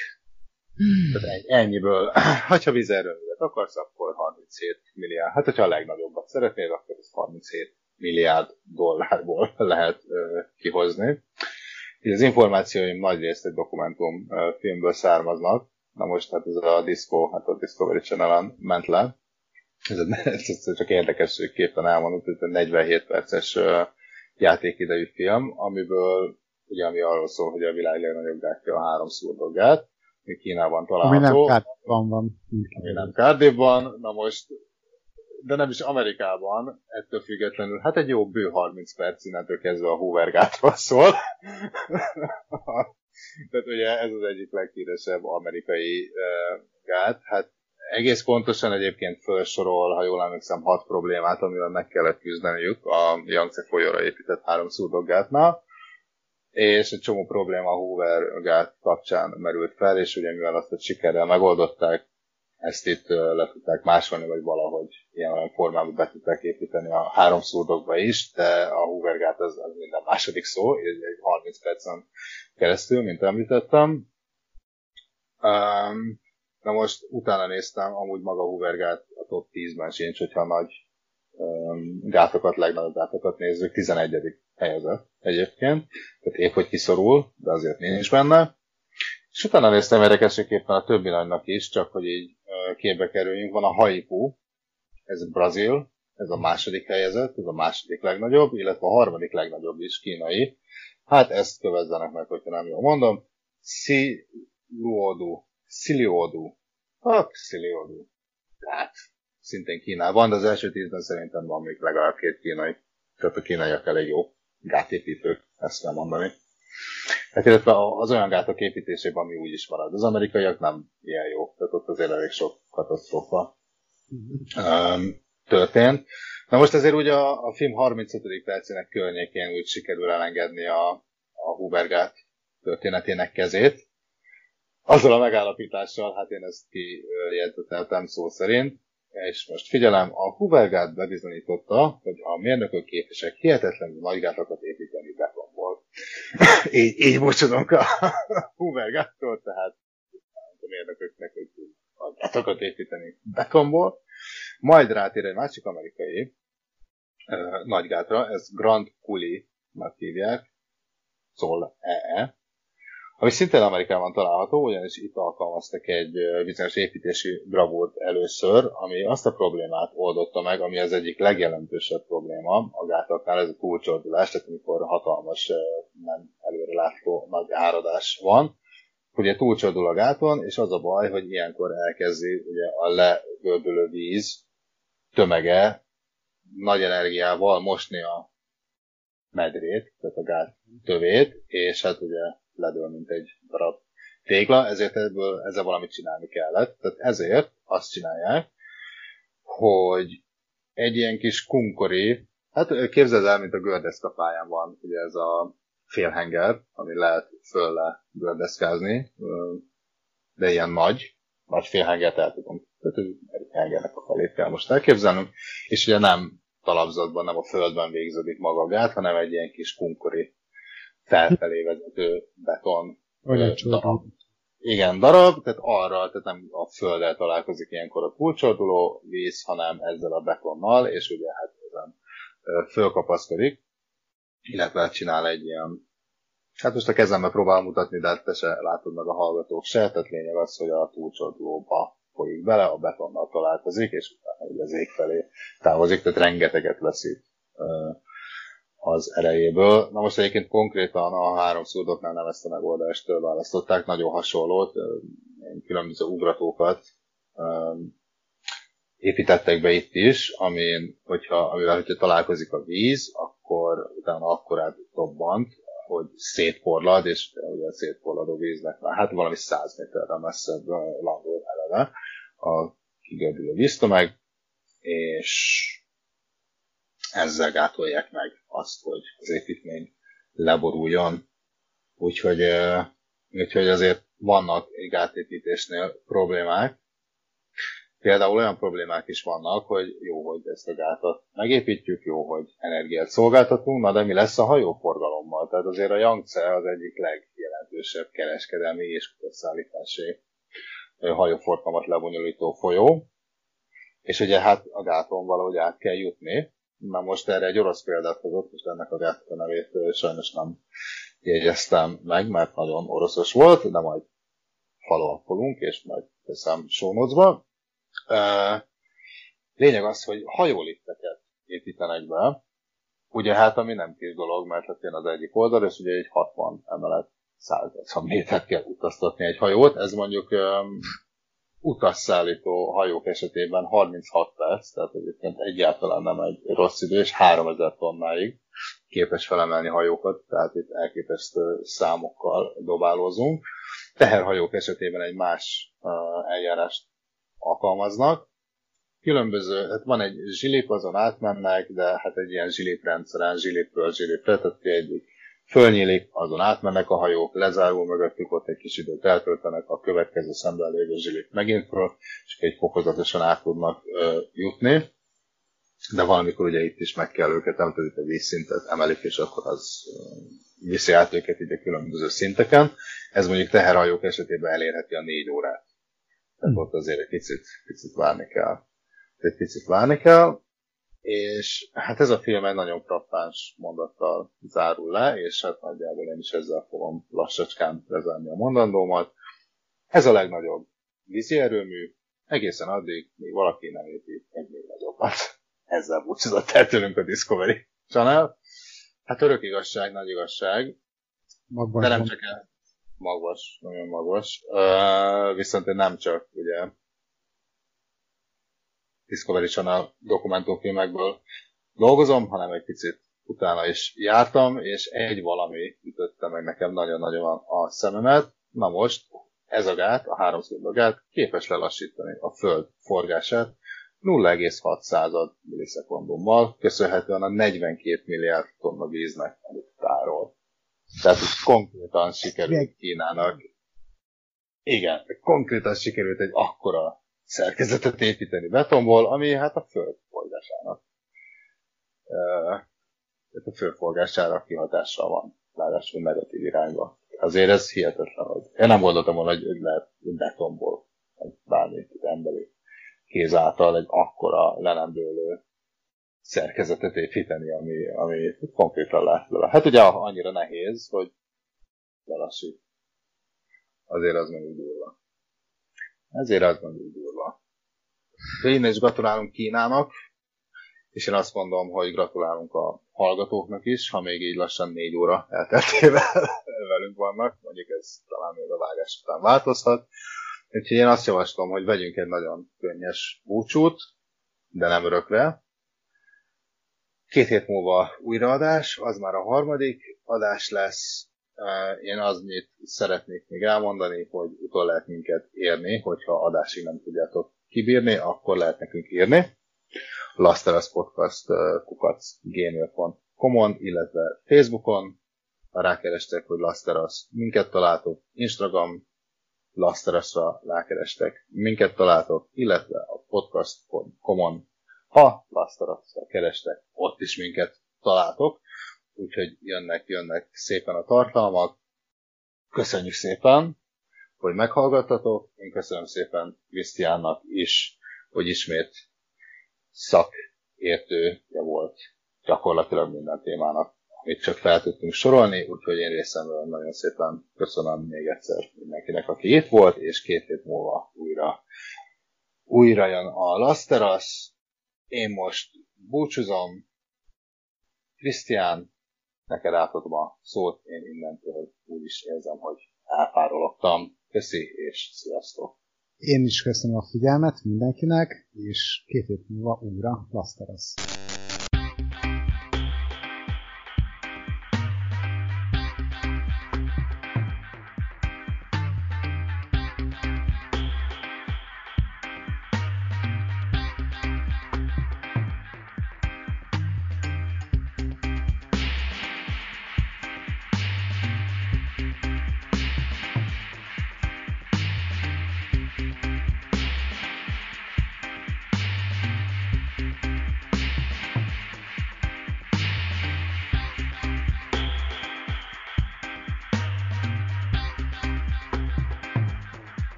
Hmm. Tehát ennyiből, ha vízerőművet akarsz, akkor 37 milliárd. Hát, hogyha a legnagyobbat szeretnél, akkor ez 37 milliárd dollárból lehet ö, kihozni. Így az információim nagy részt egy dokumentum filmből származnak. Na most hát ez a Disco, hát a Discovery channel ment le. Ez, ez csak érdekes képen elmondott, hogy egy 47 perces játékidejű film, amiből ugye ami arról szól, hogy a világ legnagyobb gátja a három szurdogát, ami Kínában található. Ami nem Cardiffban van. Ami nem Cardiffban. Na most de nem is Amerikában, ettől függetlenül, hát egy jó bő 30 perc innentől kezdve a Hoover gátról szól. Tehát ugye ez az egyik leghíresebb amerikai uh, gát. Hát egész pontosan egyébként felsorol, ha jól emlékszem, hat problémát, amivel meg kellett küzdeniük a Yangtze folyóra épített három szurdokgátnál és egy csomó probléma a Hoover gát kapcsán merült fel, és ugye mivel azt a sikerrel megoldották, ezt itt le tudták másolni, vagy valahogy ilyen olyan formában be tudták építeni a három szódokba is, de a Hoovergát az, az minden második szó, egy 30 percen keresztül, mint említettem. Um, na most utána néztem, amúgy maga Hoovergát a top 10-ben sincs, hogyha nagy um, gátokat, legnagyobb gátokat nézzük, 11. helyezett egyébként, tehát épp hogy kiszorul, de azért nincs benne. És utána néztem érdekességképpen a többi nagynak is, csak hogy így képbe kerüljünk. Van a Haiku, ez Brazil, ez a második helyezett, ez a második legnagyobb, illetve a harmadik legnagyobb is kínai. Hát ezt kövezzenek meg, hogyha nem jól mondom. Siluodu. Siliodu. Hát, Siliodu. Hát, szintén Kínában, de az első tízben szerintem van még legalább két kínai. Tehát a kínaiak elég jó gátépítők, ezt kell mondani. Hát illetve az olyan gátok építésében, ami úgy is marad. Az amerikaiak nem ilyen jó, tehát ott azért elég sok katasztrófa um, történt. Na most azért ugye a, a film 35. percének környékén úgy sikerül elengedni a, a Hubergát történetének kezét. Azzal a megállapítással, hát én ezt kijegyzeteltem szó szerint, és most figyelem, a Hubergát bebizonyította, hogy a mérnökök képesek hihetetlenül nagy gátakat építeni betonból. így, így bocsodunk a Hubergáttól, tehát a mérnököknek, hogy a gátakat építeni betonból. Majd rátér egy másik amerikai, nagygátra, ez Grand Coulee-nak hívják, szól EE, ami szintén Amerikában található, ugyanis itt alkalmaztak egy bizonyos építési bravúrt először, ami azt a problémát oldotta meg, ami az egyik legjelentősebb probléma a gátaknál, ez a túlcsordulás, tehát amikor hatalmas, nem előre látható nagy áradás van, ugye túlcsordul a gáton, és az a baj, hogy ilyenkor elkezdi ugye a legördülő víz tömege nagy energiával mosni a medrét, tehát a gát tövét, és hát ugye ledől, mint egy darab tégla, ezért ebből ezzel valamit csinálni kellett. Tehát ezért azt csinálják, hogy egy ilyen kis kunkori, hát képzeld el, mint a gördeszkapályán van, ugye ez a félhenger, ami lehet föl gördeszkázni, de ilyen nagy, nagy félhengert el tudom. Tehát egy hengernek a felét kell most elképzelnünk, és ugye nem talapzatban, nem a földben végződik maga a gát, hanem egy ilyen kis kunkori felfelé vezető beton darab. Igen, darab, tehát arra, tehát nem a földdel találkozik ilyenkor a túlcsorduló víz, hanem ezzel a betonnal, és ugye hát ezen fölkapaszkodik, illetve csinál egy ilyen Hát most a kezembe próbálom mutatni, de te se látod meg a hallgatók se, tehát lényeg az, hogy a túlcsordulóba folyik bele, a betonnal találkozik, és utána az ég felé távozik, tehát rengeteget veszít az erejéből. Na most egyébként konkrétan a három szurdoknál nem ezt a megoldást választották, nagyon hasonlót, különböző ugratókat építettek be itt is, amin, hogyha, amivel hogyha találkozik a víz, akkor utána akkorát dobbant, hogy szétporlad, és ugye a szétporladó víznek már hát valami száz méterre messzebb landol eleve a kigördülő víztömeg, és ezzel gátolják meg azt, hogy az építmény leboruljon. Úgyhogy, úgyhogy azért vannak egy gátépítésnél problémák. Például olyan problémák is vannak, hogy jó, hogy ezt a gátat megépítjük, jó, hogy energiát szolgáltatunk, na de mi lesz a hajóforgalommal? Tehát azért a Yangtze az egyik legjelentősebb kereskedelmi és kutaszállítási hajóforgalmat lebonyolító folyó, és ugye hát a gáton valahogy át kell jutni, Na most erre egy orosz példát hozott, és ennek a gátka nevét sajnos nem jegyeztem meg, mert nagyon oroszos volt, de majd falolapolunk, és majd teszem sónocba. Lényeg az, hogy hajólifteket építenek be, ugye hát ami nem kis dolog, mert hát jön az egyik oldal, és ugye egy 60 emelet 180 métert kell utaztatni egy hajót, ez mondjuk utasszállító hajók esetében 36 perc, tehát egyébként egyáltalán nem egy rossz idő, és 3000 tonnáig képes felemelni hajókat, tehát itt elképesztő számokkal dobálózunk. Teherhajók esetében egy más eljárást alkalmaznak. Különböző, hát van egy zsilip, azon átmennek, de hát egy ilyen zsilip rendszeren, zsilipről zsilipre, tehát egyik fölnyílik, azon átmennek a hajók, lezárul mögöttük, ott egy kis időt eltöltenek, a következő szemben lévő zsilik megint föl, és egy fokozatosan át tudnak ö, jutni. De valamikor ugye itt is meg kell őket, nem a vízszintet emelik, és akkor az viszi át őket ide különböző szinteken. Ez mondjuk teherhajók esetében elérheti a négy órát. Tehát ott azért egy picit, picit várni kell. Egy picit várni kell, és hát ez a film egy nagyon frappáns mondattal zárul le, és hát nagyjából én is ezzel fogom lassacskán lezelni a mondandómat. Ez a legnagyobb vízi erőmű, egészen addig, míg valaki nem épít egy még nagyobbat. Ezzel búcsúzott el tőlünk a Discovery Channel. Hát örök igazság, nagy igazság. Magvas de nem csak el, magvas, nagyon magvas. Uh, viszont én nem csak ugye Discovery Channel dokumentumfilmekből dolgozom, hanem egy picit utána is jártam, és egy valami ütötte meg nekem nagyon-nagyon a szememet. Na most ez a gát, a háromszög gát képes lelassítani a Föld forgását 0,6 millisekundummal, köszönhetően a 42 milliárd tonna víznek, amit tárol. Tehát konkrétan sikerült Kínának igen, konkrétan sikerült egy akkora szerkezetet építeni betonból, ami hát a föld forgásának a földforgására kihatással van, ráadásul negatív irányba. Azért ez hihetetlen, hogy én nem gondoltam volna, hogy lehet betonból, bármi emberi kéz által egy akkora le nem dőlő szerkezetet építeni, ami, ami konkrétan lát. Hát ugye annyira nehéz, hogy lelassít. Azért az mondjuk durva. Ezért az mondjuk durva. Én is gratulálunk Kínának, és én azt mondom, hogy gratulálunk a hallgatóknak is, ha még így lassan négy óra elteltével velünk vannak, mondjuk ez talán még a vágás után változhat. Úgyhogy én azt javaslom, hogy vegyünk egy nagyon könnyes búcsút, de nem örökre. Két hét múlva újraadás, az már a harmadik adás lesz. Én mit szeretnék még elmondani, hogy utol lehet minket érni, hogyha adásig nem tudjátok kibírni, akkor lehet nekünk írni. Lasteras Podcast kukac gmail.com-on, illetve Facebookon, ha rákerestek, hogy Lasteras, minket találtok, Instagram, Lasterasra rákerestek, minket találtok, illetve a podcast.com-on, ha Lasterasra kerestek, ott is minket találtok, úgyhogy jönnek, jönnek szépen a tartalmak. Köszönjük szépen, hogy meghallgattatok, én köszönöm szépen Krisztiánnak is, hogy ismét szakértője volt gyakorlatilag minden témának, amit csak fel tudtunk sorolni, úgyhogy én részemről nagyon szépen köszönöm még egyszer mindenkinek, aki itt volt, és két hét múlva újra, újra jön a Lasteras. Én most búcsúzom. Krisztián, neked átadom a szót, én innentől úgy is érzem, hogy elpárologtam. Köszi, és sziasztok! Én is köszönöm a figyelmet mindenkinek, és két hét múlva újra Lasteras.